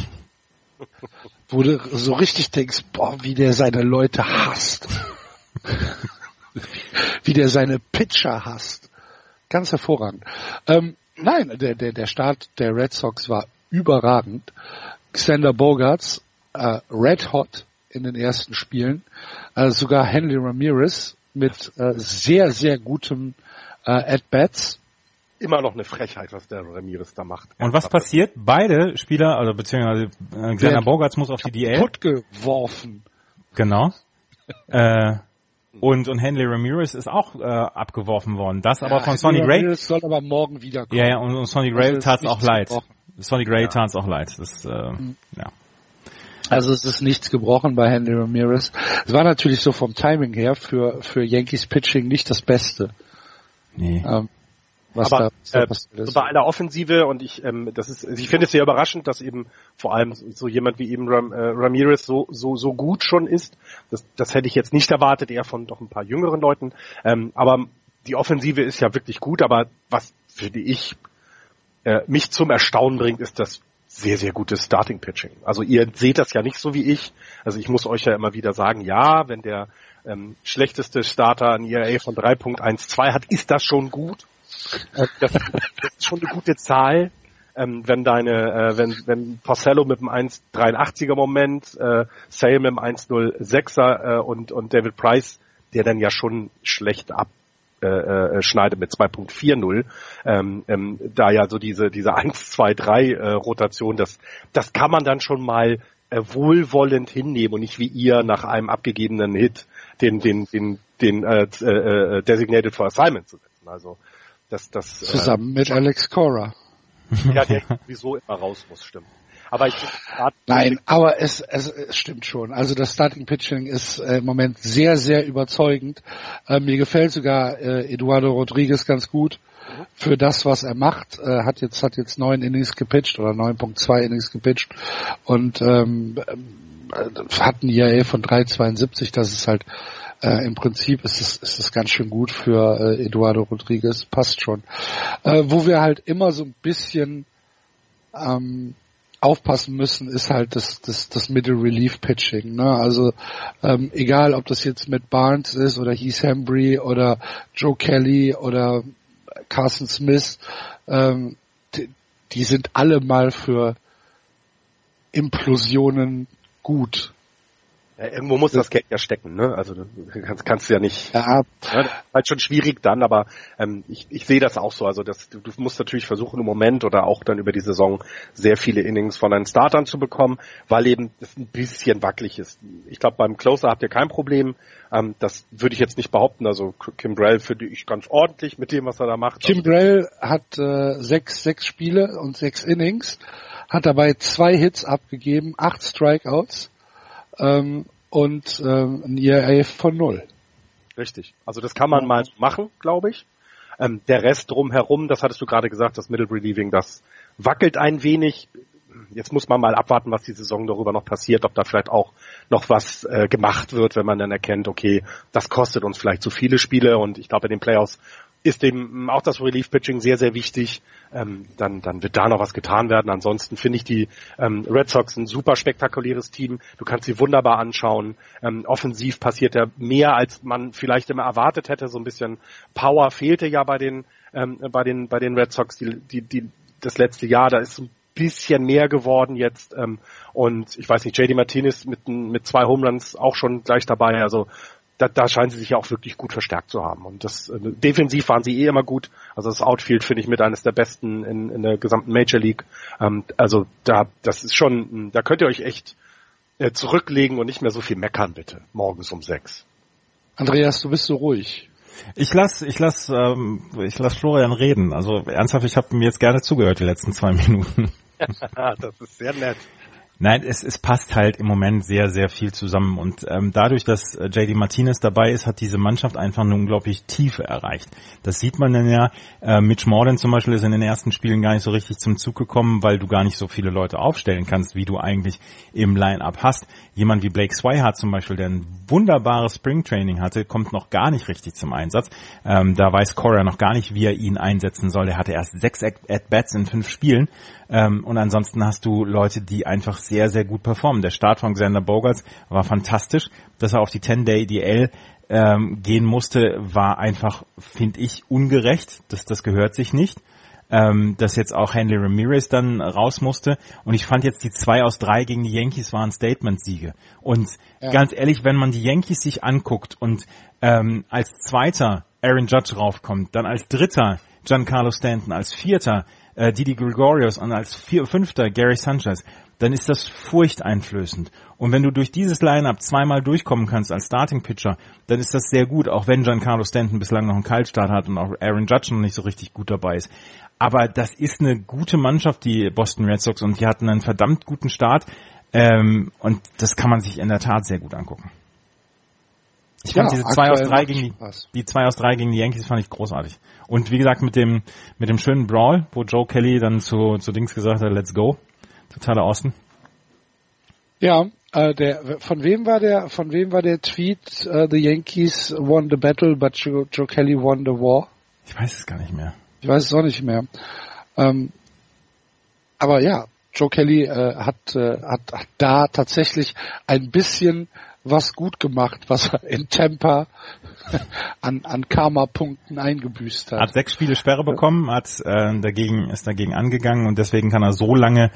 Speaker 2: Wo du so richtig denkst, boah, wie der seine Leute hasst. wie der seine Pitcher hasst. Ganz hervorragend. Ähm, nein, der, der, der Start der Red Sox war überragend. Xander Bogarts, äh, red hot in den ersten Spielen. Äh, sogar Henry Ramirez mit äh, sehr, sehr gutem äh, At-Bats.
Speaker 4: Immer noch eine Frechheit, was der Ramirez da macht.
Speaker 3: Und was passiert? Beide Spieler, also beziehungsweise äh,
Speaker 2: Werden
Speaker 3: Bogarts muss auf die DL.
Speaker 2: Kaputt geworfen.
Speaker 3: Genau. äh, und, und Henley Ramirez ist auch äh, abgeworfen worden. Das aber von Sonny Gray.
Speaker 2: Ramirez soll aber morgen wiederkommen.
Speaker 3: Ja, ja, und, und Sonny Gray tat's
Speaker 2: nichts
Speaker 3: auch leid.
Speaker 2: gebrochen.
Speaker 3: Sonny Gray tat's auch leid. Das, äh, ja.
Speaker 2: Also es ist nichts gebrochen bei Henry Ramirez. Es war natürlich so vom Timing her für, für Yankees Pitching nicht das Beste.
Speaker 3: Nee.
Speaker 2: Ähm, was
Speaker 4: Aber
Speaker 2: da,
Speaker 4: äh,
Speaker 2: ist.
Speaker 4: bei aller Offensive und ich, ähm, das ist, ich finde es sehr überraschend, dass eben vor allem so jemand wie eben Ram, äh, Ramirez so so so gut schon ist. Das, das hätte ich jetzt nicht erwartet, eher von doch ein paar jüngeren Leuten. Ähm, aber die Offensive ist ja wirklich gut, aber was finde ich äh, mich zum Erstaunen bringt, ist das sehr, sehr gutes Starting Pitching. Also ihr seht das ja nicht so wie ich. Also ich muss euch ja immer wieder sagen, ja, wenn der ähm, schlechteste Starter ein ERA von 3.12 hat, ist das schon gut. Äh, das, das, ist schon eine gute Zahl. Ähm, wenn deine, äh, wenn, wenn Porcello mit dem 1,83er Moment, äh, Sale mit dem 1,06er äh, und, und David Price, der dann ja schon schlecht ab äh, mit 2.40, ähm, ähm, da ja so diese, diese 1, 2, 3 äh, Rotation, das, das kann man dann schon mal äh, wohlwollend hinnehmen und nicht wie ihr nach einem abgegebenen Hit den, den, den, den äh, äh, Designated for Assignment zu setzen. Also das, das
Speaker 2: zusammen äh, mit Alex Cora.
Speaker 4: Ja, der sowieso immer raus muss, stimmt. Aber ich
Speaker 2: Nein, aber es, es, es stimmt schon. Also das Starting Pitching ist äh, im Moment sehr, sehr überzeugend. Äh, mir gefällt sogar äh, Eduardo Rodriguez ganz gut für das, was er macht. Äh, hat jetzt hat jetzt neun Innings gepitcht oder 9.2 Innings gepitcht und ähm, äh, hat ein ERA von 3,72. Das ist halt äh, im Prinzip ist es, ist es ganz schön gut für äh, Eduardo Rodriguez, passt schon. Äh, wo wir halt immer so ein bisschen ähm, aufpassen müssen, ist halt das, das, das Middle Relief Pitching. Ne? Also ähm, egal, ob das jetzt mit Barnes ist oder Heath Hembry oder Joe Kelly oder Carson Smith, ähm, die, die sind alle mal für Implosionen gut.
Speaker 4: Ja, irgendwo muss das Geld ja stecken, ne? Also du kannst, kannst ja nicht. Ja. ja halt schon schwierig dann, aber ähm, ich, ich sehe das auch so. Also das, du, du musst natürlich versuchen im Moment oder auch dann über die Saison sehr viele Innings von deinen Startern zu bekommen, weil eben das ein bisschen wackelig ist. Ich glaube, beim Closer habt ihr kein Problem. Ähm, das würde ich jetzt nicht behaupten. Also Kimbrell finde ich ganz ordentlich mit dem, was er da macht.
Speaker 2: Kimbrell hat äh, sechs, sechs Spiele und sechs Innings, hat dabei zwei Hits abgegeben, acht Strikeouts ähm, und ähm, ein ERA von null.
Speaker 4: Richtig. Also das kann man mal machen, glaube ich. Ähm, der Rest drumherum, das hattest du gerade gesagt, das Middle Relieving, das wackelt ein wenig. Jetzt muss man mal abwarten, was die Saison darüber noch passiert, ob da vielleicht auch noch was äh, gemacht wird, wenn man dann erkennt, okay, das kostet uns vielleicht zu viele Spiele und ich glaube, in den Playoffs ist dem auch das Relief Pitching sehr, sehr wichtig. Ähm, dann, dann wird da noch was getan werden. Ansonsten finde ich die ähm, Red Sox ein super spektakuläres Team. Du kannst sie wunderbar anschauen. Ähm, offensiv passiert ja mehr, als man vielleicht immer erwartet hätte. So ein bisschen Power fehlte ja bei den, ähm, bei den, bei den Red Sox die, die, die, das letzte Jahr. Da ist ein bisschen mehr geworden jetzt. Ähm, und ich weiß nicht, JD Martinez mit, mit zwei Home Runs auch schon gleich dabei. Also da, da scheinen sie sich ja auch wirklich gut verstärkt zu haben. Und das äh, defensiv waren sie eh immer gut. Also das Outfield finde ich mit eines der besten in, in der gesamten Major League. Ähm, also da, das ist schon, da könnt ihr euch echt äh, zurücklegen und nicht mehr so viel meckern, bitte, morgens um sechs.
Speaker 2: Andreas, du bist so ruhig.
Speaker 3: Ich lass, ich lass, ähm, ich lass Florian reden. Also ernsthaft, ich habe mir jetzt gerne zugehört die letzten zwei Minuten.
Speaker 4: das ist sehr nett.
Speaker 3: Nein, es, es passt halt im Moment sehr, sehr viel zusammen. Und ähm, dadurch, dass äh, JD Martinez dabei ist, hat diese Mannschaft einfach eine unglaublich Tiefe erreicht. Das sieht man dann ja. Äh, Mitch Morden zum Beispiel ist in den ersten Spielen gar nicht so richtig zum Zug gekommen, weil du gar nicht so viele Leute aufstellen kannst, wie du eigentlich im Line-Up hast. Jemand wie Blake Swihart zum Beispiel, der ein wunderbares Springtraining hatte, kommt noch gar nicht richtig zum Einsatz. Ähm, da weiß Cora noch gar nicht, wie er ihn einsetzen soll. Er hatte erst sechs At-Bats in fünf Spielen. Ähm, und ansonsten hast du Leute, die einfach sehr, sehr gut performen. Der Start von Xander Bogarts war fantastisch. Dass er auf die 10-Day-DL ähm, gehen musste, war einfach, finde ich, ungerecht. Das, das gehört sich nicht. Ähm, dass jetzt auch Henry Ramirez dann raus musste. Und ich fand jetzt die zwei aus drei gegen die Yankees waren Statement-Siege. Und ja. ganz ehrlich, wenn man die Yankees sich anguckt und ähm, als Zweiter Aaron Judge raufkommt, dann als Dritter Giancarlo Stanton, als Vierter äh, Didi Gregorius und als vier, Fünfter Gary Sanchez, dann ist das furchteinflößend. Und wenn du durch dieses Line-Up zweimal durchkommen kannst als Starting-Pitcher, dann ist das sehr gut, auch wenn Giancarlo Stanton bislang noch einen Kaltstart hat und auch Aaron Judge noch nicht so richtig gut dabei ist. Aber das ist eine gute Mannschaft, die Boston Red Sox, und die hatten einen verdammt guten Start. Ähm, und das kann man sich in der Tat sehr gut angucken. Ich fand ja, diese zwei aus drei gegen die, die zwei aus drei gegen die Yankees fand ich großartig. Und wie gesagt mit dem mit dem schönen Brawl, wo Joe Kelly dann zu zu Dings gesagt hat, Let's go, totaler Austin.
Speaker 2: Ja, äh, der von wem war der von wem war der Tweet? Uh, the Yankees won the battle, but Joe, Joe Kelly won the war.
Speaker 3: Ich weiß es gar nicht mehr.
Speaker 2: Ich weiß es auch nicht mehr. Ähm, aber ja, Joe Kelly äh, hat, äh, hat, hat da tatsächlich ein bisschen was gut gemacht, was er in Tampa an, an Karma-Punkten eingebüßt hat.
Speaker 3: Hat sechs Spiele Sperre bekommen, hat äh, dagegen ist dagegen angegangen und deswegen kann er so lange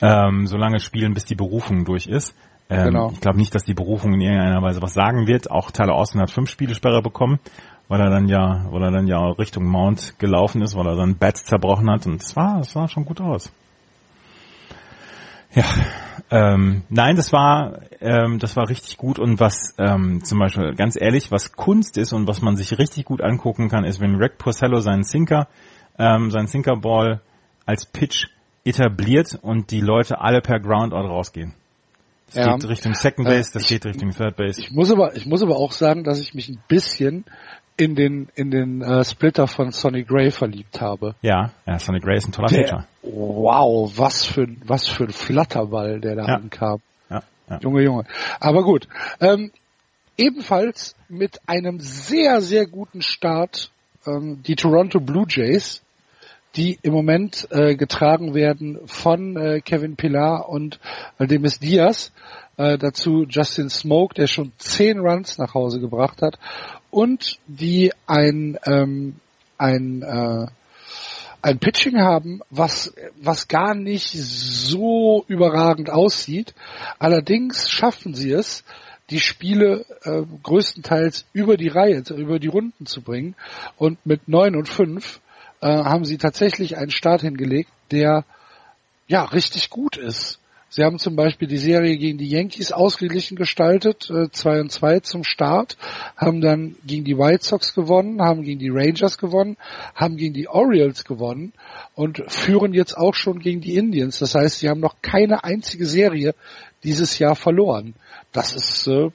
Speaker 3: ähm, so lange spielen, bis die Berufung durch ist. Ähm, genau. Ich glaube nicht, dass die Berufung in irgendeiner Weise was sagen wird. Auch Tyler Austin hat fünf Spiele Sperre bekommen, weil er dann ja, weil er dann ja Richtung Mount gelaufen ist, weil er dann Bats zerbrochen hat und es war, es sah schon gut aus. Ja, ähm, nein, das war, ähm, das war richtig gut und was ähm, zum Beispiel ganz ehrlich, was Kunst ist und was man sich richtig gut angucken kann, ist, wenn Rick Porcello seinen Sinker, ähm, seinen Sinkerball als Pitch etabliert und die Leute alle per Groundout rausgehen. Das ja. geht Richtung Second Base, das ich, geht Richtung Third Base.
Speaker 2: Ich muss aber, ich muss aber auch sagen, dass ich mich ein bisschen in den in den äh, Splitter von Sonny Gray verliebt habe.
Speaker 3: Ja, ja Sonny Gray ist ein toller der, Pitcher.
Speaker 2: Wow, was für was für ein Flatterball, der da ja. ankam.
Speaker 3: Ja,
Speaker 2: ja. Junge, Junge. Aber gut. Ähm, ebenfalls mit einem sehr, sehr guten Start ähm, die Toronto Blue Jays, die im Moment äh, getragen werden von äh, Kevin Pilar und Demis Diaz. Äh, dazu Justin Smoke, der schon zehn Runs nach Hause gebracht hat und die ein ähm, ein äh, ein Pitching haben, was was gar nicht so überragend aussieht. Allerdings schaffen sie es, die Spiele äh, größtenteils über die Reihe, über die Runden zu bringen. Und mit neun und fünf äh, haben sie tatsächlich einen Start hingelegt, der ja richtig gut ist. Sie haben zum Beispiel die Serie gegen die Yankees ausgeglichen gestaltet, 2 äh, und 2 zum Start, haben dann gegen die White Sox gewonnen, haben gegen die Rangers gewonnen, haben gegen die Orioles gewonnen und führen jetzt auch schon gegen die Indians. Das heißt, sie haben noch keine einzige Serie dieses Jahr verloren. Das ist äh,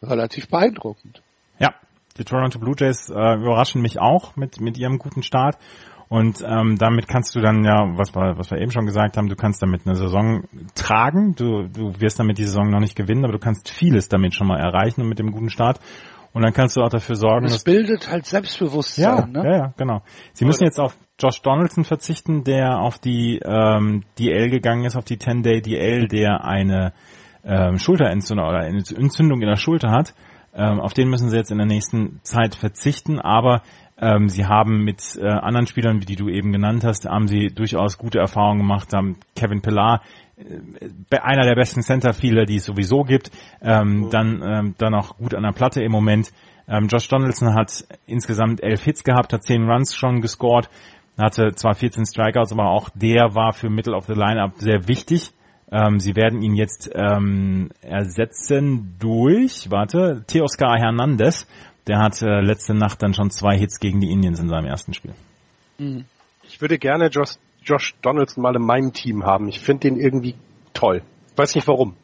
Speaker 2: relativ beeindruckend.
Speaker 3: Ja, die Toronto Blue Jays äh, überraschen mich auch mit, mit ihrem guten Start. Und ähm, damit kannst du dann ja, was wir, was wir eben schon gesagt haben, du kannst damit eine Saison tragen. Du, du wirst damit die Saison noch nicht gewinnen, aber du kannst vieles damit schon mal erreichen und mit dem guten Start. Und dann kannst du auch dafür sorgen.
Speaker 2: Es bildet halt Selbstbewusstsein.
Speaker 3: Ja, ne? ja, ja, genau. Sie müssen jetzt auf Josh Donaldson verzichten, der auf die ähm, DL gegangen ist, auf die 10-Day DL, der eine ähm, Schulterentzündung oder eine Entzündung in der Schulter hat. Ähm, auf den müssen sie jetzt in der nächsten Zeit verzichten, aber ähm, sie haben mit äh, anderen Spielern, wie die du eben genannt hast, haben sie durchaus gute Erfahrungen gemacht. Haben Kevin Pillar, äh, einer der besten Centerfielder, die es sowieso gibt, ähm, mhm. dann ähm, dann auch gut an der Platte im Moment. Ähm, Josh Donaldson hat insgesamt elf Hits gehabt, hat zehn Runs schon gescored, hatte zwar 14 Strikeouts, aber auch der war für Middle of the Lineup sehr wichtig. Ähm, sie werden ihn jetzt ähm, ersetzen durch, warte, Teoscar Hernandez, der hat äh, letzte Nacht dann schon zwei Hits gegen die Indians in seinem ersten Spiel.
Speaker 4: Mhm. Ich würde gerne Josh, Josh Donaldson mal in meinem Team haben. Ich finde den irgendwie toll. Weiß nicht warum.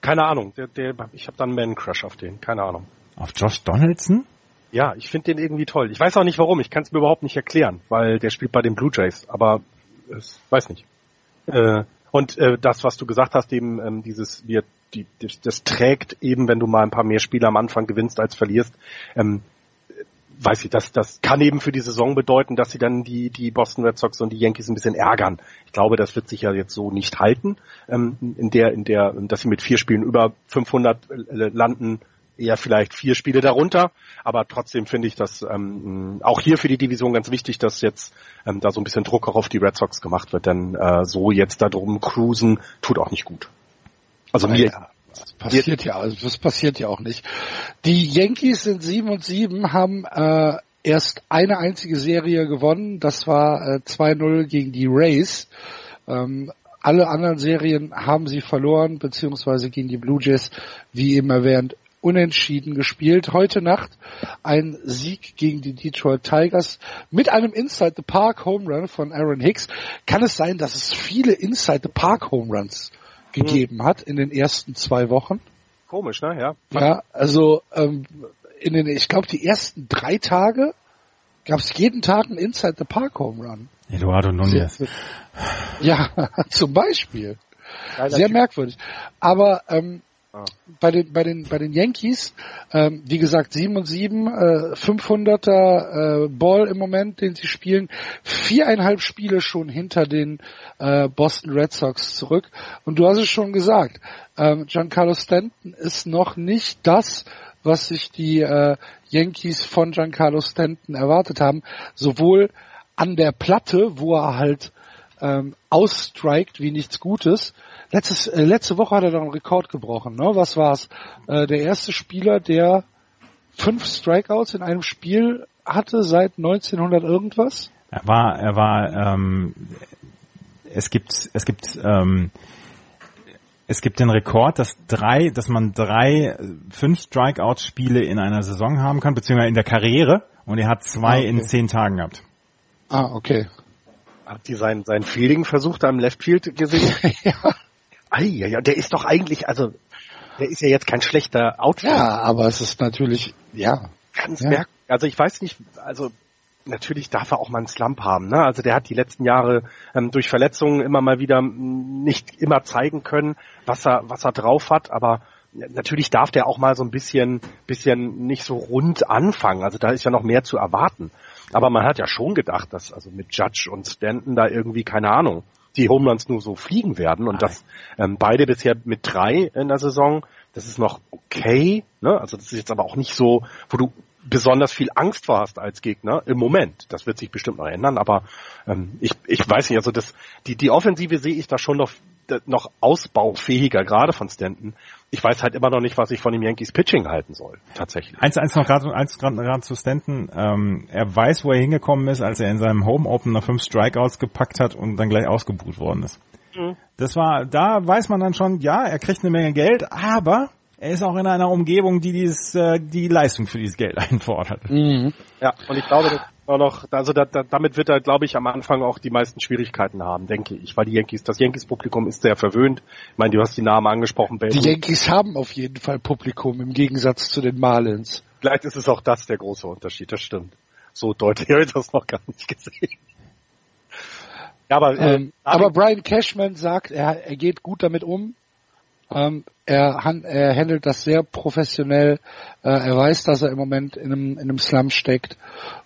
Speaker 4: Keine Ahnung. Der, der, ich habe dann einen Man-Crush auf den. Keine Ahnung.
Speaker 3: Auf Josh Donaldson?
Speaker 4: Ja, ich finde den irgendwie toll. Ich weiß auch nicht warum. Ich kann es mir überhaupt nicht erklären, weil der spielt bei den Blue Jays. Aber ich weiß nicht. Äh, und äh, das, was du gesagt hast, eben ähm, dieses, wir die, das, trägt eben, wenn du mal ein paar mehr Spiele am Anfang gewinnst als verlierst. Ähm, weiß ich, das, das kann eben für die Saison bedeuten, dass sie dann die, die Boston Red Sox und die Yankees ein bisschen ärgern. Ich glaube, das wird sich ja jetzt so nicht halten, ähm, in der, in der, dass sie mit vier Spielen über 500 äh, landen, eher vielleicht vier Spiele darunter. Aber trotzdem finde ich das ähm, auch hier für die Division ganz wichtig, dass jetzt ähm, da so ein bisschen Druck auch auf die Red Sox gemacht wird, denn äh, so jetzt da drum cruisen tut auch nicht gut.
Speaker 2: Also mir, ja, das passiert ja, also das passiert ja auch nicht. Die Yankees sind 7 und 7, haben äh, erst eine einzige Serie gewonnen, das war äh, 2-0 gegen die Rays. Ähm, alle anderen Serien haben sie verloren, beziehungsweise gegen die Blue Jays, wie eben erwähnt, unentschieden gespielt. Heute Nacht ein Sieg gegen die Detroit Tigers mit einem Inside the Park Home Run von Aaron Hicks. Kann es sein, dass es viele Inside the Park Home Runs gegeben hat in den ersten zwei Wochen.
Speaker 4: Komisch, ne? Ja.
Speaker 2: Ja, also ähm, in den, ich glaube, die ersten drei Tage gab es jeden Tag einen Inside the Park Home Run.
Speaker 3: Eduardo Nunez.
Speaker 2: Ja, zum Beispiel. Sehr merkwürdig. Aber ähm, Ah. Bei den, bei den, bei den Yankees, ähm, wie gesagt, 7 und 7, äh, 500er äh, Ball im Moment, den sie spielen, viereinhalb Spiele schon hinter den äh, Boston Red Sox zurück. Und du hast es schon gesagt, ähm, Giancarlo Stanton ist noch nicht das, was sich die äh, Yankees von Giancarlo Stanton erwartet haben, sowohl an der Platte, wo er halt ähm, ausstrikt wie nichts Gutes, Letztes, äh, letzte Woche hat er doch einen Rekord gebrochen, ne? Was war's? Äh, der erste Spieler, der fünf Strikeouts in einem Spiel hatte seit 1900 irgendwas?
Speaker 3: Er war, er war, ähm, es gibt, es gibt, ähm, es gibt den Rekord, dass drei, dass man drei, fünf Strikeout-Spiele in einer Saison haben kann, beziehungsweise in der Karriere, und er hat zwei ah, okay. in zehn Tagen gehabt.
Speaker 2: Ah, okay.
Speaker 4: Habt ihr sein, sein Fielding versucht am Left Field gesehen? ja. Ei, ja, ja, der ist doch eigentlich, also der ist ja jetzt kein schlechter Outfit.
Speaker 2: Ja, aber es ist natürlich, ja.
Speaker 4: Ganz ja. merkwürdig. Also ich weiß nicht, also natürlich darf er auch mal einen Slump haben. Ne? Also der hat die letzten Jahre ähm, durch Verletzungen immer mal wieder nicht immer zeigen können, was er, was er drauf hat, aber natürlich darf der auch mal so ein bisschen, bisschen nicht so rund anfangen. Also da ist ja noch mehr zu erwarten. Aber man hat ja schon gedacht, dass also mit Judge und Stanton da irgendwie, keine Ahnung, die Home Runs nur so fliegen werden und dass ähm, beide bisher mit drei in der Saison, das ist noch okay, ne? Also das ist jetzt aber auch nicht so, wo du besonders viel Angst vor hast als Gegner im Moment. Das wird sich bestimmt noch ändern, aber ähm, ich, ich weiß nicht, also das, die, die Offensive sehe ich da schon noch, noch ausbaufähiger, gerade von Stanton. Ich weiß halt immer noch nicht, was ich von dem Yankees Pitching halten soll, tatsächlich.
Speaker 3: Eins, eins noch gerade eins gerade zu Stanton. Ähm, er weiß, wo er hingekommen ist, als er in seinem Home Opener fünf Strikeouts gepackt hat und dann gleich ausgebucht worden ist. Mhm. Das war, da weiß man dann schon, ja, er kriegt eine Menge Geld, aber er ist auch in einer Umgebung, die dieses, äh, die Leistung für dieses Geld einfordert.
Speaker 4: Mhm. Ja, und ich glaube, das auch noch, also da, da, damit wird er, glaube ich, am Anfang auch die meisten Schwierigkeiten haben, denke ich, weil die Yankees, das Yankees-Publikum ist sehr verwöhnt. Ich meine, du hast die Namen angesprochen,
Speaker 2: Babe. Die Yankees haben auf jeden Fall Publikum im Gegensatz zu den Marlins.
Speaker 4: Vielleicht ist es auch das der große Unterschied, das stimmt. So deutlich habe ich das noch gar nicht gesehen.
Speaker 2: Ja, aber, äh, ähm, aber Brian Cashman sagt, er, er geht gut damit um. Ähm, er, er handelt das sehr professionell. Äh, er weiß, dass er im Moment in einem, in einem Slum steckt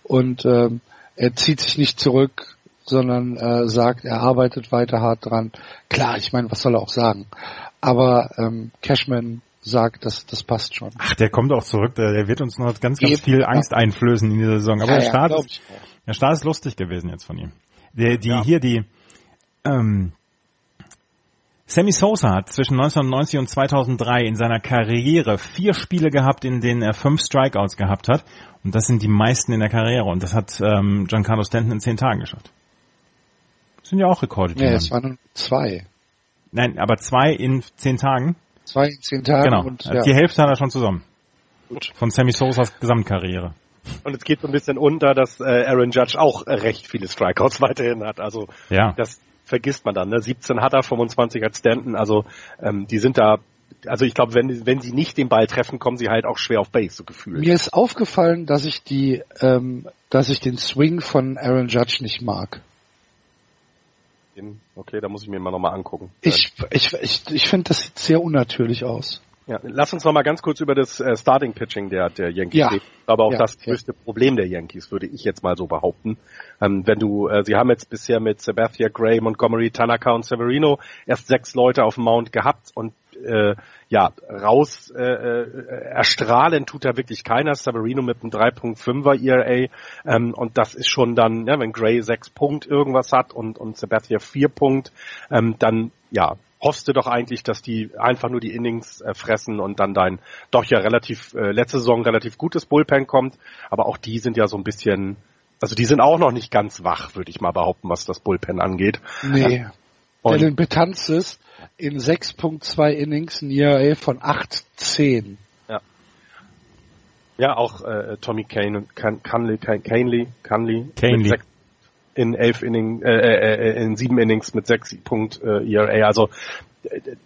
Speaker 2: und ähm, er zieht sich nicht zurück, sondern äh, sagt, er arbeitet weiter hart dran. Klar, ich meine, was soll er auch sagen? Aber ähm, Cashman sagt, das, das passt schon.
Speaker 3: Ach, der kommt auch zurück. Der, der wird uns noch ganz, ganz Eben, viel Angst einflößen in dieser Saison. Aber ja, der, Start ja, ist, der Start ist lustig gewesen jetzt von ihm. Der, die ja. hier die ähm, Sammy Sosa hat zwischen 1990 und 2003 in seiner Karriere vier Spiele gehabt, in denen er fünf Strikeouts gehabt hat. Und das sind die meisten in der Karriere. Und das hat ähm, Giancarlo Stanton in zehn Tagen geschafft. Das sind ja auch Rekorde.
Speaker 2: Ja, es waren zwei.
Speaker 3: Nein, aber zwei in zehn Tagen.
Speaker 2: Zwei in zehn Tagen.
Speaker 3: Genau. Und, ja. Die Hälfte hat er schon zusammen. Gut. Von Sammy Sosas Gesamtkarriere.
Speaker 4: Und es geht so ein bisschen unter, dass äh, Aaron Judge auch recht viele Strikeouts weiterhin hat. Also ja. das vergisst man dann. Ne? 17 hat er, 25 hat Stanton. Also ähm, die sind da also ich glaube, wenn, wenn sie nicht den Ball treffen, kommen sie halt auch schwer auf Base, so gefühlt.
Speaker 2: Mir ist aufgefallen, dass ich die, ähm, dass ich den Swing von Aaron Judge nicht mag.
Speaker 4: Okay, da muss ich mir mal nochmal angucken.
Speaker 2: Ich, ich, ich, ich finde, das sieht sehr unnatürlich aus.
Speaker 4: Ja, lass uns noch mal ganz kurz über das äh, Starting Pitching der, der Yankees
Speaker 2: ja.
Speaker 4: reden. Aber auch ja, das größte ja. Problem der Yankees, würde ich jetzt mal so behaupten. Ähm, wenn du, äh, sie haben jetzt bisher mit Sabathia, Gray, Montgomery, Tanaka und Severino erst sechs Leute auf dem Mount gehabt und äh, ja, raus äh, äh, erstrahlen tut da wirklich keiner. Severino mit einem 3.5er ERA ähm, und das ist schon dann, ja, wenn Gray sechs Punkt irgendwas hat und, und Sabathia vier Punkt, ähm, dann ja, hoffst du doch eigentlich, dass die einfach nur die Innings äh, fressen und dann dein doch ja relativ äh, letzte Saison relativ gutes Bullpen kommt, aber auch die sind ja so ein bisschen also die sind auch noch nicht ganz wach, würde ich mal behaupten, was das Bullpen angeht.
Speaker 2: Nee. Und Dylan Betanzes in 6.2 Innings ein ERA von 8,10.
Speaker 4: Ja. Ja, auch äh, Tommy Kane, Can, Canley, Canley, Canley,
Speaker 3: Canley
Speaker 4: in elf Innings, äh, äh, äh, in sieben Innings mit sechs Punkt äh, ERA. Also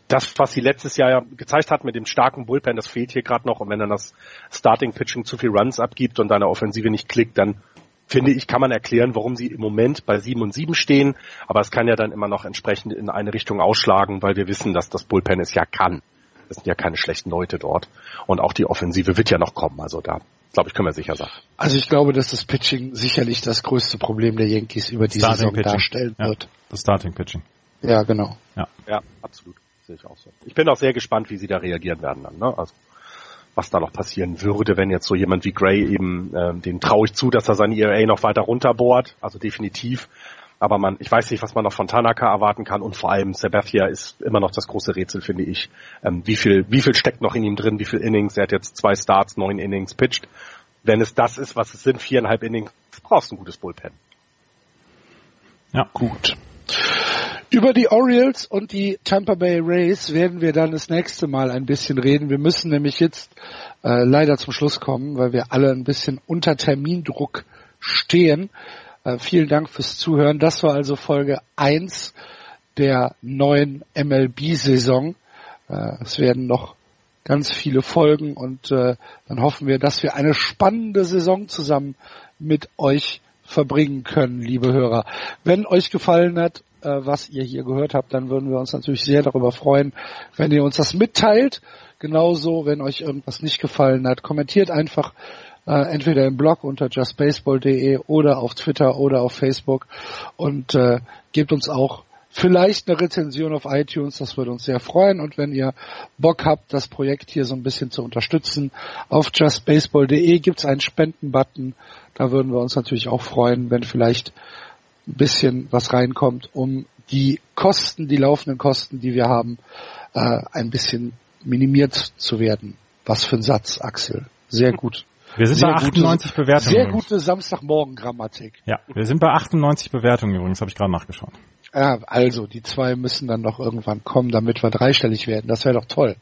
Speaker 4: das, was sie letztes Jahr ja gezeigt hat mit dem starken Bullpen, das fehlt hier gerade noch. Und wenn dann das Starting Pitching zu viel Runs abgibt und deine Offensive nicht klickt, dann finde ich, kann man erklären, warum sie im Moment bei sieben und sieben stehen. Aber es kann ja dann immer noch entsprechend in eine Richtung ausschlagen, weil wir wissen, dass das Bullpen es ja kann. Das sind ja keine schlechten Leute dort. Und auch die Offensive wird ja noch kommen. Also da, glaube ich, können wir sicher sein.
Speaker 2: Also ich glaube, dass das Pitching sicherlich das größte Problem der Yankees über die
Speaker 3: Starting
Speaker 2: Saison
Speaker 3: Pitching.
Speaker 2: darstellen
Speaker 3: Ja,
Speaker 2: wird.
Speaker 3: das Starting Pitching.
Speaker 2: Ja, genau.
Speaker 4: Ja, absolut. Sehe ich auch so. Ich bin auch sehr gespannt, wie sie da reagieren werden dann. Ne? Also was da noch passieren würde, wenn jetzt so jemand wie Gray eben, ähm, den traue ich zu, dass er sein ERA noch weiter runterbohrt. Also definitiv. Aber man, ich weiß nicht, was man noch von Tanaka erwarten kann und vor allem Sabathia ist immer noch das große Rätsel, finde ich. Ähm, wie viel, wie viel steckt noch in ihm drin? Wie viel Innings? Er hat jetzt zwei Starts, neun Innings pitched. Wenn es das ist, was es sind, viereinhalb Innings, brauchst du ein gutes Bullpen.
Speaker 3: Ja.
Speaker 2: Gut. Über die Orioles und die Tampa Bay Rays werden wir dann das nächste Mal ein bisschen reden. Wir müssen nämlich jetzt äh, leider zum Schluss kommen, weil wir alle ein bisschen unter Termindruck stehen. Äh, vielen Dank fürs Zuhören. Das war also Folge 1 der neuen MLB-Saison. Äh, es werden noch ganz viele Folgen und äh, dann hoffen wir, dass wir eine spannende Saison zusammen mit euch verbringen können, liebe Hörer. Wenn euch gefallen hat, äh, was ihr hier gehört habt, dann würden wir uns natürlich sehr darüber freuen, wenn ihr uns das mitteilt. Genauso, wenn euch irgendwas nicht gefallen hat, kommentiert einfach äh, entweder im Blog unter justbaseball.de oder auf Twitter oder auf Facebook und äh, gebt uns auch vielleicht eine Rezension auf iTunes, das würde uns sehr freuen. Und wenn ihr Bock habt, das Projekt hier so ein bisschen zu unterstützen, auf justbaseball.de gibt's einen Spendenbutton. Da würden wir uns natürlich auch freuen, wenn vielleicht ein bisschen was reinkommt, um die Kosten, die laufenden Kosten, die wir haben, äh, ein bisschen minimiert zu werden. Was für ein Satz, Axel. Sehr gut.
Speaker 3: Wir sind bei 98 Bewertungen.
Speaker 2: Sehr gute Samstagmorgen-Grammatik.
Speaker 3: Ja, wir sind bei 98 Bewertungen übrigens, habe ich gerade nachgeschaut.
Speaker 2: Ja, also, die zwei müssen dann noch irgendwann kommen, damit wir dreistellig werden. Das wäre doch toll.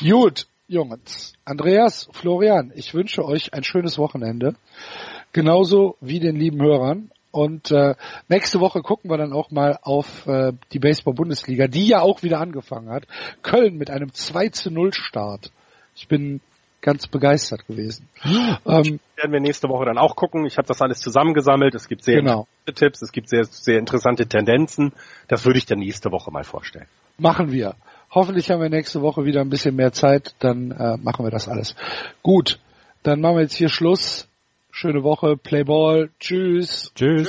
Speaker 2: Gut, Jungs. Andreas, Florian, ich wünsche euch ein schönes Wochenende. Genauso wie den lieben Hörern. Und äh, nächste Woche gucken wir dann auch mal auf äh, die Baseball-Bundesliga, die ja auch wieder angefangen hat. Köln mit einem 2 zu 0 Start. Ich bin ganz begeistert gewesen. Ähm,
Speaker 4: werden wir nächste Woche dann auch gucken. Ich habe das alles zusammengesammelt. Es gibt sehr
Speaker 2: Genau.
Speaker 4: interessante Tipps, es gibt sehr, sehr interessante Tendenzen. Das würde ich dann nächste Woche mal vorstellen.
Speaker 2: Machen wir. Hoffentlich haben wir nächste Woche wieder ein bisschen mehr Zeit, dann äh, machen wir das alles. Gut, dann machen wir jetzt hier Schluss. Schöne Woche, Playball, tschüss.
Speaker 3: Tschüss.